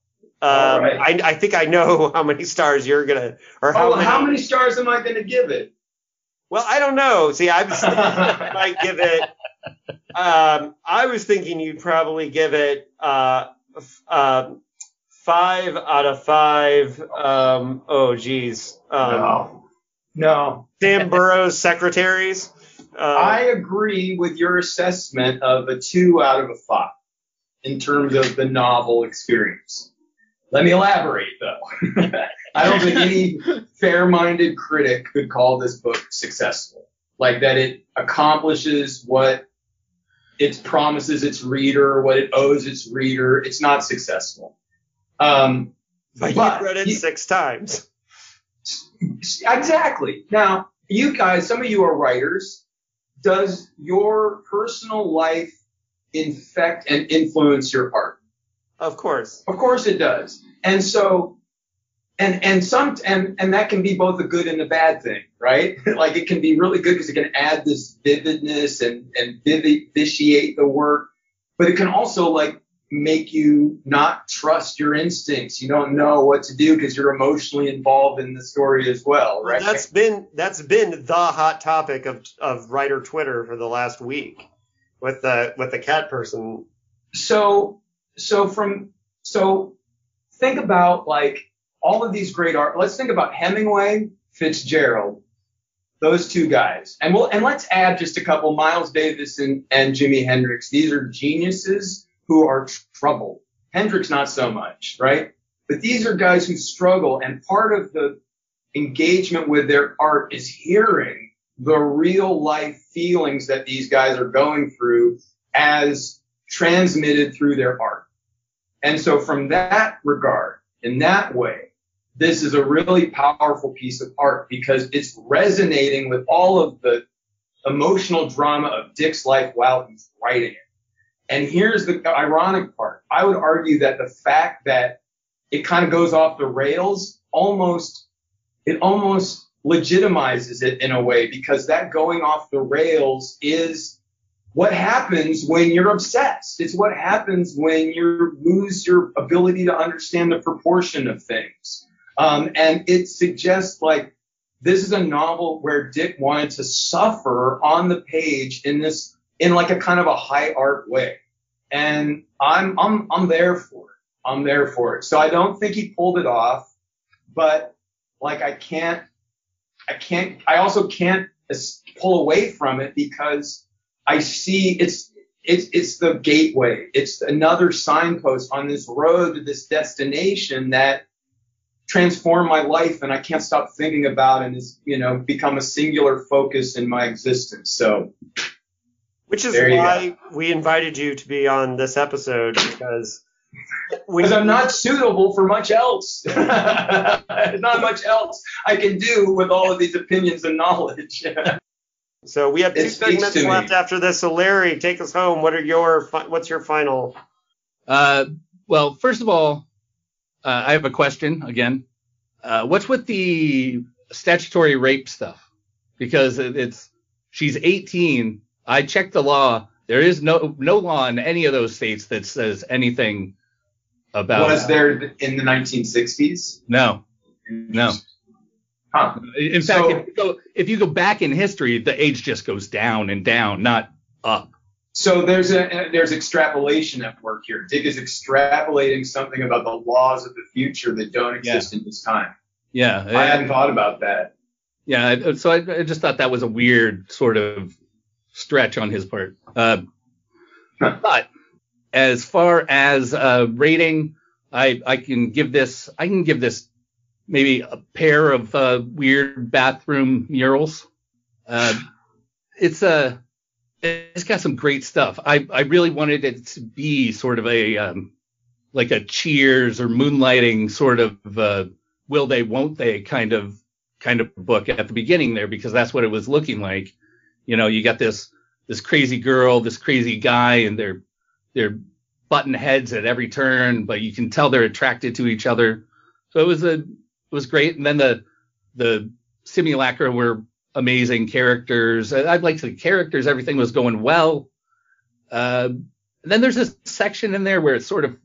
um, right. I, I think I know how many stars you're gonna, or how Oh, many. how many stars am I going to give it? Well, I don't know. See, I was thinking you might give it. Um, I was thinking you'd probably give it uh, f- um five out of five. Um, oh, geez. Um, no. No. Sam Barrows secretaries. Um, I agree with your assessment of a two out of a five in terms of the novel experience. Let me elaborate though. I don't think any fair-minded critic could call this book successful. Like that it accomplishes what it promises its reader, what it owes its reader. It's not successful. Um, but but you read it you- six times. Exactly. Now, you guys, some of you are writers. Does your personal life infect and influence your art? Of course. Of course it does. And so, and, and some, and, and that can be both a good and a bad thing, right? like it can be really good because it can add this vividness and, and vitiate the work, but it can also like make you not trust your instincts. You don't know what to do because you're emotionally involved in the story as well, right? That's been that's been the hot topic of of writer Twitter for the last week with the with the cat person. so so from so think about like all of these great art let's think about hemingway fitzgerald those two guys. And we'll and let's add just a couple miles davis and, and jimi hendrix. These are geniuses who are troubled hendrix not so much right? But these are guys who struggle and part of the engagement with their art is hearing the real life feelings that these guys are going through as transmitted through their art. And so from that regard, in that way, this is a really powerful piece of art because it's resonating with all of the emotional drama of Dick's life while he's writing it. And here's the ironic part. I would argue that the fact that it kind of goes off the rails almost, it almost legitimizes it in a way because that going off the rails is what happens when you're obsessed. It's what happens when you lose your ability to understand the proportion of things. Um, and it suggests like this is a novel where Dick wanted to suffer on the page in this, in like a kind of a high art way. And I'm, I'm, I'm there for it. I'm there for it. So I don't think he pulled it off, but like I can't, I can't, I also can't pull away from it because I see it's it's it's the gateway. It's another signpost on this road to this destination that transformed my life, and I can't stop thinking about, and has you know become a singular focus in my existence. So Which is why we invited you to be on this episode because because I'm not suitable for much else. There's not much else I can do with all of these opinions and knowledge. so we have two It segments to me. left after this. So Larry, take us home. What are your what's your final? Uh, well, first of all, uh, I have a question again. Uh, what's with the statutory rape stuff? Because it's she's 18. I checked the law. There is no no law in any of those states that says anything about. Was there in the 1960s? No, no. Huh. In So- fact, if you, go, if you go back in history, the age just goes down and down, not up. So there's a there's extrapolation at work here. Dick is extrapolating something about the laws of the future that don't exist in this time. Yeah, I hadn't thought about that. yeah. So I, I just thought that was a weird sort of stretch on his part. Uh, but as far as uh, rating, I I can give this I can give this maybe a pair of uh, weird bathroom murals. Uh, it's a it's got some great stuff. I I really wanted it to be sort of a um, like a Cheers or Moonlighting sort of uh, will they won't they kind of kind of book at the beginning there because that's what it was looking like. You know, you got this this crazy girl, this crazy guy, and they're they're button heads at every turn, but you can tell they're attracted to each other. So it was a was great. And then the the simulacra were amazing characters. I, I liked the characters. Everything was going well. Uh, then there's this section in there where it's sort of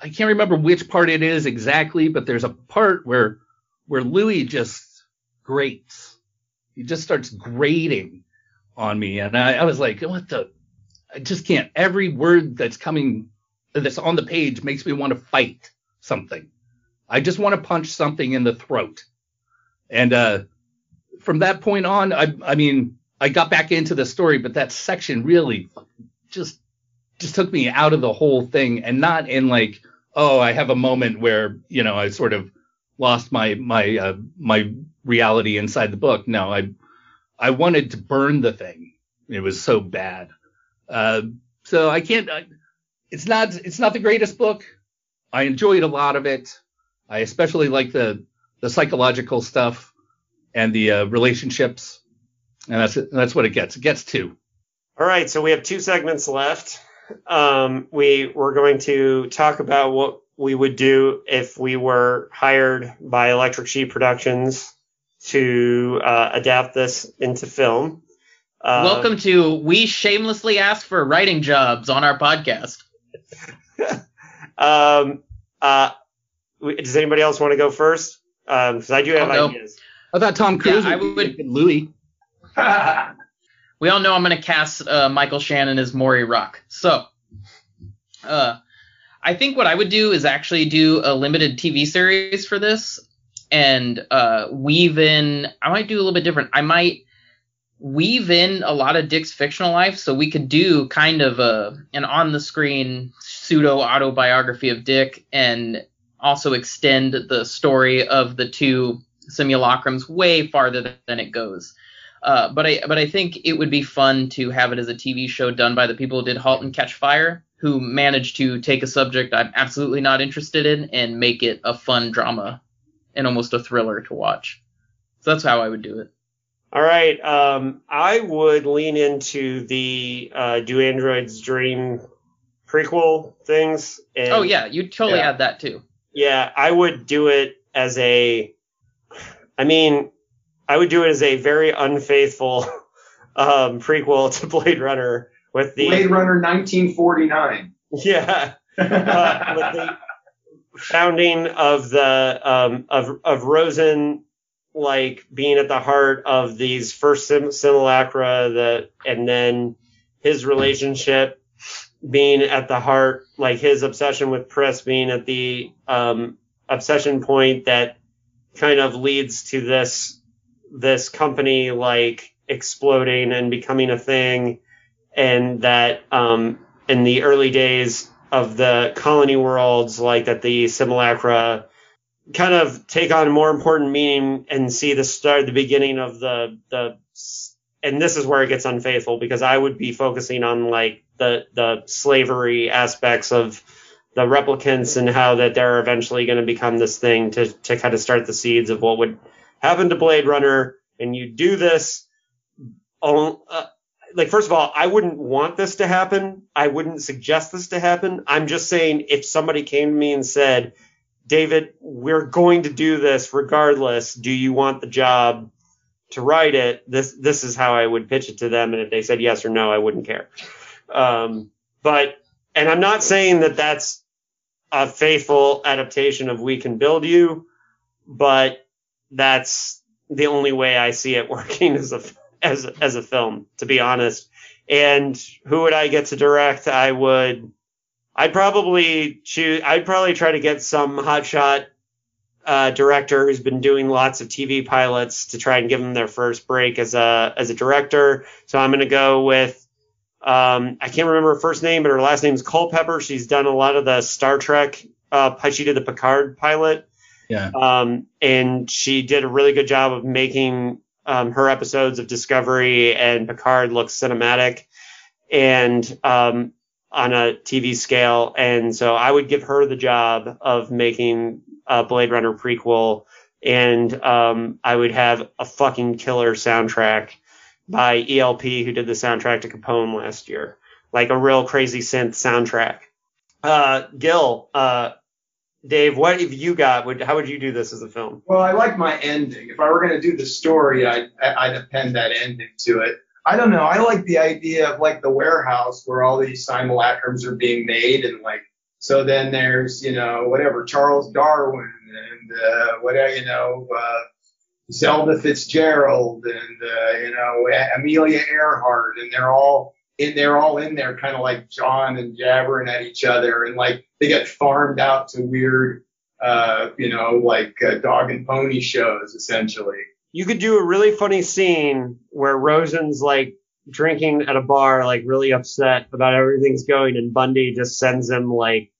I can't remember which part it is exactly, but there's a part where where Louis just grates. He just starts grating on me, and I, I was like, what the? I just can't. Every word that's coming that's on the page makes me want to fight something. I just want to punch something in the throat. And uh, from that point on, I, I mean, I got back into the story, but that section really just just took me out of the whole thing, and not in like, oh, I have a moment where you know I sort of lost my my uh, my reality inside the book. No, I I wanted to burn the thing. It was so bad. Uh, so I can't. I, it's not. It's not the greatest book. I enjoyed a lot of it. I especially like the the psychological stuff and the uh, relationships, and that's it. That's what it gets. It gets two. All right, so we have two segments left. Um, we we're going to talk about what we would do if we were hired by Electric Sheep Productions to uh, adapt this into film. Um, Welcome to We Shamelessly Ask for Writing Jobs on our podcast. Um, uh, w- does anybody else want to go first? Because I do have I'll go. ideas. I thought Tom Cruise Yeah, I would, would- Louis. We all know I'm going to cast uh, Michael Shannon as Maury Rock. So, uh, I think what I would do is actually do a limited TV series for this and uh, weave in. I might do a little bit different. I might weave in a lot of Dick's fictional life, so we could do kind of a an on the screen pseudo autobiography of Dick, and also extend the story of the two simulacrums way farther than it goes. Uh, but I but I think it would be fun to have it as a TV show done by the people who did *Halt and Catch Fire*, who managed to take a subject I'm absolutely not interested in and make it a fun drama and almost a thriller to watch. So that's how I would do it. All right. Um, I would lean into the uh, Do Androids Dream prequel things. And, oh yeah, you'd totally Yeah. add that too. Yeah, I would do it as a. I mean, I would do it as a very unfaithful um, prequel to Blade Runner with the Blade Runner 1949. yeah uh, with the founding of the um, of of Rosen like being at the heart of these first sim- simulacra that and then his relationship being at the heart like his obsession with Pris being at the um, obsession point that kind of leads to this this company like exploding and becoming a thing. And that um, in the early days of the colony worlds, like that the simulacra kind of take on more important meaning and see the start, the beginning of the the, and this is where it gets unfaithful because I would be focusing on like the the slavery aspects of the replicants and how that they're eventually going to become this thing to to kind of start the seeds of what would happen to Blade Runner. And you do this, on, uh, like first of all, I wouldn't want this to happen. I wouldn't suggest this to happen. I'm just saying if somebody came to me and said, "David, we're going to do this regardless. Do you want the job to write it?" This this is how I would pitch it to them, and if they said yes or no, I wouldn't care. Um, but and I'm not saying that that's a faithful adaptation of We Can Build You, but that's the only way I see it working as a as as a film, to be honest. And who would I get to direct? I would, I'd probably choose. I'd probably try to get some hotshot uh, director who's been doing lots of TV pilots to try and give them their first break as a as a director. So I'm going to go with. Um, I can't remember her first name, but her last name is Culpepper. She's done a lot of the Star Trek. Uh, she did the Picard pilot. Yeah. Um, and she did a really good job of making um, her episodes of Discovery and Picard look cinematic and um, on a TV scale. And so I would give her the job of making a Blade Runner prequel, and um, I would have a fucking killer soundtrack by ELP, who did the soundtrack to Capone last year, like a real crazy synth soundtrack. Uh, Gill, uh, Dave, what have you got? Would, how would you do this as a film? Well, I like my ending. If I were going to do the story, I'd, I'd append that ending to it. I don't know. I like the idea of like the warehouse where all these simulacrums are being made and like, so then there's, you know, whatever, Charles Darwin and, uh, whatever, you know, uh, Zelda Fitzgerald and, uh, you know, Amelia Earhart and they're all in, they're all in there kind of like John and jabbering at each other and like they get farmed out to weird, uh, you know, like uh, dog and pony shows essentially. You could do a really funny scene where Rosen's like drinking at a bar, like really upset about everything's going, and Bundy just sends him like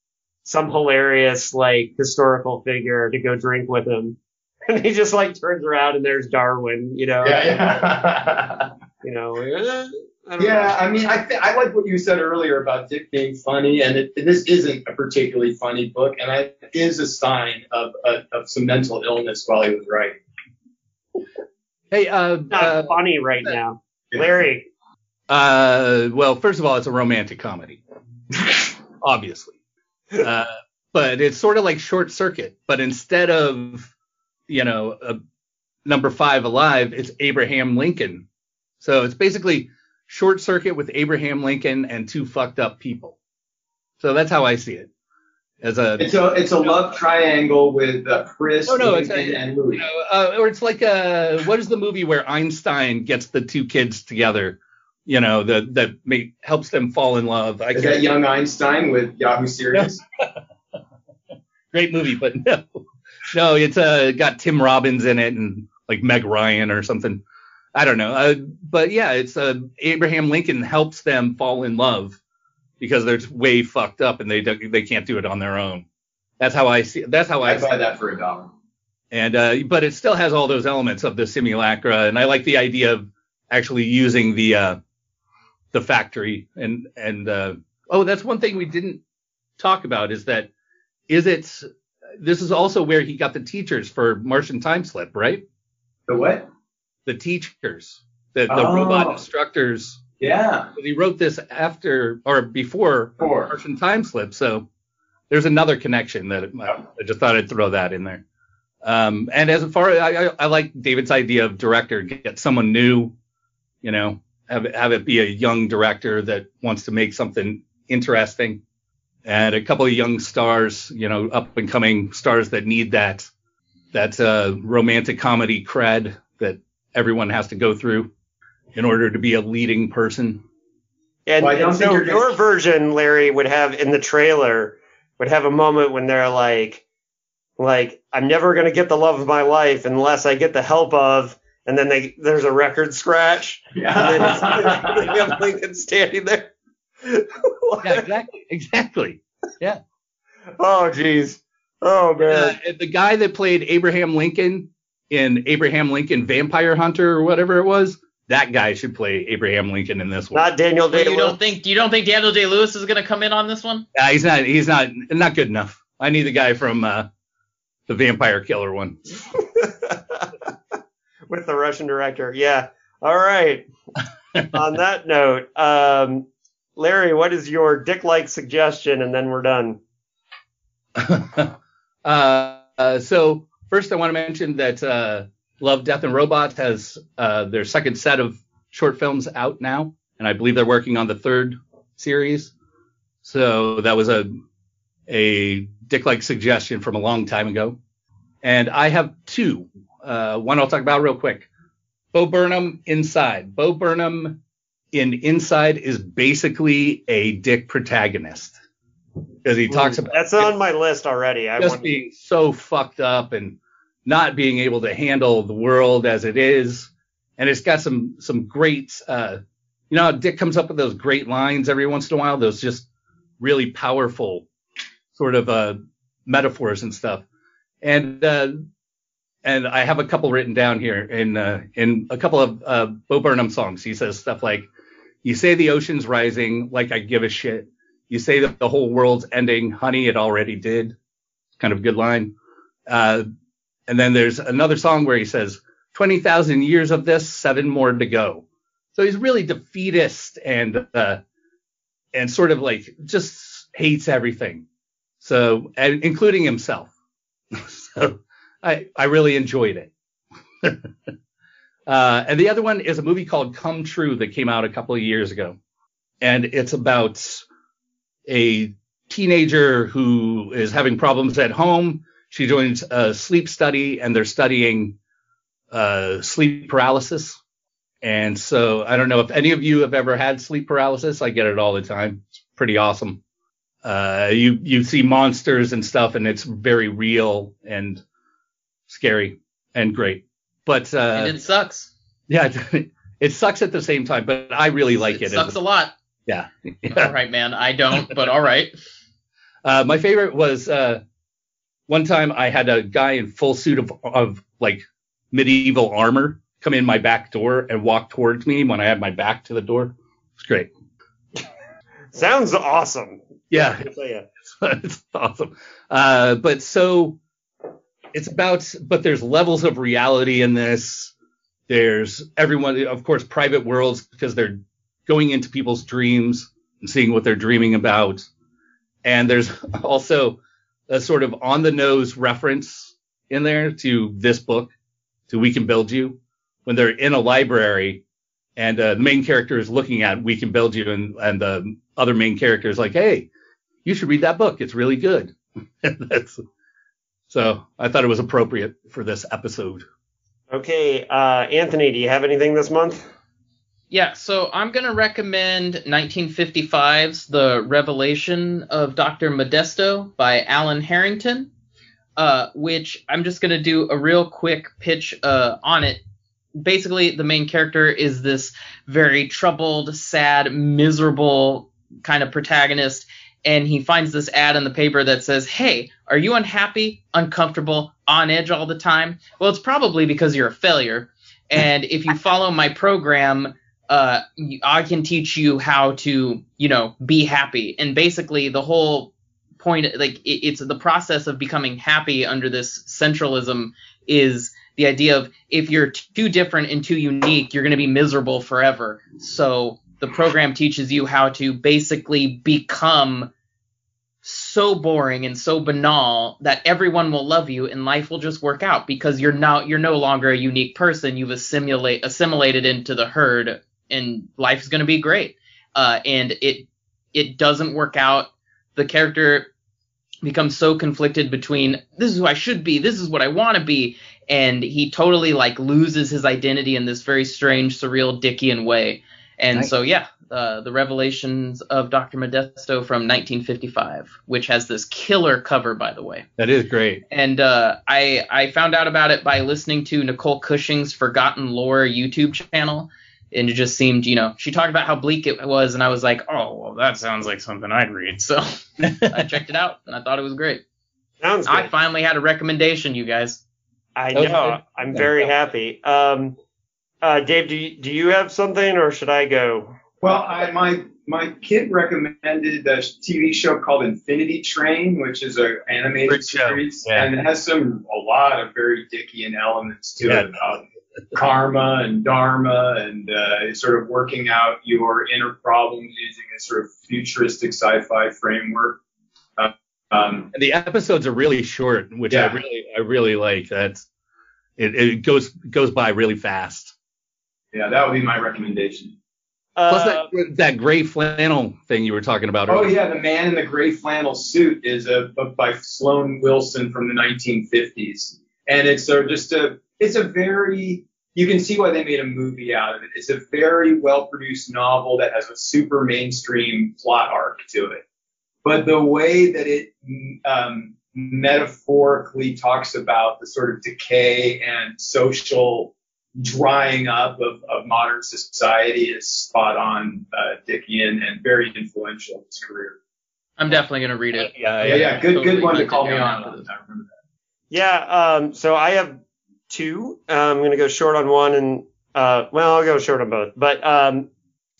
some hilarious like historical figure to go drink with him. And he just like turns around and there's Darwin, you know. Yeah, yeah. you know, eh, I yeah, know. I mean, I th- I like what you said earlier about Dick being funny, and it, this isn't a particularly funny book, and it is a sign of, of, of some mental illness while he was writing. Hey, uh, not uh, funny right now. Larry, uh, well, first of all, it's a romantic comedy, obviously. Uh, but it's sort of like Short Circuit, but instead of, you know, a number five alive, it's Abraham Lincoln. So it's basically Short Circuit with Abraham Lincoln and two fucked up people. So that's how I see it. As a It's a it's a love triangle with uh, Pris, Oh, no, it's Lincoln, a- and Louis. you know, uh, or it's like uh what is the movie where Einstein gets the two kids together? You know, that that helps them fall in love. I Is can't- that Young Einstein with Yahoo Serious? great movie, but no, no, it's uh got Tim Robbins in it and like Meg Ryan or something. I don't know, uh, but yeah, it's uh Abraham Lincoln helps them fall in love because they're way fucked up and they don't, they can't do it on their own. That's how I see. That's how I see. buy that for a dollar. And uh, but it still has all those elements of the simulacra, and I like the idea of actually using the uh, the factory and and uh, oh, that's one thing we didn't talk about is that is it this is also where he got the teachers for Martian Time Slip, right? The what? The teachers, the the Oh. robot instructors. Yeah. He wrote this after or before Four. Martian Time Slip, so there's another connection that I just thought I'd throw that in there. Um, and as far as I, I, I like David's idea of director, get someone new, you know, have have it be a young director that wants to make something interesting, and a couple of young stars, you know, up and coming stars that need that that uh, romantic comedy cred that everyone has to go through in order to be a leading person. and, Well, and so you're gonna- your version, Larry, would have in the trailer would have a moment when they're like, like I'm never gonna get the love of my life unless I get the help of, and then they there's a record scratch, and then it's Abraham Lincoln standing there. Yeah, exactly, exactly. Yeah. Oh jeez. Oh man. Uh, the guy that played Abraham Lincoln in Abraham Lincoln Vampire Hunter or whatever it was, that guy should play Abraham Lincoln in this one. Not Daniel Day. You don't think you don't think Daniel Day Lewis is gonna come in on this one? Uh, he's not. He's not. Not good enough. I need the guy from uh, the Vampire Killer one. with the Russian director. Yeah. All right. On that note, um, Larry, what is your dick-like suggestion, and then we're done. uh, uh, so first, I want to mention that uh, Love, Death, and Robots has uh, their second set of short films out now, and I believe they're working on the third series. So that was a a dick-like suggestion from a long time ago. And I have two. Uh, one I'll talk about real quick. Bo Burnham Inside. Bo Burnham in Inside is basically a dick protagonist because he talks about That's on my list already. I just want, being so fucked up and not being able to handle the world as it is. And it's got some some great, uh, you know, how Dick comes up with those great lines every once in a while. Those just really powerful sort of uh, metaphors and stuff. And uh, and I have a couple written down here in uh, in a couple of uh, Bo Burnham songs. He says stuff like, "You say the ocean's rising, like I give a shit. You say that the whole world's ending, honey, it already did." Kind of a good line. Uh, and then there's another song where he says, 20,000 years of this, seven more to go. So he's really defeatist and, uh, and sort of like just hates everything. So, and including himself. so I, I really enjoyed it. uh, and the other one is a movie called Come True that came out a couple of years ago. And it's about a teenager who is having problems at home. She joins a sleep study and they're studying uh, sleep paralysis. And so I don't know if any of you have ever had sleep paralysis. I get it all the time. It's pretty awesome. Uh, you, you see monsters and stuff and it's very real and scary and great. But, uh, and it sucks. yeah, it sucks at the same time, but I really like it. It sucks a lot. Yeah. All right, man. I don't, but all right. Uh, my favorite was uh, one time I had a guy in full suit of, of like medieval armor come in my back door and walk towards me when I had my back to the door. It's great. sounds awesome. Yeah, yeah. it's awesome. Uh, but so it's about, but there's levels of reality in this. There's everyone, of course, private worlds because they're going into people's dreams and seeing what they're dreaming about. And there's also a sort of on the nose reference in there to this book, to We Can Build You, when they're in a library and uh, the main character is looking at We Can Build You and, and the other main character is like, Hey, you should read that book. It's really good. That's, so I thought it was appropriate for this episode. Okay, uh, Anthony, do you have anything this month? Yeah, so I'm going to recommend 1955's The Revelation of Dr. Modesto by Alan Harrington, uh, which I'm just going to do a real quick pitch uh, on it. Basically, the main character is this very troubled, sad, miserable kind of protagonist, and he finds this ad in the paper that says, Hey, are you unhappy, uncomfortable, on edge all the time? Well, it's probably because you're a failure. And if you follow my program, uh, I can teach you how to, you know, be happy. And basically, the whole point, like, it, it's the process of becoming happy under this centralism is the idea of if you're too different and too unique, you're going to be miserable forever. So the program teaches you how to basically become so boring and so banal that everyone will love you and life will just work out because you're now you're no longer a unique person. You've assimilate assimilated into the herd and life's going to be great. Uh, and it it doesn't work out. The character becomes so conflicted between this is who I should be this is what I want to be and he totally like loses his identity in this very strange surreal Dickian way. And Nice. so yeah uh, the Revelations of Dr. Modesto from 1955, which has this killer cover, by the way. That is great. And uh, I I found out about it by listening to Nicole Cushing's Forgotten Lore YouTube channel, and it just seemed, you know, she talked about how bleak it was, and I was like, oh, well, that sounds like something I'd read. So I checked it out, and I thought it was great. Sounds I finally had a recommendation, you guys. I know. Good. I'm Yeah. very happy. Um, uh, Dave, do you, do you have something, or should I go? Well, I, my my kid recommended a TV show called Infinity Train, which is an animated Great series, Yeah. and it has some a lot of very Dickian elements to Yeah. it about karma and dharma and uh, sort of working out your inner problems using a sort of futuristic sci-fi framework. Uh, um, And the episodes are really short, which I really I really like. That it, it goes goes by really fast. yeah, that would be my recommendation. Plus Uh, that that gray flannel thing you were talking about. Oh earlier. yeah, the man in the gray flannel suit is a book by Sloan Wilson from the 1950s, and it's a, just a it's a very you can see why they made a movie out of it. It's a very well produced novel that has a super mainstream plot arc to it, but the way that it um, metaphorically talks about the sort of decay and social drying up of, of modern society is spot on uh, Dickian and very influential in his career. I'm definitely gonna read it. yeah, Yeah, yeah, good, Totally good one to hunt it call me down on. I remember that. Yeah, um, so I have two. Uh, I'm going to go short on one and, uh, well, I'll go short on both. But um,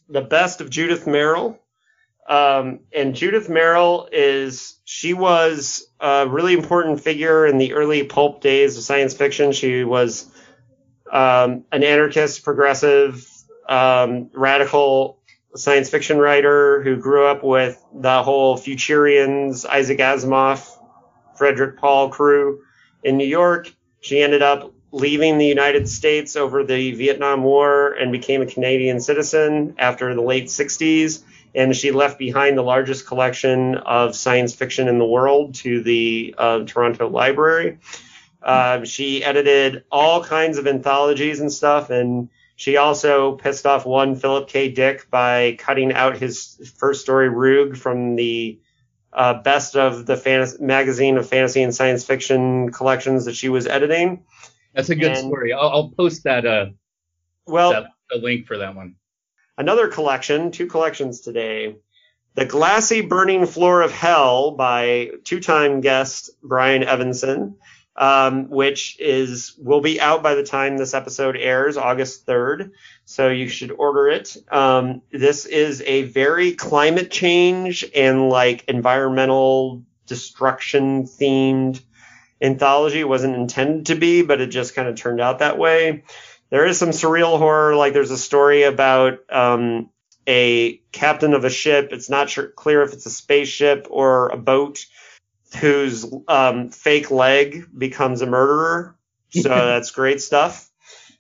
the best of Judith Merril. Um, and Judith Merril is, she was a really important figure in the early pulp days of science fiction. She was um, an anarchist, progressive, um, radical science fiction writer who grew up with the whole Futurians, Isaac Asimov, Frederik Pohl crew in New York. She ended up leaving the United States over the Vietnam War and became a Canadian citizen after the late 60s. And she left behind the largest collection of science fiction in the world to the uh, Toronto Library. Uh, she edited all kinds of anthologies and stuff, and she also pissed off one Philip K. Dick by cutting out his first story Roog from the uh, best of the fantasy, magazine of fantasy and science fiction collections that she was editing. That's a good And- story. I'll, I'll post that uh Well, that, the link for that one. another collection, two collections today. The Glassy Burning Floor of Hell by two-time guest Brian Evenson, um, which is will be out by the time this episode airs, August 3rd. So you should order it. Um, this is a very climate change and like environmental destruction themed anthology. It wasn't intended to be, but it just kind of turned out that way. There is some surreal horror. Like there's a story about um, a captain of a ship. It's not sure, clear if it's a spaceship or a boat whose um, fake leg becomes a murderer. So that's great stuff.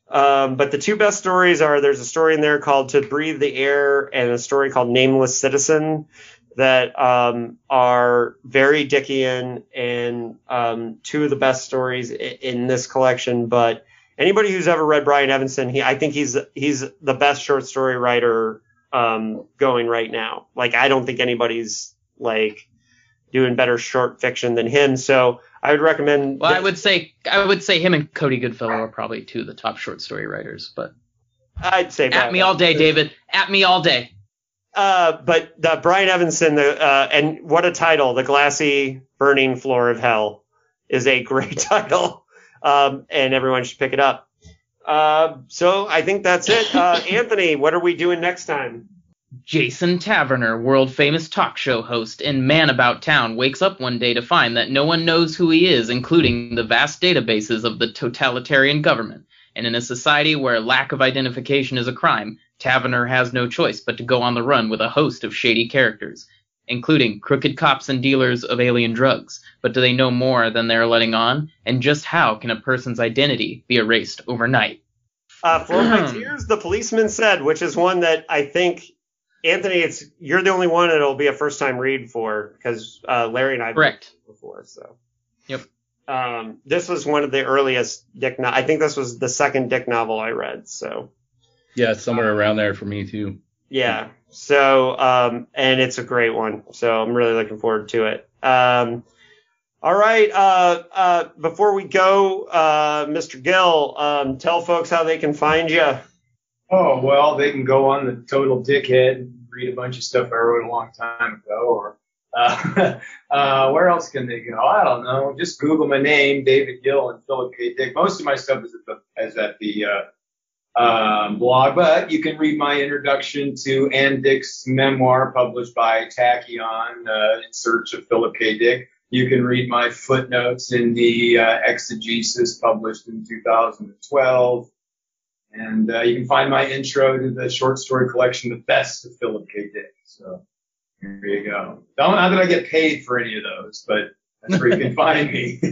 Um, but the two best stories are there's a story in there called To Breathe the Air and a story called Nameless Citizen that um, are very Dickian and um, two of the best stories i- in this collection. But anybody who's ever read Brian Evenson, he I think he's he's the best short story writer um, going right now. Like I don't think anybody's like doing better short fiction than him. So I would recommend. Well, I would say I would say him and Cody Goodfellow are probably two of the top short story writers. But I'd say at me all day, David. At me all day. Uh, but the Brian Evenson, the uh, and what a title! The glassy burning floor of hell is a great title, um, and everyone should pick it up. Uh, so I think that's it. Uh, Anthony, what are we doing next time? Jason Taverner, world famous talk show host and man about town, wakes up one day to find that no one knows who he is, including the vast databases of the totalitarian government. And in a society where lack of identification is a crime, Taverner has no choice but to go on the run with a host of shady characters, including crooked cops and dealers of alien drugs. But do they know more than they're letting on? And just how can a person's identity be erased overnight? Uh, Flow My Tears, the policeman said, which is one that I think Anthony, it's you're the only one it'll be a first time read for because uh, Larry and I have Correct. read it before. So. Yep. Um, this was one of the earliest Dick. No- I think this was the second Dick novel I read. So. Yeah, it's somewhere around there for me too. Yeah. So, um, and it's a great one. So I'm really looking forward to it. Um, all right. Uh, uh, before we go, uh, Mr. Gill, um, tell folks how they can find you. Oh, well, they can go on the Total Dickhead and read a bunch of stuff I wrote a long time ago, or uh, uh, where else can they go? I don't know. Just Google my name, David Gill, and Philip K. Dick. Most of my stuff is at the, is at the uh, um, blog, but you can read my introduction to Ann Dick's memoir published by Tachyon, uh, in search of Philip K. Dick. You can read my footnotes in the uh, Exegesis published in 2012. And uh, you can find my intro to the short story collection, The Best of Philip K. Dick. So here you go. Don't, not that I get paid for any of those, but that's where you can find me.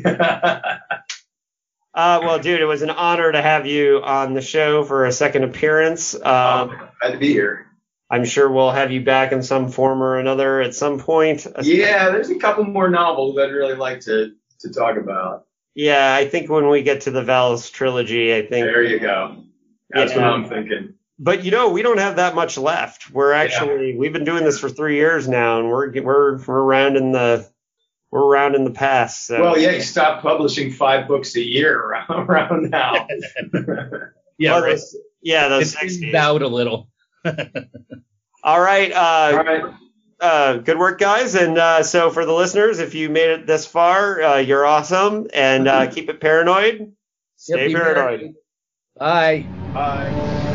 Uh, well, dude, it was an honor to have you on the show for a second appearance. Um, Glad to be here. I'm sure we'll have you back in some form or another at some point. Yeah, there's a couple more novels I'd really like to to talk about. Yeah, I think when we get to the Valis trilogy, I think. There you go. That's Yeah. what I'm thinking. But you know, we don't have that much left. We're actually we've been doing this for three years now, and we're we're we're around in the we're around in the past. So. Well, yeah, you stopped publishing five books a year around, around now. Yeah, Well, right. those- yeah, those It's sixties. thinned out a little. All right. Uh, All right. uh, good work, guys. And uh, so for the listeners, if you made it this far, uh, you're awesome. And uh, keep it paranoid. Stay be paranoid. Bye. Bye.